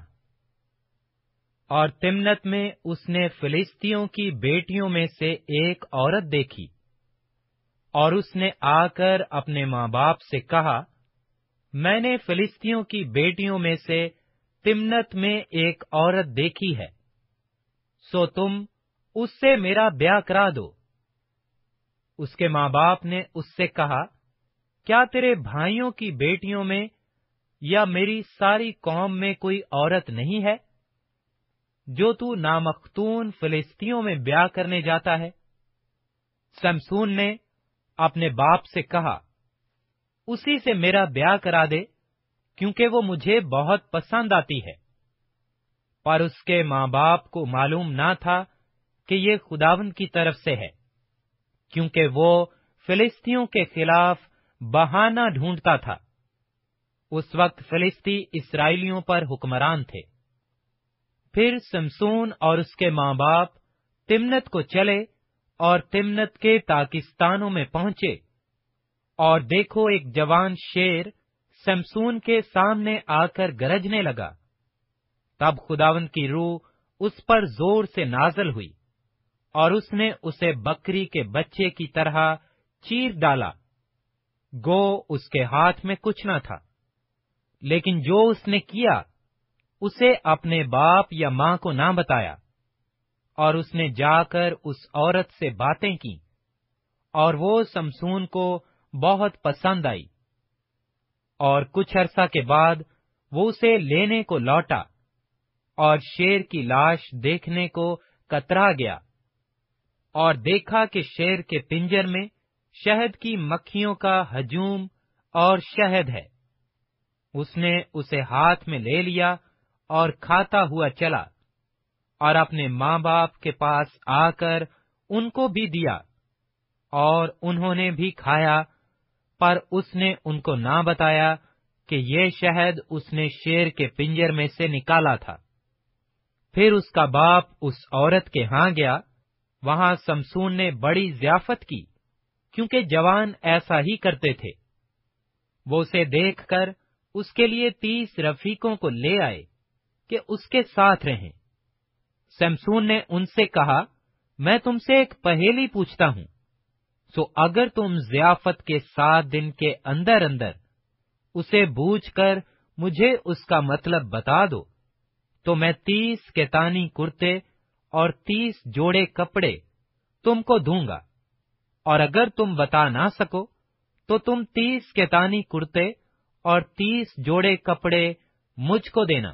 اور تمنت میں اس نے فلسطینوں کی بیٹیوں میں سے ایک عورت دیکھی۔ اور اس نے آ کر اپنے ماں باپ سے کہا، میں نے فلسطینوں کی بیٹیوں میں سے تمنت میں ایک عورت دیکھی ہے۔ سو تم اس سے میرا بیاہ کرا دو۔ اس کے ماں باپ نے اس سے کہا، کیا تیرے بھائیوں کی بیٹیوں میں یا میری ساری قوم میں کوئی عورت نہیں ہے جو تو نامختون فلسطینوں میں بیاہ کرنے جاتا ہے؟ سمسون نے اپنے باپ سے کہا، اسی سے میرا بیاہ کرا دے کیونکہ وہ مجھے بہت پسند آتی ہے۔ پر اس کے ماں باپ کو معلوم نہ تھا کہ یہ خداون کی طرف سے ہے، کیونکہ وہ فلسطینوں کے خلاف بہانہ ڈھونڈتا تھا۔ اس وقت فلسطی اسرائیلیوں پر حکمران تھے۔ پھر سمسون اور اس کے ماں باپ تمنت کو چلے اور تمنت کے پاکستانوں میں پہنچے۔ اور دیکھو ایک جوان شیر سمسون کے سامنے آ کر گرجنے لگا۔ تب خداون کی روح اس پر زور سے نازل ہوئی۔ اور اس نے اسے بکری کے بچے کی طرح چیر ڈالا۔ گو اس کے ہاتھ میں کچھ نہ تھا۔ لیکن جو اس نے کیا، اسے اپنے باپ یا ماں کو نہ بتایا۔ اور اس نے جا کر اس عورت سے باتیں کی اور وہ سمسون کو بہت پسند آئی۔ اور کچھ عرصہ کے بعد وہ اسے لینے کو لوٹا۔ اور شیر کی لاش دیکھنے کو کترا گیا۔ اور دیکھا کہ شیر کے پنجر میں شہد کی مکھیوں کا ہجوم اور شہد ہے۔ اس نے اسے ہاتھ میں لے لیا اور کھاتا ہوا چلا اور اپنے ماں باپ کے پاس آ کر ان کو بھی دیا اور انہوں نے بھی کھایا، پر اس نے ان کو نہ بتایا کہ یہ شہد اس نے شیر کے پنجر میں سے نکالا تھا۔ پھر اس کا باپ اس عورت کے ہاں گیا وہاں سمسون نے بڑی ضیافت کی، کیونکہ جوان ایسا ہی کرتے تھے۔ وہ اسے دیکھ کر اس کے لیے تیس رفیقوں کو لے آئے کہ اس کے ساتھ رہیں۔ سمسون نے ان سے کہا، میں تم سے ایک پہیلی پوچھتا ہوں۔ سو اگر تم ضیافت کے سات دن کے اندر اندر اسے بوجھ کر مجھے اس کا مطلب بتا دو، تو میں تیس کیتانی کرتے اور تیس جوڑے کپڑے تم کو دوں گا۔ اور اگر تم بتا نہ سکو، تو تم تیس کیتانی کرتے اور تیس جوڑے کپڑے مجھ کو دینا۔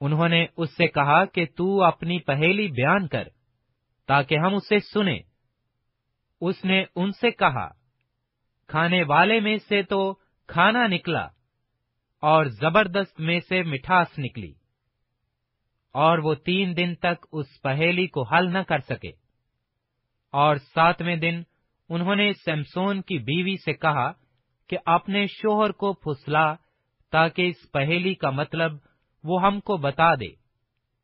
انہوں نے اس سے کہا کہ تو اپنی پہیلی بیان کر تاکہ ہم اسے سنیں۔ اس نے ان سے کہا، کھانے والے میں سے تو کھانا نکلا اور زبردست میں سے مٹھاس نکلی۔ اور وہ تین دن تک اس پہیلی کو حل نہ کر سکے۔ اور ساتویں دن انہوں نے سیمسون کی بیوی سے کہا کہ اپنے شوہر کو پھسلا تاکہ اس پہیلی کا مطلب وہ ہم کو بتا دے۔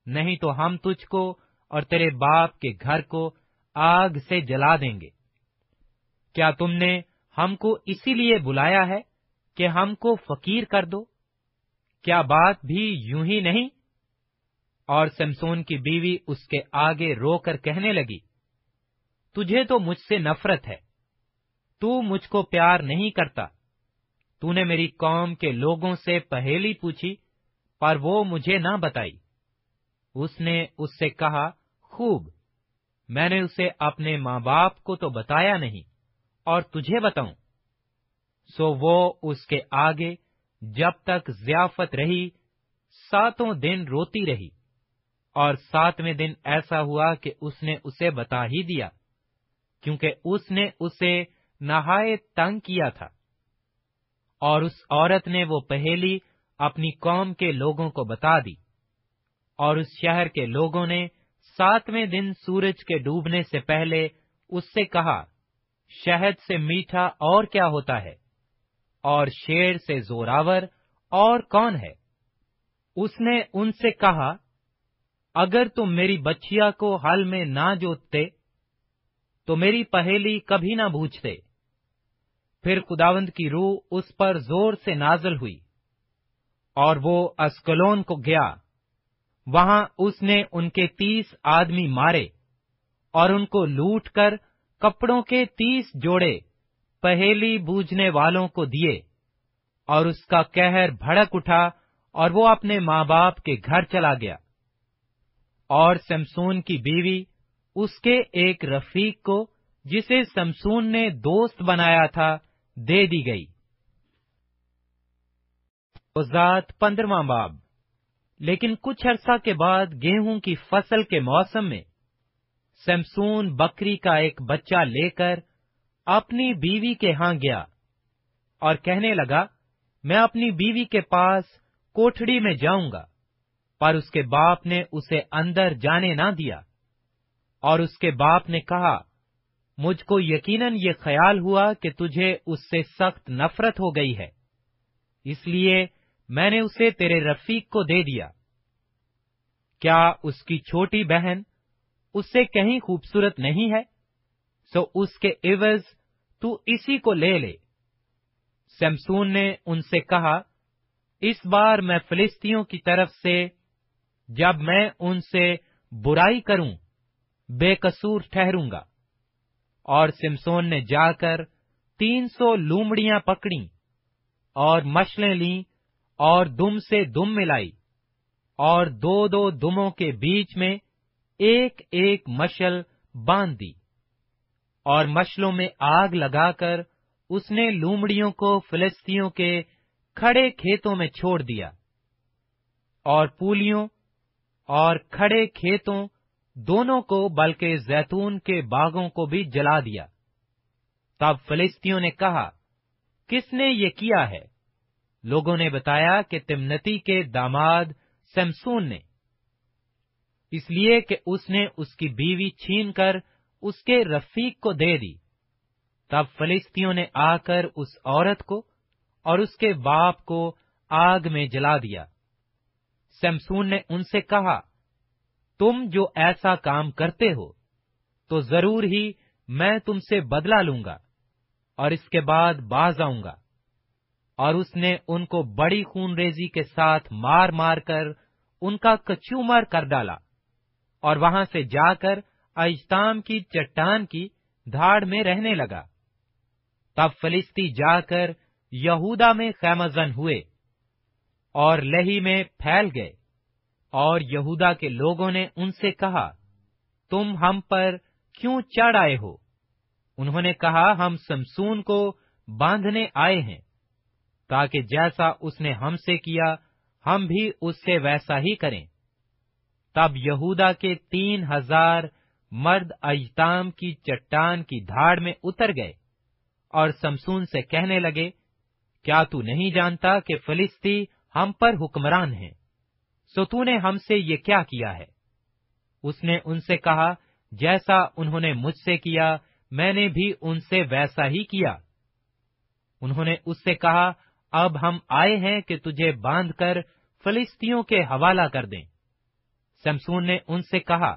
نہیں تو ہم تجھ کو اور تیرے باپ کے گھر کو آگ سے جلا دیں گے۔ کیا تم نے ہم کو اسی لیے بلایا ہے کہ ہم کو فقیر کر دو؟ کیا بات بھی یوں ہی نہیں؟ اور سمسون کی بیوی اس کے آگے رو کر کہنے لگی، تجھے تو مجھ سے نفرت ہے، تو مجھ کو پیار نہیں کرتا، تو نے میری قوم کے لوگوں سے پہیلی پوچھی، پر وہ مجھے نہ بتائی۔ اس نے اس سے کہا، خوب، میں نے اسے اپنے ماں باپ کو تو بتایا نہیں، اور تجھے بتاؤں۔ سو وہ اس کے آگے جب تک ضیافت رہی، ساتوں دن روتی رہی۔ اور ساتویں دن ایسا ہوا کہ اس نے اسے بتا ہی دیا، کیونکہ اس نے اسے نہایت تنگ کیا تھا۔ اور اس عورت نے وہ پہیلی اپنی قوم کے لوگوں کو بتا دی۔ اور اس شہر کے لوگوں نے ساتویں دن سورج کے ڈوبنے سے پہلے اس سے کہا، شہد سے میٹھا اور کیا ہوتا ہے؟ اور شیر سے زوراور اور کون ہے؟ اس نے ان سے کہا اگر تم میری بچیا کو حل میں نہ جوتتے، تو میری پہیلی کبھی نہ بوجھتے پھر خداوند کی روح اس پر زور سے نازل ہوئی اور وہ اسکلون کو گیا۔ وہاں اس نے ان کے تیس آدمی مارے اور ان کو لوٹ کر کپڑوں کے تیس جوڑے پہیلی بوجھنے والوں کو دیے اور اس کا کہر بھڑک اٹھا اور وہ اپنے ماں باپ کے گھر چلا گیا۔ اور سمسون کی بیوی، اس کے ایک رفیق کو جسے سمسون نے دوست بنایا تھا، دے دی گئی۔ ذات پندرواں باب۔ لیکن کچھ عرصہ کے بعد گیہوں کی فصل کے موسم میں، سمسون بکری کا ایک بچہ لے کر اپنی بیوی کے ہاں گیا اور کہنے لگا، میں اپنی بیوی کے پاس کوٹڑی میں جاؤں گا۔ پر اس کے باپ نے اسے اندر جانے نہ دیا۔ اور اس کے باپ نے کہا، مجھ کو یقیناً یہ خیال ہوا کہ تجھے اس سے سخت نفرت ہو گئی ہے۔ اس لیے میں نے اسے تیرے رفیق کو دے دیا۔ کیا اس کی چھوٹی بہن اس سے کہیں خوبصورت نہیں ہے؟ سو اس کے عوض تو اسی کو لے لے۔ سمسون نے ان سے کہا، اس بار میں فلسطینوں کی طرف سے جب میں ان سے برائی کروں، بے قصور ٹھہروں گا۔ اور سمسون نے جا کر تین سو لومڑیاں پکڑی اور مشلیں لیں اور دم سے دم ملائی۔ اور دو دو دموں کے بیچ میں ایک ایک مشل باندھ دی۔ اور مشلوں میں آگ لگا کر اس نے لومڑیوں کو فلسطینوں کے کھڑے کھیتوں میں چھوڑ دیا۔ اور پولیوں اور کھڑے کھیتوں دونوں کو بلکہ زیتون کے باغوں کو بھی جلا دیا۔ تب فلسطینوں نے کہا، کس نے یہ کیا ہے؟ لوگوں نے بتایا کہ تمنتی کے داماد سمسون نے۔ اس لیے کہ اس نے اس کی بیوی چھین کر اس کے رفیق کو دے دی۔ تب فلسطینوں نے آ کر اس عورت کو اور اس کے باپ کو آگ میں جلا دیا۔ سمسون نے ان سے کہا، تم جو ایسا کام کرتے ہو، تو ضرور ہی میں تم سے بدلا لوں گا اور اس کے بعد باز آؤں گا۔ اور اس نے ان کو بڑی خون ریزی کے ساتھ مار مار کر ان کا کچومر کر ڈالا اور وہاں سے جا کر اجتام کی چٹان کی دھاڑ میں رہنے لگا۔ تب فلسطی جا کر یہودا میں خیمزن ہوئے۔ اور لہی میں پھیل گئے۔ اور یہودا کے لوگوں نے ان سے کہا، تم ہم پر کیوں چڑھ آئے ہو؟ انہوں نے کہا، ہم سمسون کو باندھنے آئے ہیں۔ تاکہ جیسا اس نے ہم سے کیا، ہم بھی اس سے ویسا ہی کریں۔ تب یہودا کے تین ہزار مرد اجتام کی چٹان کی دھاڑ میں اتر گئے اور سمسون سے کہنے لگے، کیا تو نہیں جانتا کہ فلسطی ہم پر حکمران ہیں۔ سو تو نے ہم سے یہ کیا کیا ہے؟ اس نے ان سے کہا، جیسا انہوں نے مجھ سے کیا، میں نے بھی ان سے ویسا ہی کیا۔ انہوں نے اس سے کہا، اب ہم آئے ہیں کہ تجھے باندھ کر فلسطینوں کے حوالہ کر دیں۔ سمسون نے ان سے کہا،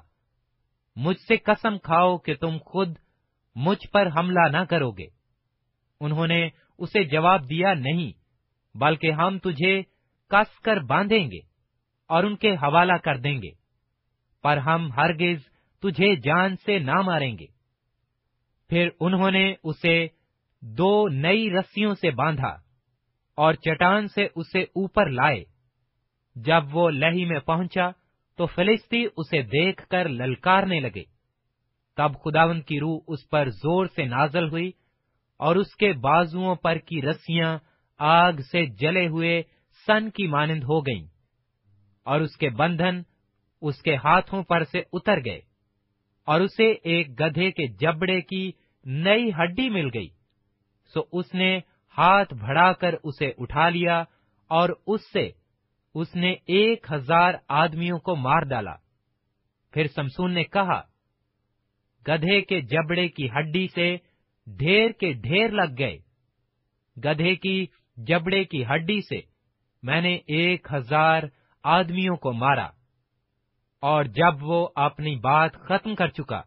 مجھ سے قسم کھاؤ کہ تم خود مجھ پر حملہ نہ کرو گے۔ انہوں نے اسے جواب دیا، نہیں، بلکہ ہم تجھے کس کر باندھیں گے اور ان کے حوالہ کر دیں گے، پر ہم ہرگز تجھے جان سے نہ ماریں گے۔ پھر انہوں نے اسے دو نئی رسیوں سے باندھا اور چٹان سے اسے اوپر لائے۔ جب وہ لہی میں پہنچا تو فلسطی اسے دیکھ کر للکارنے لگے۔ تب خداون کی روح اس پر زور سے نازل ہوئی اور اس کے بازوؤں پر کی رسیاں آگ سے جلے ہوئے سن کی مانند ہو گئیں اور اس کے بندھن اس کے ہاتھوں پر سے اتر گئے اور اسے ایک گدھے کے جبڑے کی نئی ہڈی مل گئی۔ سو اس نے ہاتھ بڑھا کر اسے اٹھا لیا اور اس سے اس نے ایک ہزار آدمیوں کو مار ڈالا۔ پھر سمسون نے کہا، گدھے کے جبڑے کی ہڈی سے ڈھیر کے ڈھیر لگ گئے۔ گدھے کی جبڑے کی ہڈی سے میں نے ایک ہزار آدمیوں کو مارا، اور جب وہ اپنی بات ختم کر چکا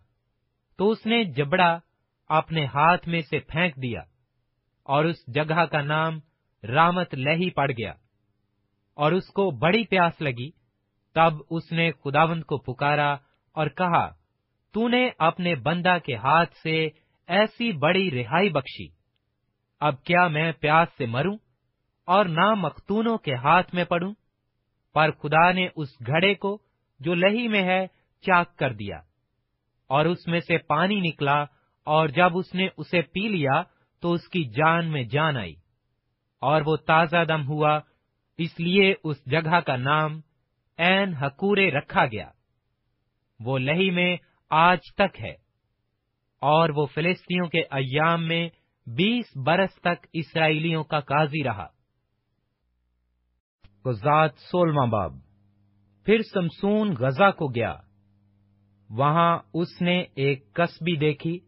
تو اس نے جبڑا اپنے ہاتھ میں سے پھینک دیا اور اس جگہ کا نام رامت لہی پڑ گیا۔ اور اس کو بڑی پیاس لگی۔ تب اس نے خداوند کو پکارا اور کہا، تو نے اپنے بندہ کے ہاتھ سے ایسی بڑی رہائی بخشی۔ اب کیا میں پیاس سے مروں؟ اور نہ مختونوں کے ہاتھ میں پڑوں، پر خدا نے اس گھڑے کو جو لہی میں ہے چاک کر دیا، اور اس میں سے پانی نکلا، اور جب اس نے اسے پی لیا تو اس کی جان میں جان آئی، اور وہ تازہ دم ہوا، اس لیے اس جگہ کا نام این حکورے رکھا گیا۔ وہ لہی میں آج تک ہے، اور وہ فلسطینوں کے ایام میں بیس برس تک اسرائیلیوں کا قاضی رہا۔ گزات سولما باب۔ پھر سمسون غزہ کو گیا۔ وہاں اس نے ایک قصبی دیکھی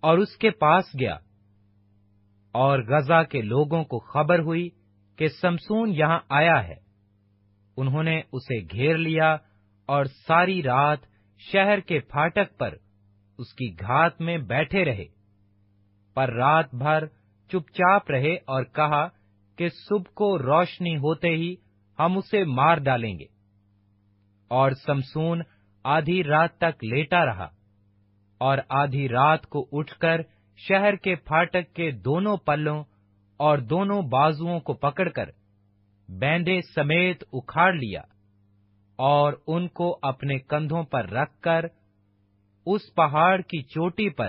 اور اس کے پاس گیا۔ اور غزہ کے لوگوں کو خبر ہوئی کہ سمسون یہاں آیا ہے۔ انہوں نے اسے گھیر لیا اور ساری رات شہر کے پھاٹک پر اس کی گھات میں بیٹھے رہے۔ پر رات بھر چپ چاپ رہے اور کہا کہ صبح کو روشنی ہوتے ہی ہم اسے مار ڈالیں گے۔ اور سمسون آدھی رات تک لیٹا رہا اور آدھی رات کو اٹھ کر شہر کے پھاٹک کے دونوں پلوں اور دونوں بازوؤں کو پکڑ کر بینڈے سمیت اکھاڑ لیا اور ان کو اپنے کندھوں پر رکھ کر اس پہاڑ کی چوٹی پر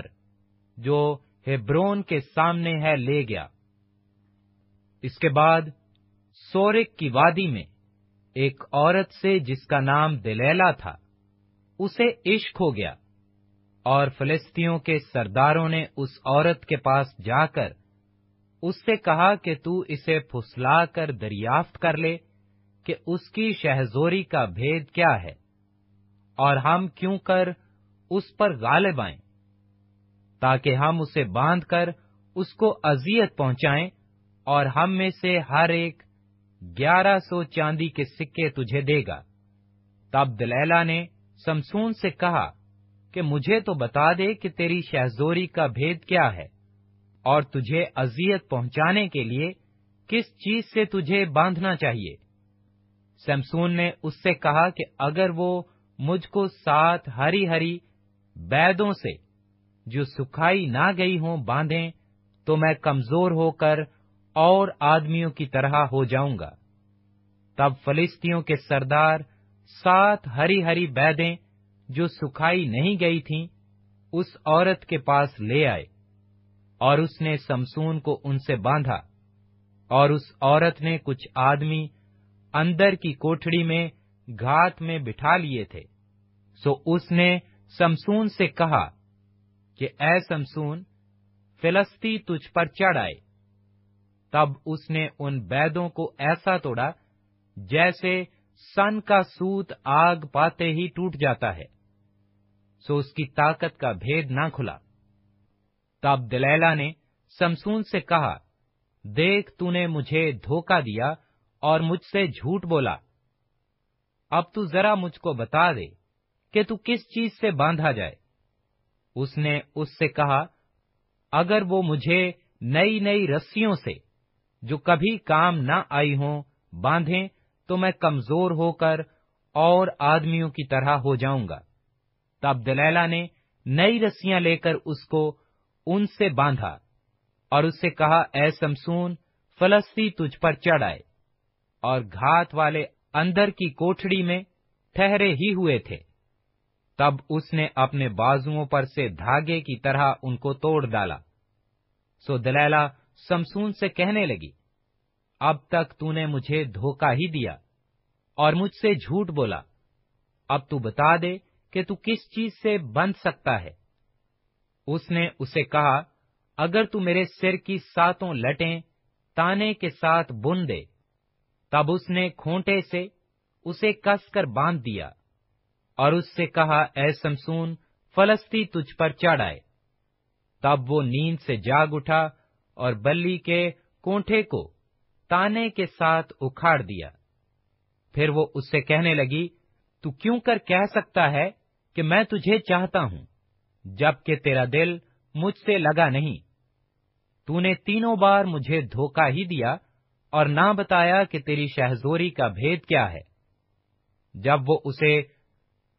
جو ہیبرون کے سامنے ہے لے گیا۔ اس کے بعد سورک کی وادی میں ایک عورت سے جس کا نام دلیلا تھا، اسے عشق ہو گیا اور فلسطینوں کے سرداروں نے اس عورت کے پاس جا کر اس سے کہا کہ تو اسے پھسلا کر دریافت کر لے کہ اس کی شہزوری کا بھید کیا ہے اور ہم کیوں کر اس پر غالب آئیں، تاکہ ہم اسے باندھ کر اس کو اذیت پہنچائیں اور ہم میں سے ہر ایک گیارہ سو چاندی کے سکے تجھے دے گا۔ تب دلیلا نے سمسون سے کہا کہ مجھے تو بتا دے کہ تیری شہزوری کا بھید کیا ہے اور تجھے اذیت پہنچانے کے لیے کس چیز سے تجھے باندھنا چاہیے۔ سمسون نے اس سے کہا کہ اگر وہ مجھ کو سات ہری ہری بیدوں سے جو سکھائی نہ گئی ہوں باندھیں تو میں کمزور ہو کر اور آدمیوں کی طرح ہو جاؤں گا۔ تب فلسطینوں کے سردار سات ہری ہری بیدیں جو سکھائی نہیں گئی تھیں، اس عورت کے پاس لے آئے اور اس نے سمسون کو ان سے باندھا اور اس عورت نے کچھ آدمی اندر کی کوٹڑی میں گھات میں بٹھا لیے تھے۔ سو اس نے سمسون سے کہا کہ اے سمسون فلسطی تجھ پر چڑھ آئے۔ تب اس نے ان بیدوں کو ایسا توڑا جیسے سن کا سوت آگ پاتے ہی ٹوٹ جاتا ہے۔ سو اس کی طاقت کا بھید نہ کھلا۔ تب دلیلا نے سمسون سے کہا، دیکھ تو نے مجھے دھوکہ دیا اور مجھ سے جھوٹ بولا۔ اب تو ذرا مجھ کو بتا دے کہ تو کس چیز سے باندھا جائے۔ اس نے اس سے کہا، اگر وہ مجھے نئی نئی رسیوں سے جو کبھی کام نہ آئی ہوں، باندھیں تو میں کمزور ہو کر اور آدمیوں کی طرح ہو جاؤں گا۔ تب دلیلا نے نئی رسیاں لے کر اس کو ان سے باندھا اور اس سے کہا، اے سمسون، فلسطی تجھ پر چڑھ آئے اور گھات والے اندر کی کوٹڑی میں ٹھہرے ہی ہوئے تھے۔ تب اس نے اپنے بازوؤں پر سے دھاگے کی طرح ان کو توڑ ڈالا۔ سو دلیلا سمسون سے کہنے لگی، اب تک تو نے مجھے دھوکہ ہی دیا اور مجھ سے جھوٹ بولا۔ اب تو بتا دے کہ تو کس چیز سے بند سکتا ہے۔ اس نے اسے کہا، اگر تو میرے سر کی ساتوں لٹیں، تانے کے ساتھ بن دے۔ تب اس نے کھونٹے سے اسے کس کر باندھ دیا اور اس سے کہا، اے سمسون، فلسطی تجھ پر چڑھ آئے۔ تب وہ نیند سے جاگ اٹھا اور بلی کے کونٹے کو تانے کے ساتھ اکھاڑ دیا۔ پھر وہ اس سے کہنے لگی، تو کیوں کر کہہ سکتا ہے کہ میں تجھے چاہتا ہوں جبکہ تیرا دل مجھ سے لگا نہیں۔ تو نے تینوں بار مجھے دھوکہ ہی دیا اور نہ بتایا کہ تیری شہزوری کا بھید کیا ہے۔ جب وہ اسے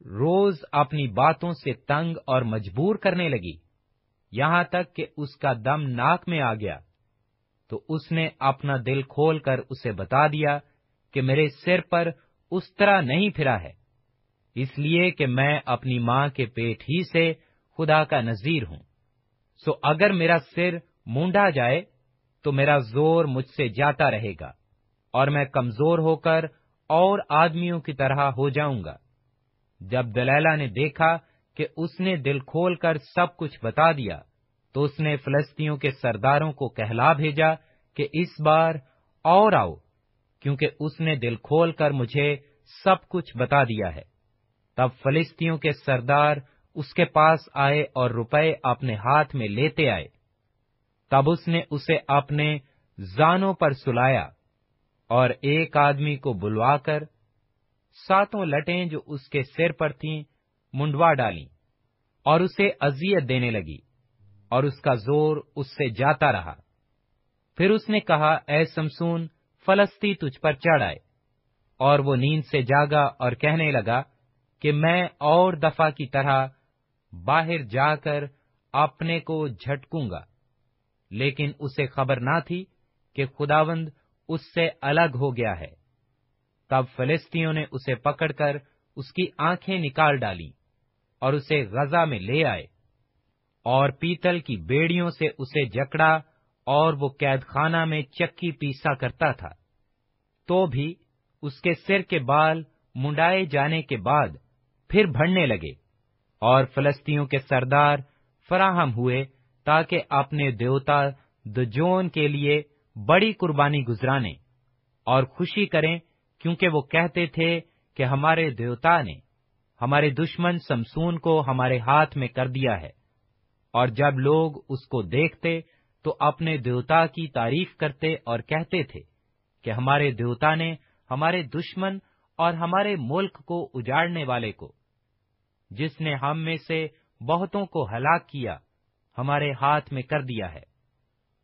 روز اپنی باتوں سے تنگ اور مجبور کرنے لگی یہاں تک کہ اس کا دم ناک میں آ گیا۔ تو اس نے اپنا دل کھول کر اسے بتا دیا کہ میرے سر پر اس طرح نہیں پھرا ہے۔ اس لیے کہ میں اپنی ماں کے پیٹ ہی سے خدا کا نذیر ہوں۔ سو اگر میرا سر مونڈا جائے تو میرا زور مجھ سے جاتا رہے گا اور میں کمزور ہو کر اور آدمیوں کی طرح ہو جاؤں گا۔ جب دلیلا نے دیکھا کہ اس نے دل کھول کر سب کچھ بتا دیا، تو اس نے فلسطینوں کے سرداروں کو کہلا بھیجا کہ اس بار اور آؤ، کیونکہ اس نے دل کھول کر مجھے سب کچھ بتا دیا ہے۔ تب فلسطینوں کے سردار اس کے پاس آئے اور روپے اپنے ہاتھ میں لیتے آئے۔ تب اس نے اسے اپنے زانوں پر سلایا اور ایک آدمی کو بلوا کر ساتوں لٹیں جو اس کے سر پر تھیں منڈوا ڈالی اور اسے ازیت دینے لگی اور اس کا زور اس سے جاتا رہا۔ پھر اس نے کہا، اے سمسون، فلسطی تجھ پر چڑھ آئے۔ اور وہ نیند سے جاگا اور کہنے لگا کہ میں اور دفعہ کی طرح باہر جا کر اپنے کو جھٹکوں گا۔ لیکن اسے خبر نہ تھی کہ خداوند اس سے الگ ہو گیا ہے۔ تب فلسطینوں نے اسے پکڑ کر اس کی آنکھیں نکال ڈالی۔ اور اسے غزہ میں لے آئے اور پیتل کی بیڑیوں سے اسے جکڑا اور وہ قید خانہ میں چکی پیسا کرتا تھا۔ تو بھی اس کے سر کے بال منڈائے جانے کے بعد پھر بڑھنے لگے اور فلسطینوں کے سردار فراہم ہوئے تاکہ اپنے دیوتا دجون کے لیے بڑی قربانی گزرانے اور خوشی کریں کیونکہ وہ کہتے تھے کہ ہمارے دیوتا نے ہمارے دشمن سمسون کو ہمارے ہاتھ میں کر دیا ہے۔ اور جب لوگ اس کو دیکھتے، تو اپنے دیوتا کی تعریف کرتے اور کہتے تھے کہ ہمارے دیوتا نے ہمارے دشمن اور ہمارے ملک کو اجاڑنے والے کو، جس نے ہم میں سے بہتوں کو ہلاک کیا، ہمارے ہاتھ میں کر دیا ہے۔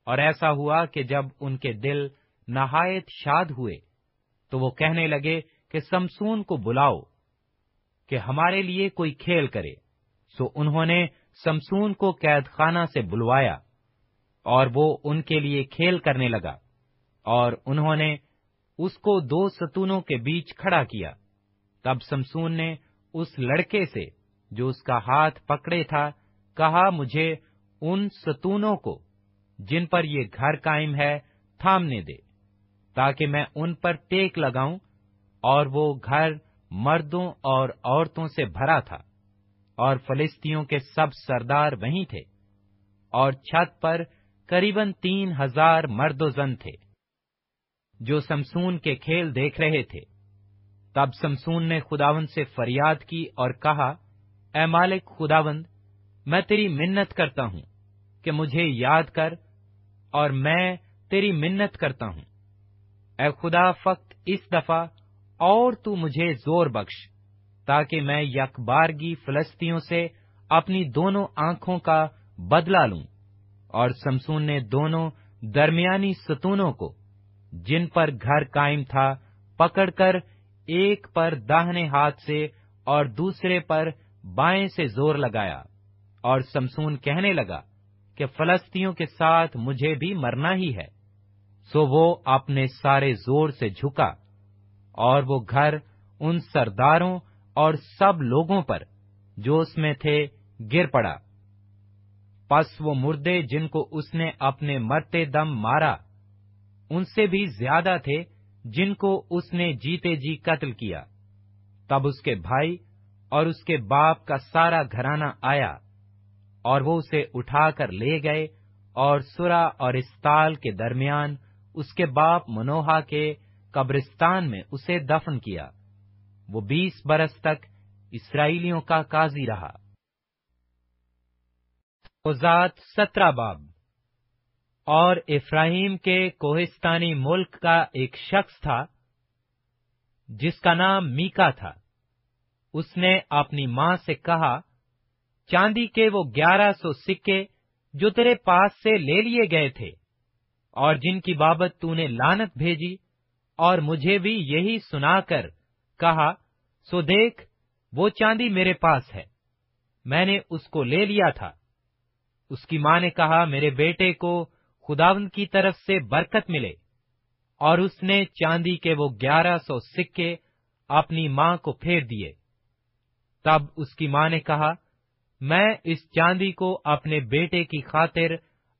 اور ایسا ہوا کہ جب ان کے دل نہایت شاد ہوئے، تو وہ کہنے لگے کہ سمسون کو بلاؤ۔ کہ ہمارے لیے کوئی کھیل کرے۔ سو انہوں نے سمسون کو قید خانہ سے بلوایا اور وہ ان کے لیے کھیل کرنے لگا اور انہوں نے اس کو دو ستونوں کے بیچ کھڑا کیا۔ تب سمسون نے اس لڑکے سے جو اس کا ہاتھ پکڑے تھا کہا، مجھے ان ستونوں کو جن پر یہ گھر قائم ہے تھامنے دے تاکہ میں ان پر ٹیک لگاؤں اور وہ گھر مردوں اور عورتوں سے بھرا تھا اور فلسطینوں کے سب سردار وہیں تھے اور چھت پر قریب تین ہزار مرد و زن تھے۔ جو سمسون کے کھیل دیکھ رہے تھے۔ تب سمسون نے خداون سے فریاد کی اور کہا، اے مالک خداوند، میں تیری منت کرتا ہوں کہ مجھے یاد کر اور میں تیری منت کرتا ہوں۔ اے خدا، فقط اس دفعہ اور تو مجھے زور بخش، تاکہ میں یک بارگی فلسطینوں سے اپنی دونوں آنکھوں کا بدلا لوں اور سمسون نے دونوں درمیانی ستونوں کو، جن پر گھر قائم تھا، پکڑ کر ایک پر داہنے ہاتھ سے اور دوسرے پر بائیں سے زور لگایا اور سمسون کہنے لگا کہ فلسطینوں کے ساتھ مجھے بھی مرنا ہی ہے۔ سو وہ اپنے سارے زور سے جھکا۔ اور وہ گھر ان سرداروں اور سب لوگوں پر جو اس میں تھے گر پڑا۔ پس وہ مردے جن کو اس نے اپنے مرتے دم مارا، ان سے بھی زیادہ تھے جن کو اس نے جیتے جی قتل کیا۔ تب اس کے بھائی اور اس کے باپ کا سارا گھرانہ آیا اور وہ اسے اٹھا کر لے گئے اور سورا اور استال کے درمیان اس کے باپ منوہا کے قبرستان میں اسے دفن کیا۔ وہ بیس برس تک اسرائیلیوں کا قاضی رہا۔ سترہ باب۔ اور افراہیم کے کوہستانی ملک کا ایک شخص تھا، جس کا نام میکا تھا۔ اس نے اپنی ماں سے کہا، چاندی کے وہ گیارہ سو سکے جو تیرے پاس سے لے لیے گئے تھے، اور جن کی بابت تو نے لانت بھیجی اور مجھے بھی یہی سنا کر کہا، سو دیکھ، وہ چاندی میرے پاس ہے۔ میں نے اس کو لے لیا تھا۔ اس کی ماں نے کہا، میرے بیٹے کو خداون کی طرف سے برکت ملے۔ اور اس نے چاندی کے وہ گیارہ سو سکے اپنی ماں کو پھیر دیے۔ تب اس کی ماں نے کہا، میں اس چاندی کو اپنے بیٹے کی خاطر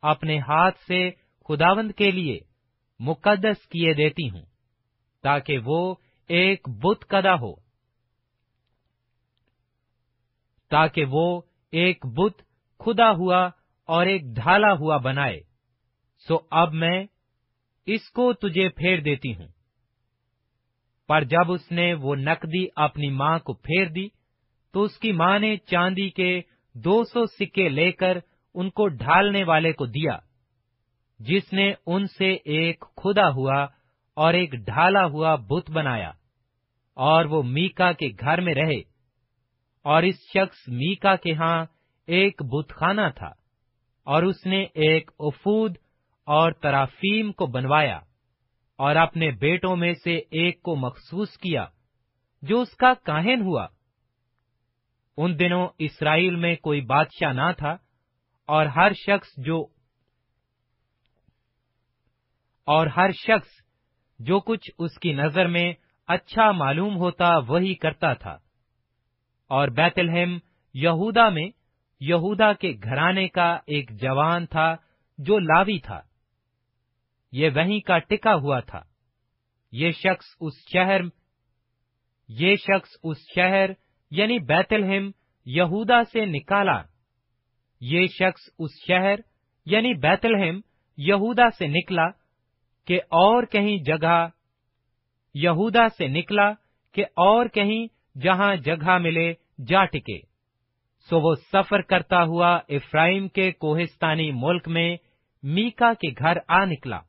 اپنے ہاتھ سے خداوند کے لیے مقدس کیے دیتی ہوں۔ تاکہ وہ ایک بت کدا ہو۔ تاکہ وہ ایک بت خدا ہوا اور ایک ڈھالا ہوا بنائے۔ سو اب میں اس کو تجھے پھیر دیتی ہوں۔ پر جب اس نے وہ نقدی اپنی ماں کو پھیر دی، تو اس کی ماں نے چاندی کے دو سو سکے لے کر ان کو ڈھالنے والے کو دیا، جس نے ان سے ایک خدا ہوا اور ایک ڈھالا ہوا بت بنایا اور وہ میکا کے گھر میں رہے اور اس شخص میکا کے ہاں ایک بت خانہ تھا اور اس نے ایک افود اور ترافیم کو بنوایا اور اپنے بیٹوں میں سے ایک کو مخصوص کیا جو اس کا کاہن ہوا۔ ان دنوں اسرائیل میں کوئی بادشاہ نہ تھا اور ہر شخص جو اور ہر شخص جو کچھ اس کی نظر میں اچھا معلوم ہوتا وہی کرتا تھا۔ اور بیت الحم یہودا میں یہودا کے گھرانے کا ایک جوان تھا جو لاوی تھا۔ یہ وہیں کا ٹکا ہوا تھا۔ یہ شخص اس شہر، یہ شخص اس شہر یعنی بیت الحم یہودا سے نکالا۔ یہ شخص اس شہر یعنی بیت الحم یہودا سے نکلا۔ کہ اور کہیں جگہ یہودا سے نکلا کہ اور کہیں جہاں جگہ ملے جا ٹکے۔ سو وہ سفر کرتا ہوا افرائیم کے کوہستانی ملک میں میکا کے گھر آ نکلا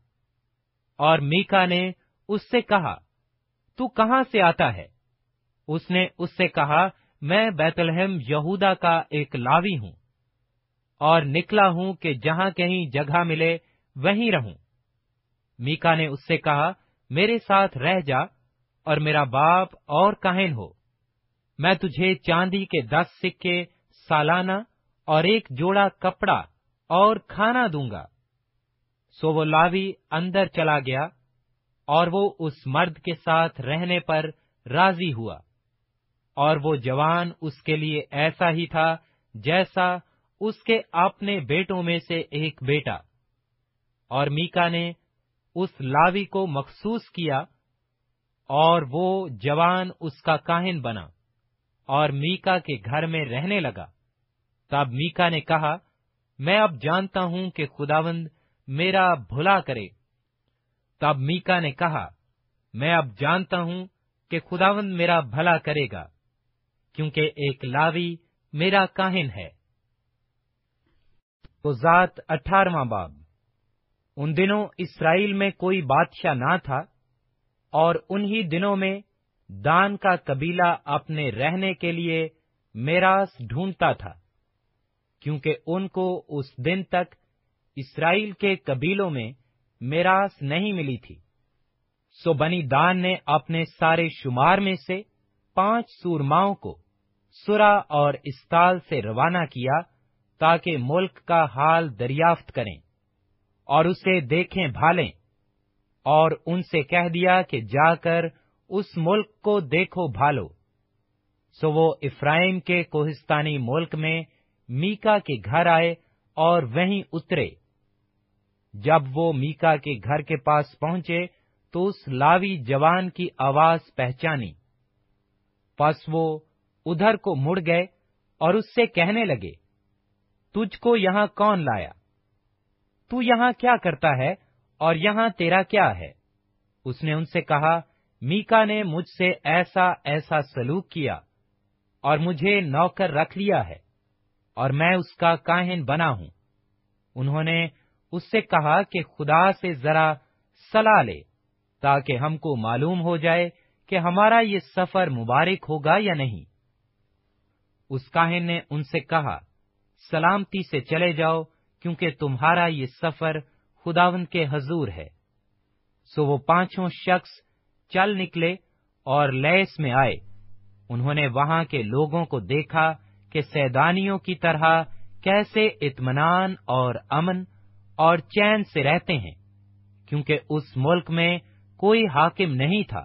اور میکا نے اس سے کہا، تو کہاں سے آتا ہے؟ اس نے اس سے کہا، میں بیتلہم یہودا کا ایک لاوی ہوں اور نکلا ہوں کہ جہاں کہیں جگہ ملے وہیں رہوں۔ میکا نے اس سے کہا، میرے ساتھ رہ جا اور میرا باپ اور کہن ہو۔ میں تجھے چاندی کے دس سکے، سالانہ اور ایک جوڑا کپڑا اور کھانا دوں گا۔ سو وہ لاوی اندر چلا گیا اور وہ اس مرد کے ساتھ رہنے پر راضی ہوا۔ اور وہ جوان اس کے لیے ایسا ہی تھا جیسا اس کے اپنے بیٹوں میں سے ایک بیٹا۔ اور میکا نے اس لاوی کو مخصوص کیا اور وہ جوان اس کا کاہن بنا اور میکا کے گھر میں رہنے لگا۔ تب میکا نے کہا، میں اب جانتا ہوں کہ خداوند میرا بھلا کرے۔ تب میکا نے کہا، میں اب جانتا ہوں کہ خداوند میرا بھلا کرے گا، کیونکہ ایک لاوی میرا کاہن ہے۔ تو ذات اٹھارواں باب۔ ان دنوں اسرائیل میں کوئی بادشاہ نہ تھا اور انہی دنوں میں دان کا قبیلہ اپنے رہنے کے لیے میراث ڈھونڈتا تھا، کیونکہ ان کو اس دن تک اسرائیل کے قبیلوں میں میراث نہیں ملی تھی۔ سو بنی دان نے اپنے سارے شمار میں سے پانچ سورماؤں کو سورا اور استال سے روانہ کیا تاکہ ملک کا حال دریافت کریں۔ اور اسے دیکھیں بھالیں۔ اور ان سے کہہ دیا کہ جا کر اس ملک کو دیکھو بھالو۔ سو وہ افرائیم کے کوہستانی ملک میں میکا کے گھر آئے اور وہیں اترے۔ جب وہ میکا کے گھر کے پاس پہنچے تو اس لاوی جوان کی آواز پہچانی۔ پس وہ ادھر کو مڑ گئے اور اس سے کہنے لگے، تجھ کو یہاں کون لایا؟ تو یہاں کیا کرتا ہے اور یہاں تیرا کیا ہے؟ اس نے ان سے کہا، میکا نے مجھ سے ایسا ایسا سلوک کیا اور مجھے نوکر رکھ لیا ہے اور میں اس کا کاہن بنا ہوں۔ انہوں نے اس سے کہا کہ خدا سے ذرا صلاح لے تاکہ ہم کو معلوم ہو جائے کہ ہمارا یہ سفر مبارک ہوگا یا نہیں۔ اس کاہن نے ان سے کہا، سلامتی سے چلے جاؤ کیونکہ تمہارا یہ سفر خداون کے حضور ہے۔ سو وہ پانچوں شخص چل نکلے اور لیس میں آئے۔ انہوں نے وہاں کے لوگوں کو دیکھا کہ سیدانیوں کی طرح کیسے اطمینان اور امن اور چین سے رہتے ہیں، کیونکہ اس ملک میں کوئی حاکم نہیں تھا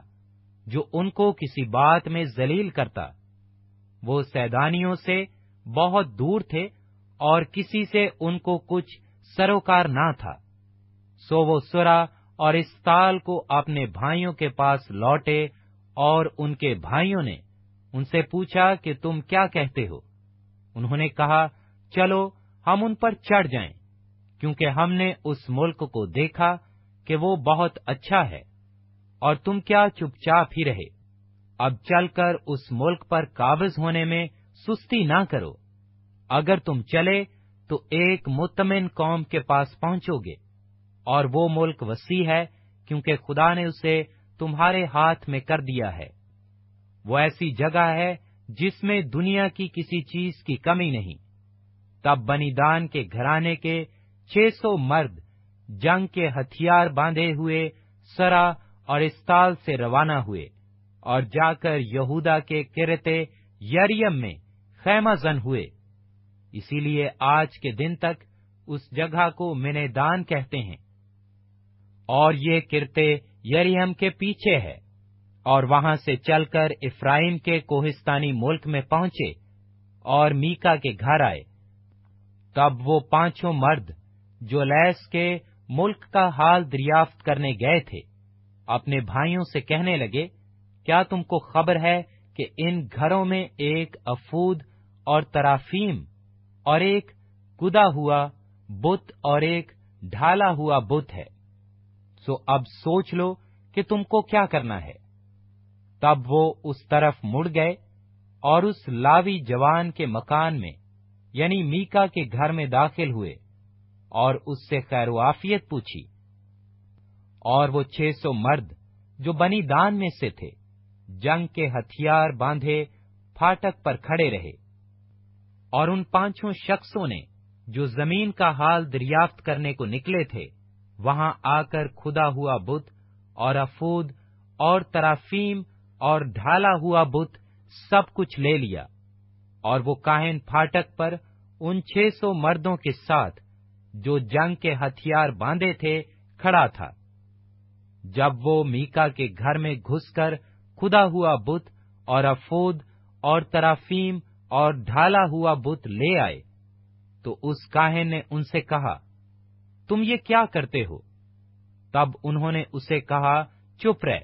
جو ان کو کسی بات میں ذلیل کرتا۔ وہ سیدانیوں سے بہت دور تھے اور کسی سے ان کو کچھ سروکار نہ تھا۔ سو وہ سرا اور اس تال کو اپنے بھائیوں کے پاس لوٹے اور ان کے بھائیوں نے ان سے پوچھا کہ تم کیا کہتے ہو؟ انہوں نے کہا، چلو ہم ان پر چڑھ جائیں، کیونکہ ہم نے اس ملک کو دیکھا کہ وہ بہت اچھا ہے اور تم کیا چپ چاپ ہی رہے۔ اب چل کر اس ملک پر قابض ہونے میں سستی نہ کرو۔ اگر تم چلے تو ایک مطمئن قوم کے پاس پہنچو گے، اور وہ ملک وسیع ہے کیونکہ خدا نے اسے تمہارے ہاتھ میں کر دیا ہے۔ وہ ایسی جگہ ہے جس میں دنیا کی کسی چیز کی کمی نہیں۔ تب بنی دان کے گھرانے کے چھ سو مرد جنگ کے ہتھیار باندھے ہوئے سرا اور استال سے روانہ ہوئے، اور جا کر یہودا کے کرتے یریم میں خیمہ زن ہوئے۔ اسی لیے آج کے دن تک اس جگہ کو دان کہتے ہیں۔ اور یہ کرتے یریم کے پیچھے ہے۔ اور وہاں سے چل کر افرائیم کے کوہستانی ملک میں پہنچے اور میکا کے گھر آئے۔ تب وہ پانچوں مرد جو لیس کے ملک کا حال دریافت کرنے گئے تھے، اپنے بھائیوں سے کہنے لگے، کیا تم کو خبر ہے کہ ان گھروں میں ایک افود اور ترافیم اور ایک گدا ہوا بت اور ایک ڈھالا ہوا بت ہے۔ سو اب سوچ لو کہ تم کو کیا کرنا ہے۔ تب وہ اس طرف مڑ گئے اور اس لاوی جوان کے مکان میں یعنی میکا کے گھر میں داخل ہوئے اور اس سے خیر و آفیت پوچھی۔ اور وہ چھ سو مرد جو بنی دان میں سے تھے، جنگ کے ہتھیار باندھے فاٹک پر کھڑے رہے۔ اور ان پانچوں شخصوں نے جو زمین کا حال دریافت کرنے کو نکلے تھے، وہاں آ کر کھدا ہوا بت اور افود اور ترافیم اور ڈھالا ہوا بت سب کچھ لے لیا اور وہ کاہن پھاٹک پر ان چھ سو مردوں کے ساتھ جو جنگ کے ہتھیار باندھے تھے کھڑا تھا۔ جب وہ میکا کے گھر میں گھس کر کھدا ہوا بت اور افود اور ترافیم اور ڈھالا ہوا بت لے آئے۔ تو اس کاہن نے ان سے کہا، تم یہ کیا کرتے ہو؟ تب انہوں نے اسے کہا، چپ رہ،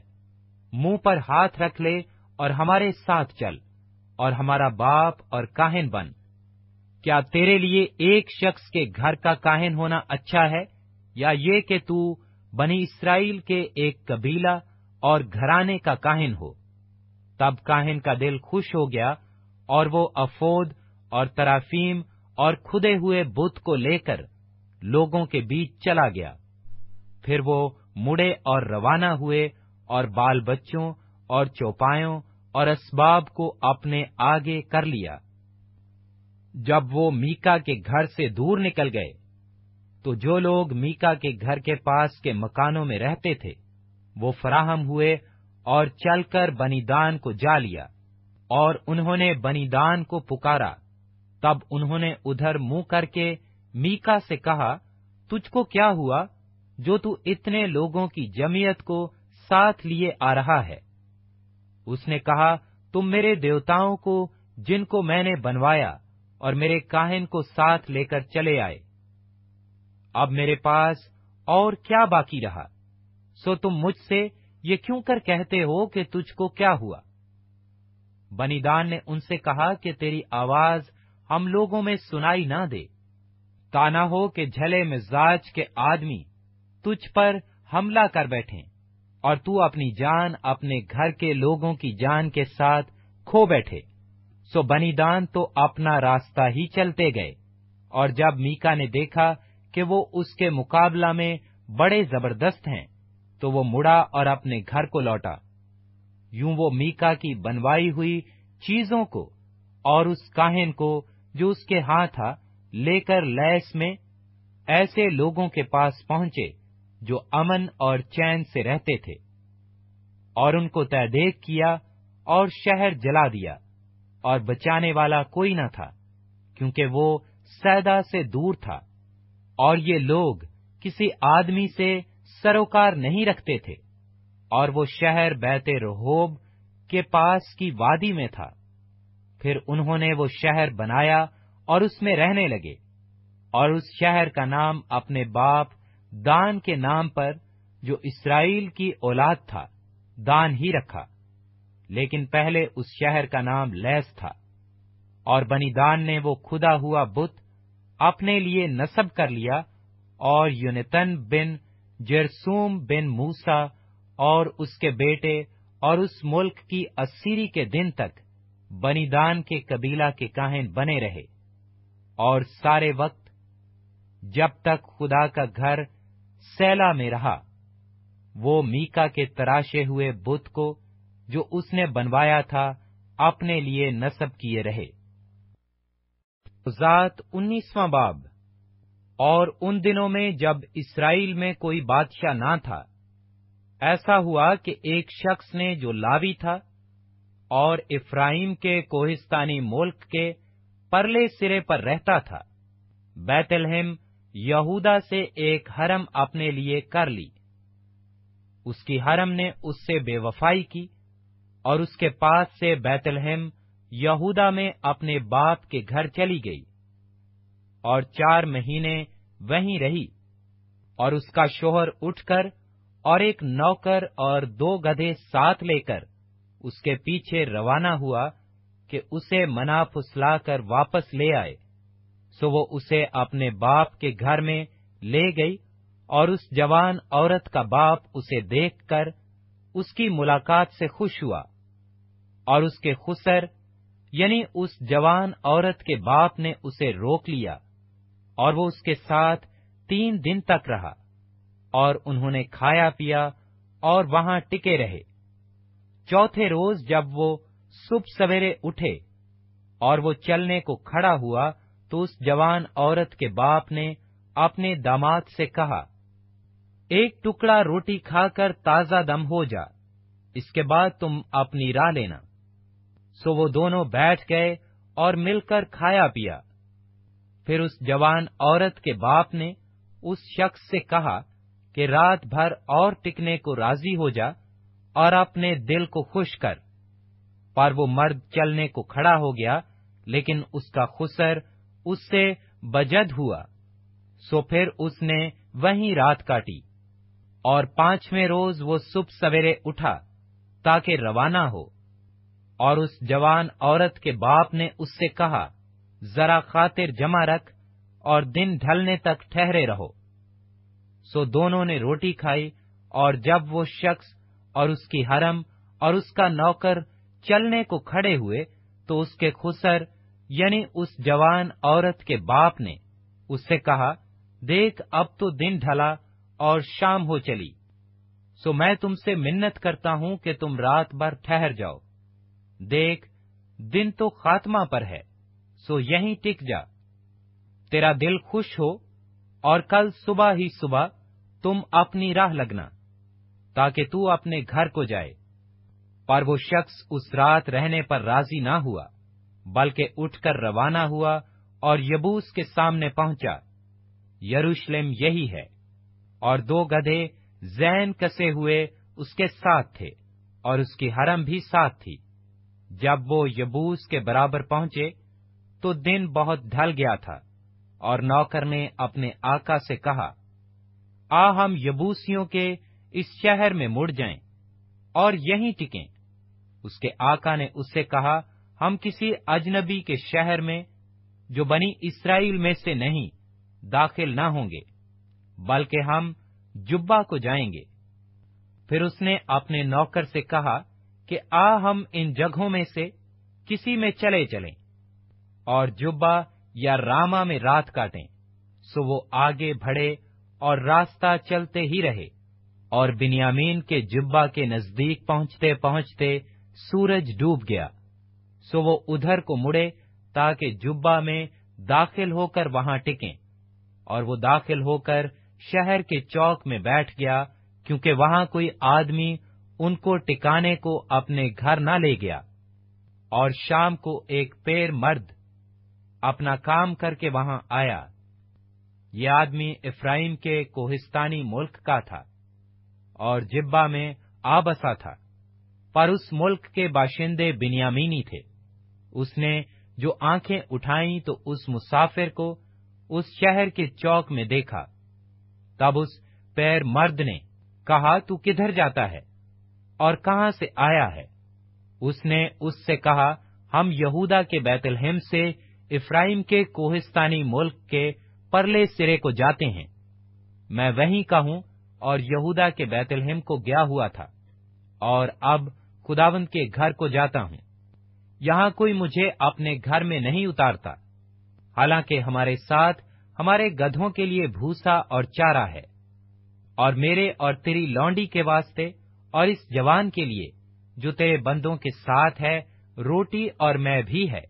منہ پر ہاتھ رکھ لے اور ہمارے ساتھ چل، اور ہمارا باپ اور کاہن بن۔ کیا تیرے لیے ایک شخص کے گھر کا کاہن ہونا اچھا ہے؟ یا یہ کہ تو بنی اسرائیل کے ایک قبیلہ اور گھرانے کا کاہن ہو؟ تب کاہن کا دل خوش ہو گیا اور وہ افود اور ترافیم اور کھدے ہوئے بت کو لے کر لوگوں کے بیچ چلا گیا۔ پھر وہ مڑے اور روانہ ہوئے اور بال بچوں اور چوپایوں اور اسباب کو اپنے آگے کر لیا۔ جب وہ میکا کے گھر سے دور نکل گئے، تو جو لوگ میکا کے گھر کے پاس کے مکانوں میں رہتے تھے، وہ فراہم ہوئے اور چل کر بنی دان کو جا لیا۔ اور انہوں نے بنی دان کو پکارا۔ تب انہوں نے ادھر منہ کر کے میکا سے کہا، تجھ کو کیا ہوا جو تو اتنے لوگوں کی جمعیت کو ساتھ لیے آ رہا ہے؟ اس نے کہا، تم میرے دیوتاؤں کو جن کو میں نے بنوایا اور میرے کاہن کو ساتھ لے کر چلے آئے۔ اب میرے پاس اور کیا باقی رہا؟ سو تم مجھ سے یہ کیوں کر کہتے ہو کہ تجھ کو کیا ہوا؟ بنی دان نے ان سے کہا کہ تیری آواز ہم لوگوں میں سنائی نہ دے۔ تانا ہو کہ جھلے مزاج کے آدمی تجھ پر حملہ کر بیٹھیں اور تو اپنی جان اپنے گھر کے لوگوں کی جان کے ساتھ کھو بیٹھے۔ سو بنی دان تو اپنا راستہ ہی چلتے گئے اور جب میکا نے دیکھا کہ وہ اس کے مقابلہ میں بڑے زبردست ہیں تو وہ مڑا اور اپنے گھر کو لوٹا۔ یوں وہ میکا کی بنوائی ہوئی چیزوں کو اور اس کاہن کو جو اس کے ہاں تھا لے کر لیس میں ایسے لوگوں کے پاس پہنچے جو امن اور چین سے رہتے تھے اور ان کو تعدیق کیا اور شہر جلا دیا اور بچانے والا کوئی نہ تھا کیونکہ وہ سیدا سے دور تھا اور یہ لوگ کسی آدمی سے سروکار نہیں رکھتے تھے۔ اور وہ شہر بیت رحوب کے پاس کی وادی میں تھا۔ پھر انہوں نے وہ شہر بنایا اور اس میں رہنے لگے۔ اور اس شہر کا نام اپنے باپ دان کے نام پر، جو اسرائیل کی اولاد تھا، دان ہی رکھا۔ لیکن پہلے اس شہر کا نام لیس تھا۔ اور بنی دان نے وہ کھدا ہوا بت اپنے لیے نصب کر لیا اور یونتن بن جرسوم بن موسا اور اس کے بیٹے اور اس ملک کی اسیری کے دن تک بنی دان کے قبیلہ کے کاہن بنے رہے۔ اور سارے وقت جب تک خدا کا گھر سیلا میں رہا، وہ میکا کے تراشے ہوئے بت کو جو اس نے بنوایا تھا اپنے لیے نصب کیے رہے۔ ذات انیسواں باب۔ اور ان دنوں میں جب اسرائیل میں کوئی بادشاہ نہ تھا ایسا ہوا کہ ایک شخص نے جو لاوی تھا اور افرائیم کے کوہستانی ملک کے پرلے سرے پر رہتا تھا بیت الہم یہودا سے ایک حرم اپنے لیے کر لی۔ اس کی حرم نے اس سے بے وفائی کی اور اس کے پاس سے بیت الحم یہودا میں اپنے باپ کے گھر چلی گئی اور چار مہینے وہیں رہی اور اس کا شوہر اٹھ کر اور ایک نوکر اور دو گدھے ساتھ لے کر اس کے پیچھے روانہ ہوا کہ اسے منا پھسلا کر واپس لے آئے۔ سو وہ اسے اپنے باپ کے گھر میں لے گئی اور اس جوان عورت کا باپ اسے دیکھ کر اس کی ملاقات سے خوش ہوا اور اس کے خسر یعنی اس جوان عورت کے باپ نے اسے روک لیا اور وہ اس کے ساتھ تین دن تک رہا۔ اور انہوں نے کھایا پیا اور وہاں ٹکے رہے۔ چوتھے روز جب وہ صبح سویرے اٹھے اور وہ چلنے کو کھڑا ہوا تو اس جوان عورت کے باپ نے اپنے داماد سے کہا، ایک ٹکڑا روٹی کھا کر تازہ دم ہو جا، اس کے بعد تم اپنی راہ لینا۔ سو وہ دونوں بیٹھ گئے اور مل کر کھایا پیا۔ پھر اس جوان عورت کے باپ نے اس شخص سے کہا کہ رات بھر اور ٹکنے کو راضی ہو جا اور اپنے دل کو خوش کر۔ اور وہ مرد چلنے کو کھڑا ہو گیا، لیکن اس کا خسر اس سے بجد ہوا۔ سو پھر اس نے وہیں رات کاٹی اور پانچویں روز وہ صبح سویرے اٹھا تاکہ روانہ ہو۔ اور اس جوان عورت کے باپ نے اس سے کہا، ذرا خاطر جمع رکھ اور دن ڈھلنے تک ٹھہرے رہو۔ سو دونوں نے روٹی کھائی اور جب وہ شخص اور اس کی حرم اور اس کا نوکر چلنے کو کھڑے ہوئے تو اس کے خسر یعنی اس جوان عورت کے باپ نے اس سے کہا، دیکھ، اب تو دن ڈھلا اور شام ہو چلی۔ سو میں تم سے منت کرتا ہوں کہ تم رات بھر ٹھہر جاؤ۔ دیکھ، دن تو خاتمہ پر ہے، سو یہیں ٹک جا۔ تیرا دل خوش ہو اور کل صبح ہی صبح تم اپنی راہ لگنا، تاکہ تو اپنے گھر کو جائے۔ پر وہ شخص اس رات رہنے پر راضی نہ ہوا، بلکہ اٹھ کر روانہ ہوا اور یبوس کے سامنے پہنچا۔ یروشلم یہی ہے، اور دو گدھے زین کسے ہوئے اس کے ساتھ تھے اور اس کی حرم بھی ساتھ تھی۔ جب وہ یبوس کے برابر پہنچے تو دن بہت ڈھل گیا تھا اور نوکر نے اپنے آقا سے کہا آ ہم یبوسیوں کے اس شہر میں مڑ جائیں اور یہیں ٹکیں۔ اس کے آقا نے اس سے کہا، ہم کسی اجنبی کے شہر میں، جو بنی اسرائیل میں سے نہیں، داخل نہ ہوں گے، بلکہ ہم جبا کو جائیں گے۔ پھر اس نے اپنے نوکر سے کہا کہ آ ہم ان جگہوں میں سے کسی میں چلے چلیں اور جبا یا راما میں رات کاٹیں، سو وہ آگے بڑھے اور راستہ چلتے ہی رہے اور بنیامین کے جبا کے نزدیک پہنچتے پہنچتے سورج ڈوب گیا۔ سو وہ ادھر کو مڑے تاکہ جبا میں داخل ہو کر وہاں ٹکیں۔ اور وہ داخل ہو کر شہر کے چوک میں بیٹھ گیا کیونکہ وہاں کوئی آدمی ان کو ٹکانے کو اپنے گھر نہ لے گیا۔ اور شام کو ایک پیر مرد اپنا کام کر کے وہاں آیا۔ یہ آدمی افرائیم کے کوہستانی ملک کا تھا اور جبا میں آ بسا تھا، پر اس ملک کے باشندے بنیامینی تھے۔ اس نے جو آنکھیں اٹھائیں تو اس مسافر کو اس شہر کے چوک میں دیکھا۔ تب اس پیر مرد نے کہا، تو کدھر جاتا ہے اور کہاں سے آیا ہے؟ اس نے اس سے کہا، ہم یہودا کے بیت الحم سے افرائیم کے کوہستانی ملک کے پرلے سرے کو جاتے ہیں۔ میں وہیں کا ہوں اور یہودا کے بیت الحم کو گیا ہوا تھا۔ اور اب خداوند کے گھر کو جاتا ہوں۔ یہاں کوئی مجھے اپنے گھر میں نہیں اتارتا۔ حالانکہ ہمارے ساتھ ہمارے گدھوں کے لیے بھوسا اور چارہ ہے۔ اور میرے اور تیری لونڈی کے واسطے اور اس جوان کے لیے جو تیرے بندوں کے ساتھ ہے، روٹی اور میں بھی ہے۔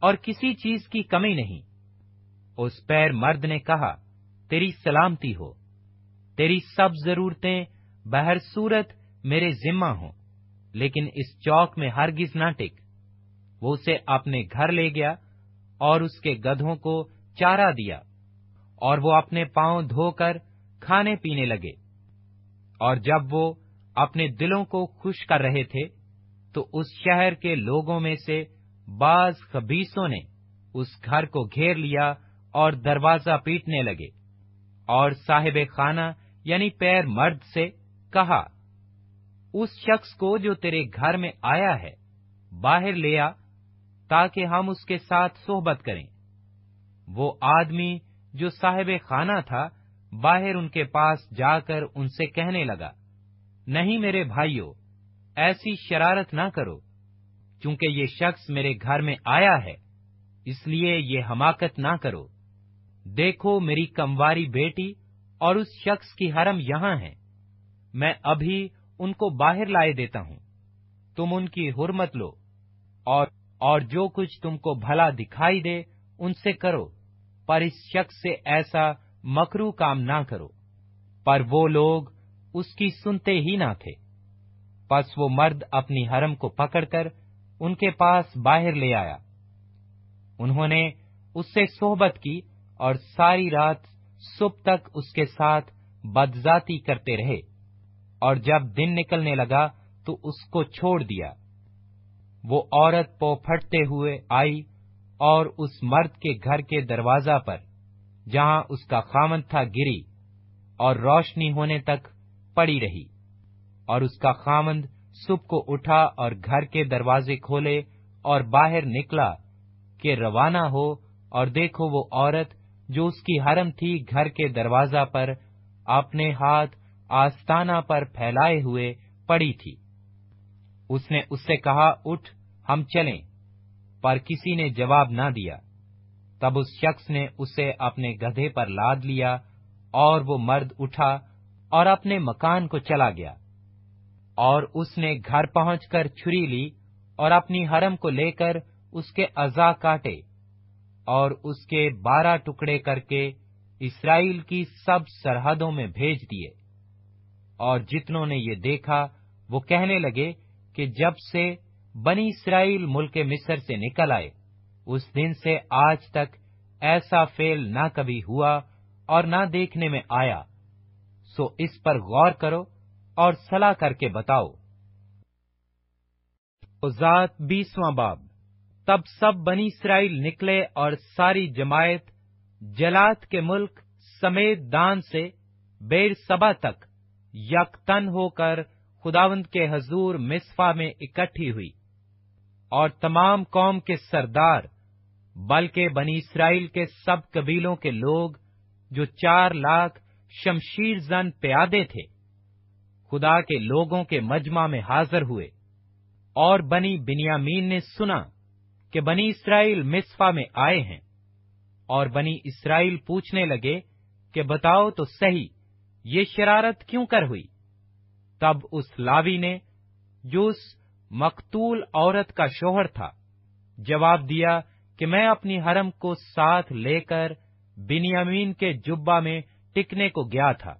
اور کسی چیز کی کمی نہیں۔ اس پیر مرد نے کہا، تیری سلامتی ہو۔ تیری سب ضرورتیں بہر صورت میرے ذمہ ہوں، لیکن اس چوک میں ہرگز نہ ٹک۔ وہ اسے اپنے گھر لے گیا اور اس کے گدھوں کو چارہ دیا اور وہ اپنے پاؤں دھو کر کھانے پینے لگے۔ اور جب وہ اپنے دلوں کو خوش کر رہے تھے، تو اس شہر کے لوگوں میں سے بعض خبیصوں نے اس گھر کو گھیر لیا اور دروازہ پیٹنے لگے اور صاحب خانہ یعنی پیر مرد سے کہا، اس شخص کو جو تیرے گھر میں آیا ہے، باہر لے تاکہ ہم اس کے ساتھ صحبت کریں۔ وہ آدمی جو صاحب خانہ تھا، باہر ان کے پاس جا کر ان سے کہنے لگا، نہیں میرے بھائیوں ایسی شرارت نہ کرو کیونکہ یہ شخص میرے گھر میں آیا ہے، اس لیے یہ حماقت نہ کرو۔ دیکھو میری کمواری بیٹی اور اس شخص کی حرم یہاں ہے۔ میں ابھی ان کو باہر لائے دیتا ہوں۔ تم ان کی حرمت لو اور اور جو کچھ تم کو بھلا دکھائی دے، ان سے کرو۔ پر اس شخص سے ایسا مکرو کام نہ کرو۔ پر وہ لوگ اس کی سنتے ہی نہ تھے۔ پس وہ مرد اپنی حرم کو پکڑ کر ان کے پاس باہر لے آیا۔ انہوں نے اس سے صحبت کی اور ساری رات صبح تک اس کے ساتھ بدذاتی کرتے رہے اور جب دن نکلنے لگا تو اس کو چھوڑ دیا۔ وہ عورت پو پھٹتے ہوئے آئی اور اس مرد کے گھر کے دروازہ پر، جہاں اس کا خامن تھا، گری اور روشنی ہونے تک پڑی رہی۔ اور اس کا خامند صبح کو اٹھا اور گھر کے دروازے کھولے اور باہر نکلا کہ روانہ ہو اور دیکھو وہ عورت جو اس کی حرم تھی گھر کے دروازہ پر، اپنے ہاتھ آستانہ پر پھیلائے ہوئے پڑی تھی۔ اس نے اس سے کہا، اٹھ، ہم چلیں۔ پر کسی نے جواب نہ دیا۔ تب اس شخص نے اسے اپنے گدھے پر لاد لیا اور وہ مرد اٹھا اور اپنے مکان کو چلا گیا۔ اور اس نے گھر پہنچ کر چھری لی اور اپنی حرم کو لے کر اس کے ازا کاٹے۔ اور اس کے بارہ ٹکڑے کر کے اسرائیل کی سب سرحدوں میں بھیج دیے۔ اور جتنوں نے یہ دیکھا، وہ کہنے لگے کہ جب سے بنی اسرائیل ملک مصر سے نکل آئے، اس دن سے آج تک ایسا فیل نہ کبھی ہوا اور نہ دیکھنے میں آیا۔ سو اس پر غور کرو اور صلاح کر کے بتاؤ۔ ذات بیسواں باب۔ تب سب بنی اسرائیل نکلے اور ساری جماعت جلات کے ملک سمیت دان سے بیر سبا تک یک تن ہو کر خداوند کے حضور مصفا میں اکٹھی ہوئی اور تمام قوم کے سردار بلکہ بنی اسرائیل کے سب قبیلوں کے لوگ جو چار لاکھ شمشیر زن پیادے تھے، خدا کے لوگوں کے مجمع میں حاضر ہوئے اور بنی بنیامین نے سنا کہ بنی اسرائیل مصفا میں آئے ہیں اور بنی اسرائیل پوچھنے لگے کہ بتاؤ تو صحیح، یہ شرارت کیوں کر ہوئی؟ تب اس لاوی نے جو اس مقتول عورت کا شوہر تھا، جواب دیا کہ میں اپنی حرم کو ساتھ لے کر بنیامین کے جبا میں ٹکنے کو گیا تھا،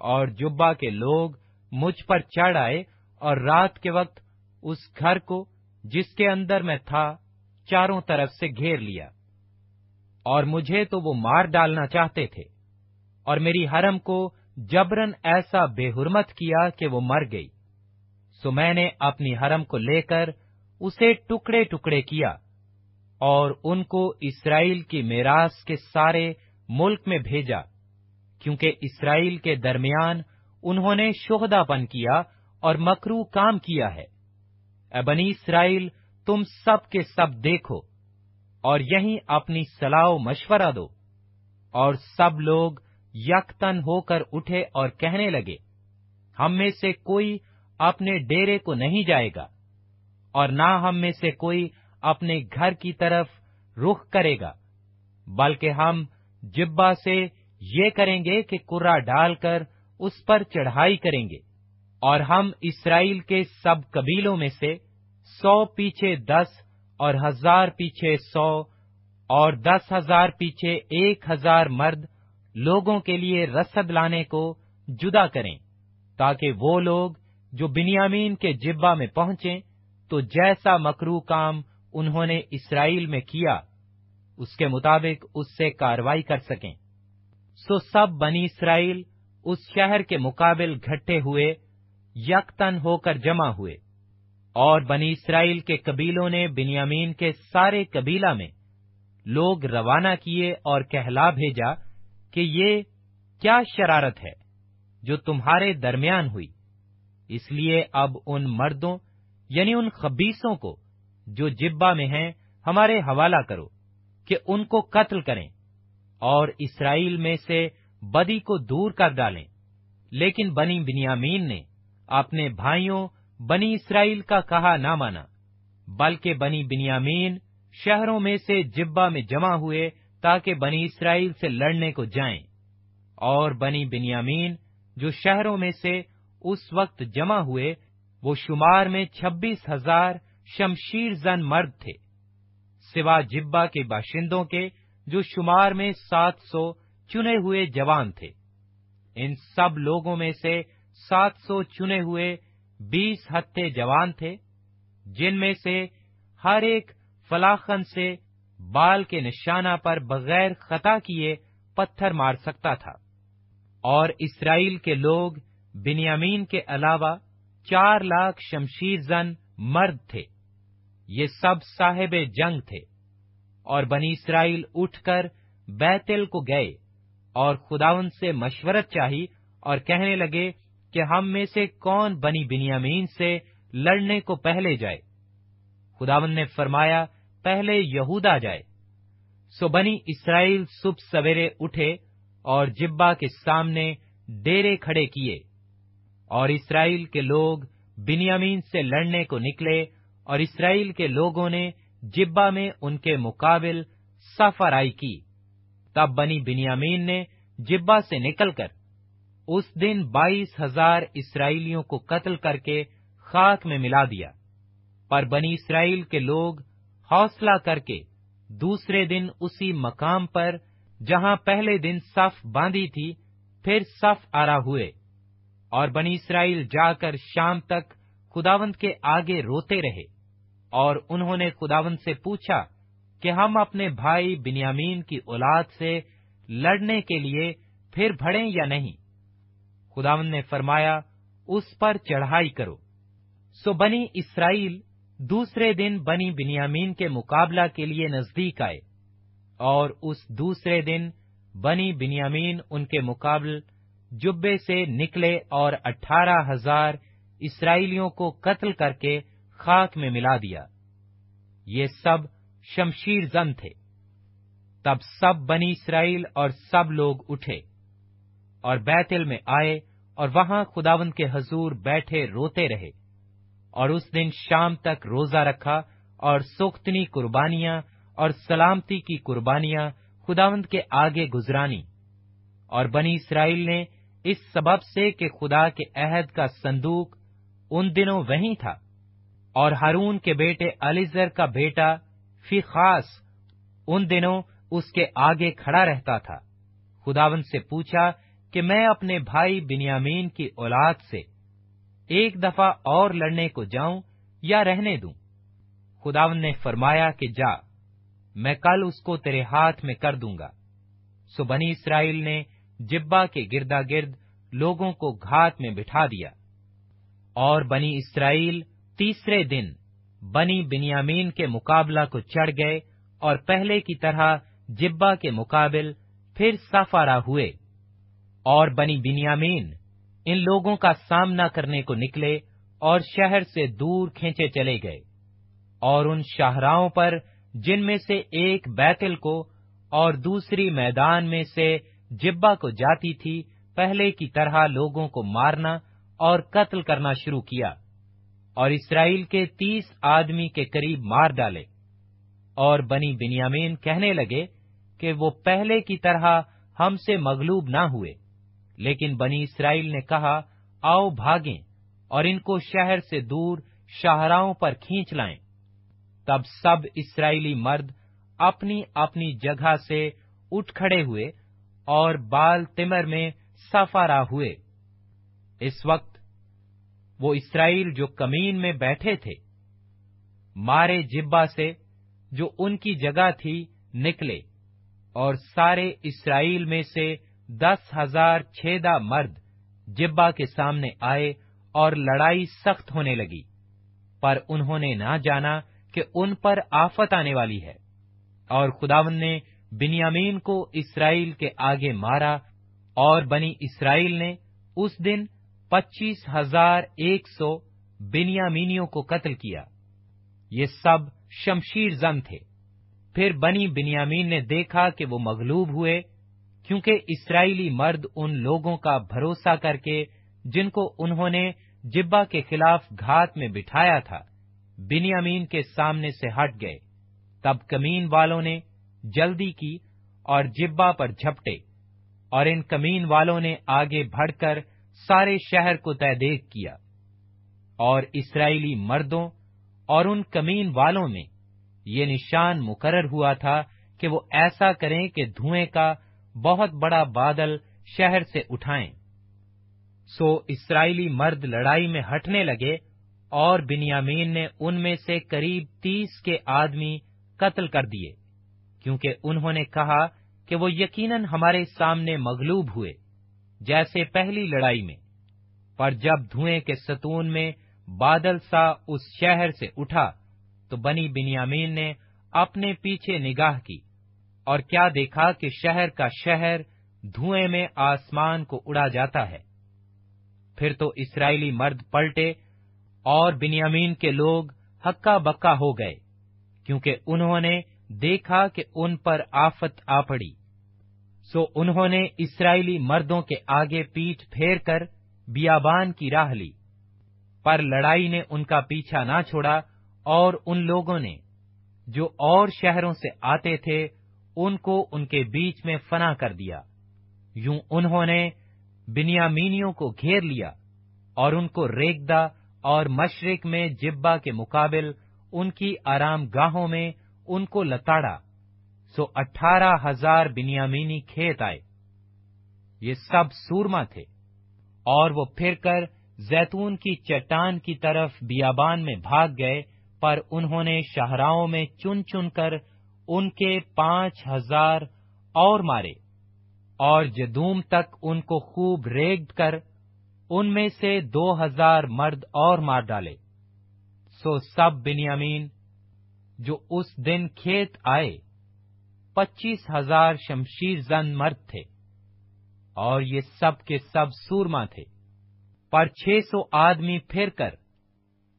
اور جبا کے لوگ مجھ پر چڑھ آئے اور رات کے وقت اس گھر کو جس کے اندر میں تھا، چاروں طرف سے گھیر لیا۔ اور مجھے تو وہ مار ڈالنا چاہتے تھے۔ اور میری حرم کو جبرن ایسا بے حرمت کیا کہ وہ مر گئی۔ سو میں نے اپنی حرم کو لے کر اسے ٹکڑے ٹکڑے کیا۔ اور ان کو اسرائیل کی میراث کے سارے ملک میں بھیجا۔ کیونکہ اسرائیل کے درمیان انہوں نے شہدا پن کیا اور مکرو کام کیا ہے۔ اے بنی اسرائیل، تم سب کے سب دیکھو اور یہیں اپنی صلاح و مشورہ دو۔ اور سب لوگ یکتن ہو کر اٹھے اور کہنے لگے، ہم میں سے کوئی اپنے ڈیرے کو نہیں جائے گا اور نہ ہم میں سے کوئی اپنے گھر کی طرف رخ کرے گا، بلکہ ہم جبا سے یہ کریں گے کہ کرا ڈال کر اس پر چڑھائی کریں گے۔ اور ہم اسرائیل کے سب قبیلوں میں سے سو پیچھے دس اور ہزار پیچھے سو اور دس ہزار پیچھے ایک ہزار مرد لوگوں کے لیے رسد لانے کو جدا کریں، تاکہ وہ لوگ جو بنیامین کے جبا میں پہنچے تو جیسا مکرو کام انہوں نے اسرائیل میں کیا، اس کے مطابق اس سے کاروائی کر سکیں۔ سو سب بنی اسرائیل اس شہر کے مقابل گھٹے ہوئے یکتن ہو کر جمع ہوئے۔ اور بنی اسرائیل کے قبیلوں نے بنیامین کے سارے قبیلہ میں لوگ روانہ کیے اور کہلا بھیجا کہ یہ کیا شرارت ہے جو تمہارے درمیان ہوئی۔ اس لیے اب ان مردوں یعنی ان خبیصوں کو جو جبا میں ہیں ہمارے حوالہ کرو کہ ان کو قتل کریں اور اسرائیل میں سے بدی کو دور کر ڈالیں۔ لیکن بنی بنیامین نے اپنے بھائیوں بنی اسرائیل کا کہا نہ مانا، بلکہ بنی بنیامین شہروں میں سے جبا میں جمع ہوئے تاکہ بنی اسرائیل سے لڑنے کو جائیں، اور بنی بنیامین جو شہروں میں سے اس وقت جمع ہوئے، وہ شمار میں چھبیس ہزار شمشیر زن مرد تھے، سوا جبا کے باشندوں کے جو شمار میں سات سو چنے ہوئے جوان تھے۔ ان سب لوگوں میں سے سات سو چنے ہوئے بیس ہتے جوان تھے، جن میں سے ہر ایک فلاخن سے بال کے نشانہ پر بغیر خطا کیے پتھر مار سکتا تھا۔ اور اسرائیل کے لوگ بنیامین کے علاوہ چار لاکھ شمشیر زن مرد تھے۔ یہ سب صاحب جنگ تھے۔ اور بنی اسرائیل اٹھ کر بیتل کو گئے اور خداون سے مشورت چاہی اور کہنے لگے کہ ہم میں سے کون بنی بنیامین سے لڑنے کو پہلے جائے۔ خداون نے فرمایا، پہلے یہودا جائے۔ سو بنی اسرائیل صبح سویرے اٹھے اور جبا کے سامنے ڈیرے کھڑے کیے۔ اور اسرائیل کے لوگ بنیامین سے لڑنے کو نکلے اور اسرائیل کے لوگوں نے جبا میں ان کے مقابل سفرائی کی۔ تب بنی بنیامین نے جبا سے نکل کر اس دن بائیس ہزار اسرائیلیوں کو قتل کر کے خاک میں ملا دیا۔ پر بنی اسرائیل کے لوگ حوصلہ کر کے دوسرے دن اسی مقام پر جہاں پہلے دن صف باندھی تھی، پھر صف آرا ہوئے اور بنی اسرائیل جا کر شام تک خداوند کے آگے روتے رہے۔ اور انہوں نے خداوند سے پوچھا کہ ہم اپنے بھائی بنیامین کی اولاد سے لڑنے کے لیے پھر بڑھیں یا نہیں؟ خداوند نے فرمایا، اس پر چڑھائی کرو۔ سو بنی اسرائیل دوسرے دن بنی بنیامین کے مقابلہ کے لیے نزدیک آئے اور اس دوسرے دن بنی بنیامین ان کے مقابل جبے سے نکلے اور اٹھارہ ہزار اسرائیلیوں کو قتل کر کے خاک میں ملا دیا۔ یہ سب شمشیر زن تھے۔ تب سب بنی اسرائیل اور سب لوگ اٹھے اور بیتل میں آئے اور وہاں خداون کے حضور بیٹھے روتے رہے اور اس دن شام تک روزہ رکھا اور سوختنی قربانیاں اور سلامتی کی قربانیاں خداوند کے آگے گزرانی اور بنی اسرائیل نے اس سبب سے کہ خدا کے عہد کا صندوق ان دنوں وہیں تھا اور ہارون کے بیٹے علیزر کا بیٹا فی خاص ان دنوں اس کے آگے کھڑا رہتا تھا خداون سے پوچھا کہ میں اپنے بھائی بنیامین کی اولاد سے ایک دفعہ اور لڑنے کو جاؤں یا رہنے دوں۔ خداون نے فرمایا کہ جا، میں کل اس کو تیرے ہاتھ میں کر دوں گا۔ سو بنی اسرائیل نے جبا کے گردا گرد لوگوں کو گھات میں بٹھا دیا۔ اور بنی اسرائیل تیسرے دن بنی بنیامین کے مقابلہ کو چڑھ گئے اور پہلے کی طرح جبا کے مقابل پھر سفارا ہوئے۔ اور بنی بنیامین، ان لوگوں کا سامنا کرنے کو نکلے اور شہر سے دور کھینچے چلے گئے، اور ان شاہراہوں پر جن میں سے ایک بیتل کو اور دوسری میدان میں سے جبا کو جاتی تھی، پہلے کی طرح لوگوں کو مارنا اور قتل کرنا شروع کیا، اور اسرائیل کے تیس آدمی کے قریب مار ڈالے، اور بنی بنیامین کہنے لگے کہ وہ پہلے کی طرح ہم سے مغلوب نہ ہوئے۔ لیکن بنی اسرائیل نے کہا، آؤ بھاگیں اور ان کو شہر سے دور شاہراہوں پر کھینچ لائیں۔ تب سب اسرائیلی مرد اپنی اپنی جگہ سے اٹھ کھڑے ہوئے اور بال تمر میں سفارا ہوئے۔ اس وقت وہ اسرائیل جو کمین میں بیٹھے تھے، مارے جبا سے جو ان کی جگہ تھی، نکلے اور سارے اسرائیل میں سے دس ہزار چھیدا مرد جبا کے سامنے آئے اور لڑائی سخت ہونے لگی۔ پر انہوں نے نہ جانا کہ ان پر آفت آنے والی ہے۔ اور خداون نے بنیامین کو اسرائیل کے آگے مارا اور بنی اسرائیل نے اس دن پچیس ہزار ایک سو بنیامینیوں کو قتل کیا۔ یہ سب شمشیر زن تھے۔ پھر بنی بنیامین نے دیکھا کہ وہ مغلوب ہوئے۔ کیونکہ اسرائیلی مرد ان لوگوں کا بھروسہ کر کے جن کو انہوں نے جبا کے خلاف گھات میں بٹھایا تھا، بنیامین کے سامنے سے ہٹ گئے۔ تب کمین والوں نے جلدی کی اور جبا پر جھپٹے، اور ان کمین والوں نے آگے بڑھ کر سارے شہر کو تہ کیا۔ اور اسرائیلی مردوں اور ان کمین والوں میں یہ نشان مقرر ہوا تھا کہ وہ ایسا کریں کہ دھوئیں کا بہت بڑا بادل شہر سے اٹھائیں۔ سو اسرائیلی مرد لڑائی میں ہٹنے لگے اور بنیامین نے ان میں سے قریب تیس کے آدمی قتل کر دیے، کیونکہ انہوں نے کہا کہ وہ یقیناً ہمارے سامنے مغلوب ہوئے، جیسے پہلی لڑائی میں۔ پر جب دھوئیں کے ستون میں بادل سا اس شہر سے اٹھا، تو بنی بنیامین نے اپنے پیچھے نگاہ کی۔ اور کیا دیکھا کہ شہر کا شہر دھوئیں میں آسمان کو اڑا جاتا ہے۔ پھر تو اسرائیلی مرد پلٹے اور بنیامین کے لوگ ہکا بکا ہو گئے، کیونکہ انہوں نے دیکھا کہ ان پر آفت آ پڑی۔ سو انہوں نے اسرائیلی مردوں کے آگے پیٹ پھیر کر بیابان کی راہ لی۔ پر لڑائی نے ان کا پیچھا نہ چھوڑا اور ان لوگوں نے جو اور شہروں سے آتے تھے ان کو ان کے بیچ میں فنا کر دیا۔ یوں انہوں نے بنیامینیوں کو گھیر لیا اور ان کو ریگدا اور مشرق میں جبا کے مقابل ان کی آرام گاہوں میں ان کو لتاڑا۔ سو اٹھارہ ہزار بنیامینی کھیت آئے۔ یہ سب سورما تھے۔ اور وہ پھر کر زیتون کی چٹان کی طرف بیابان میں بھاگ گئے، پر انہوں نے شہراؤں میں چن چن کر ان کے پانچ ہزار اور مارے، اور جدوم تک ان کو خوب ریگڈ کر ان میں سے دو ہزار مرد اور مار ڈالے۔ سو سب بنیامین، جو اس دن کھیت آئے، پچیس ہزار شمشیر زن مرد تھے، اور یہ سب کے سب سورما تھے۔ پر چھ سو آدمی پھر کر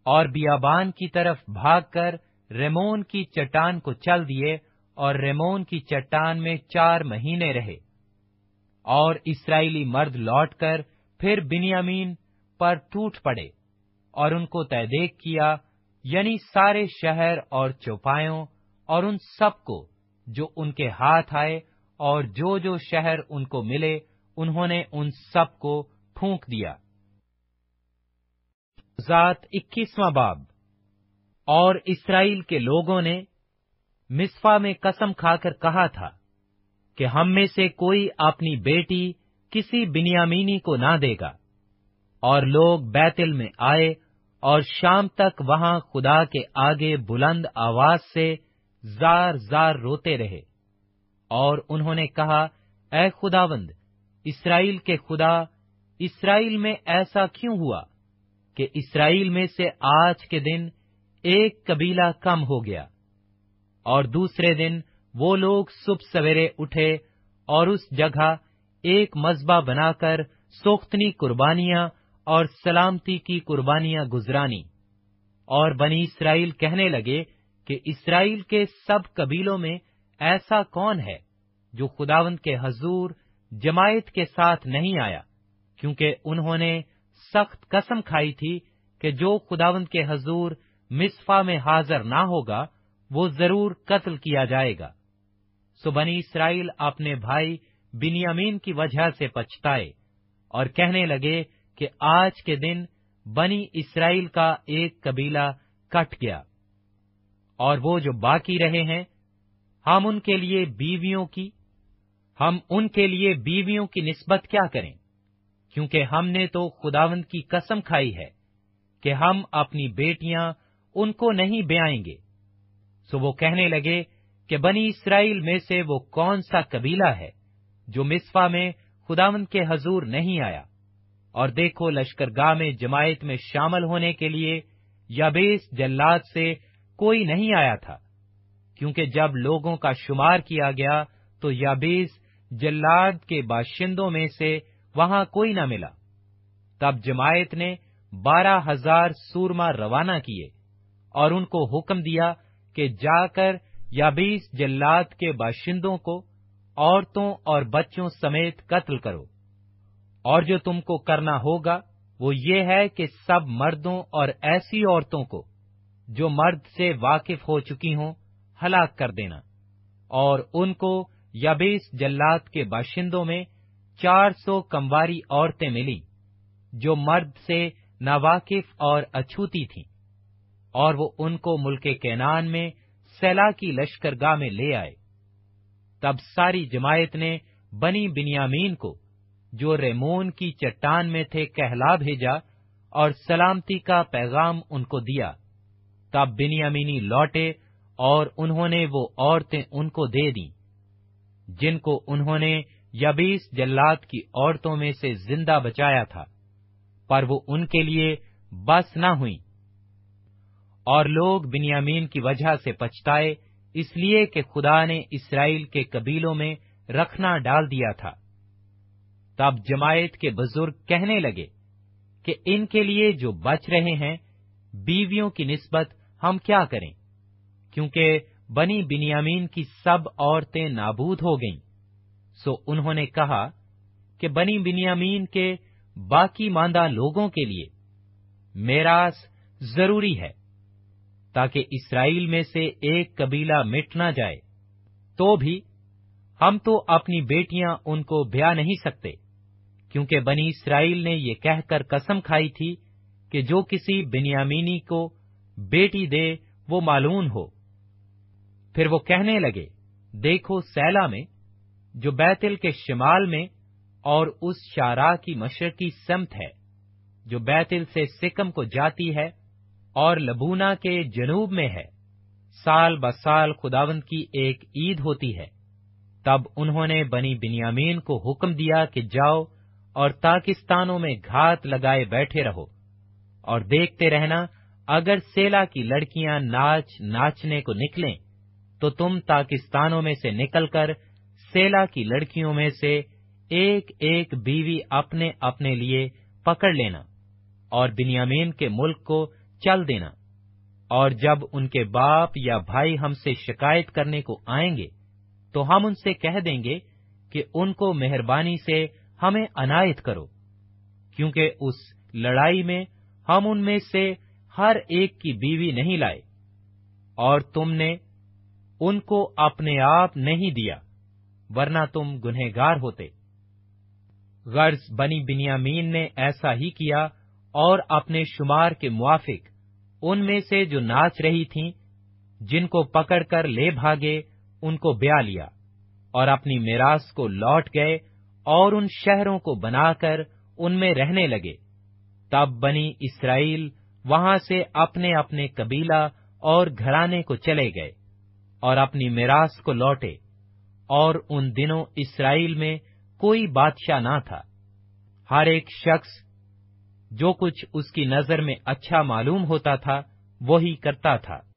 اور بیابان کی طرف بھاگ کر ریمون کی چٹان کو چل دیے اور ریمون کی چٹان میں چار مہینے رہے۔ اور اسرائیلی مرد لوٹ کر پھر بنیامین پر ٹوٹ پڑے اور ان کو تیدیک کیا یعنی سارے شہر اور چوپایوں اور ان سب کو جو ان کے ہاتھ آئے اور جو جو شہر ان کو ملے، انہوں نے ان سب کو پھونک دیا۔ ذات اکیسواں باب۔ اور اسرائیل کے لوگوں نے مصفا میں قسم کھا کر کہا تھا کہ ہم میں سے کوئی اپنی بیٹی کسی بنیامینی کو نہ دے گا۔ اور لوگ بیتل میں آئے اور شام تک وہاں خدا کے آگے بلند آواز سے زار زار روتے رہے۔ اور انہوں نے کہا، اے خداوند، اسرائیل کے خدا، اسرائیل میں ایسا کیوں ہوا کہ اسرائیل میں سے آج کے دن ایک قبیلہ کم ہو گیا اور دوسرے دن وہ لوگ صبح سویرے اٹھے اور اس جگہ ایک مذبح بنا کر سوختنی قربانیاں اور سلامتی کی قربانیاں گزرانی اور بنی اسرائیل کہنے لگے کہ اسرائیل کے سب قبیلوں میں ایسا کون ہے جو خداوند کے حضور جماعت کے ساتھ نہیں آیا، کیونکہ انہوں نے سخت قسم کھائی تھی کہ جو خداوند کے حضور مصفا میں حاضر نہ ہوگا، وہ ضرور قتل کیا جائے گا۔ سو بنی اسرائیل اپنے بھائی بنیامین کی وجہ سے پچھتائے اور کہنے لگے کہ آج کے دن بنی اسرائیل کا ایک قبیلہ کٹ گیا اور وہ جو باقی رہے ہیں، ہم ان کے لیے بیویوں کی، ہم ان کے لیے بیویوں کی نسبت کیا کریں؟ کیونکہ ہم نے تو خداوند کی قسم کھائی ہے کہ ہم اپنی بیٹیاں ان کو نہیں بیائیں گے۔ سو وہ کہنے لگے کہ بنی اسرائیل میں سے وہ کون سا قبیلہ ہے جو مصفا میں خداوند کے حضور نہیں آیا؟ اور دیکھو لشکر گاہ میں جماعت میں شامل ہونے کے لیے یابیس جلاد سے کوئی نہیں آیا تھا، کیونکہ جب لوگوں کا شمار کیا گیا تو یابیس جلاد کے باشندوں میں سے وہاں کوئی نہ ملا۔ تب جماعت نے بارہ ہزار سورما روانہ کیے۔ اور ان کو حکم دیا کہ جا کر یابیس جلاد کے باشندوں کو عورتوں اور بچوں سمیت قتل کرو۔ اور جو تم کو کرنا ہوگا، وہ یہ ہے کہ سب مردوں اور ایسی عورتوں کو جو مرد سے واقف ہو چکی ہوں، ہلاک کر دینا۔ اور ان کو یابیس جلات کے باشندوں میں چار سو کمواری عورتیں ملی، جو مرد سے ناواقف اور اچھوتی تھیں۔ اور وہ ان کو ملک کینان میں سیلا کی لشکر گاہ میں لے آئے۔ تب ساری جماعت نے بنی بنیامین کو، جو ریمون کی چٹان میں تھے، کہلا بھیجا اور سلامتی کا پیغام ان کو دیا۔ تب بنیامینی لوٹے اور انہوں نے وہ عورتیں ان کو دے دیں، جن کو انہوں نے یبیس جلات کی عورتوں میں سے زندہ بچایا تھا۔ پر وہ ان کے لیے بس نہ ہوئی اور لوگ بنیامین کی وجہ سے پچھتائے، اس لیے کہ خدا نے اسرائیل کے قبیلوں میں رکھنا ڈال دیا تھا۔ تب جماعت کے بزرگ کہنے لگے کہ ان کے لیے جو بچ رہے ہیں، بیویوں کی نسبت ہم کیا کریں؟ کیونکہ بنی بنیامین کی سب عورتیں نابود ہو گئیں۔ سو انہوں نے کہا کہ بنی بنیامین کے باقی ماندہ لوگوں کے لیے میراث ضروری ہے۔ تاکہ اسرائیل میں سے ایک قبیلہ مٹ نہ جائے۔ تو بھی ہم تو اپنی بیٹیاں ان کو بیا نہیں سکتے، کیونکہ بنی اسرائیل نے یہ کہہ کر قسم کھائی تھی کہ جو کسی بنیامینی کو بیٹی دے وہ معلوم ہو۔ پھر وہ کہنے لگے، دیکھو سیلا میں جو بیتل کے شمال میں اور اس شارا کی مشرقی سمت ہے، جو بیتل سے سکم کو جاتی ہے اور لبونا کے جنوب میں ہے۔ سال بسال خداوند کی ایک عید ہوتی ہے۔ تب انہوں نے بنی بنیامین کو حکم دیا کہ جاؤ اور پاکستانوں میں گھات لگائے بیٹھے رہو۔ اور دیکھتے رہنا، اگر سیلا کی لڑکیاں ناچ ناچنے کو نکلیں، تو تم پاکستانوں میں سے نکل کر سیلا کی لڑکیوں میں سے ایک ایک بیوی اپنے اپنے لیے پکڑ لینا۔ اور بنیامین کے ملک کو چل دینا۔ اور جب ان کے باپ یا بھائی ہم سے شکایت کرنے کو آئیں گے، تو ہم ان سے کہہ دیں گے کہ ان کو مہربانی سے ہمیں عنایت کرو، کیونکہ اس لڑائی میں ہم ان میں سے ہر ایک کی بیوی نہیں لائے، اور تم نے ان کو اپنے آپ نہیں دیا، ورنہ تم گنہگار ہوتے۔ غرض بنی بنیامین نے ایسا ہی کیا اور اپنے شمار کے موافق ان میں سے جو ناچ رہی تھیں، جن کو پکڑ کر لے بھاگے، ان کو بیا لیا اور اپنی میراث کو لوٹ گئے اور ان شہروں کو بنا کر ان میں رہنے لگے۔ تب بنی اسرائیل وہاں سے اپنے اپنے قبیلہ اور گھرانے کو چلے گئے اور اپنی میراث کو لوٹے اور ان دنوں اسرائیل میں کوئی بادشاہ نہ تھا۔ ہر ایک شخص جو کچھ اس کی نظر میں اچھا معلوم ہوتا تھا وہی کرتا تھا۔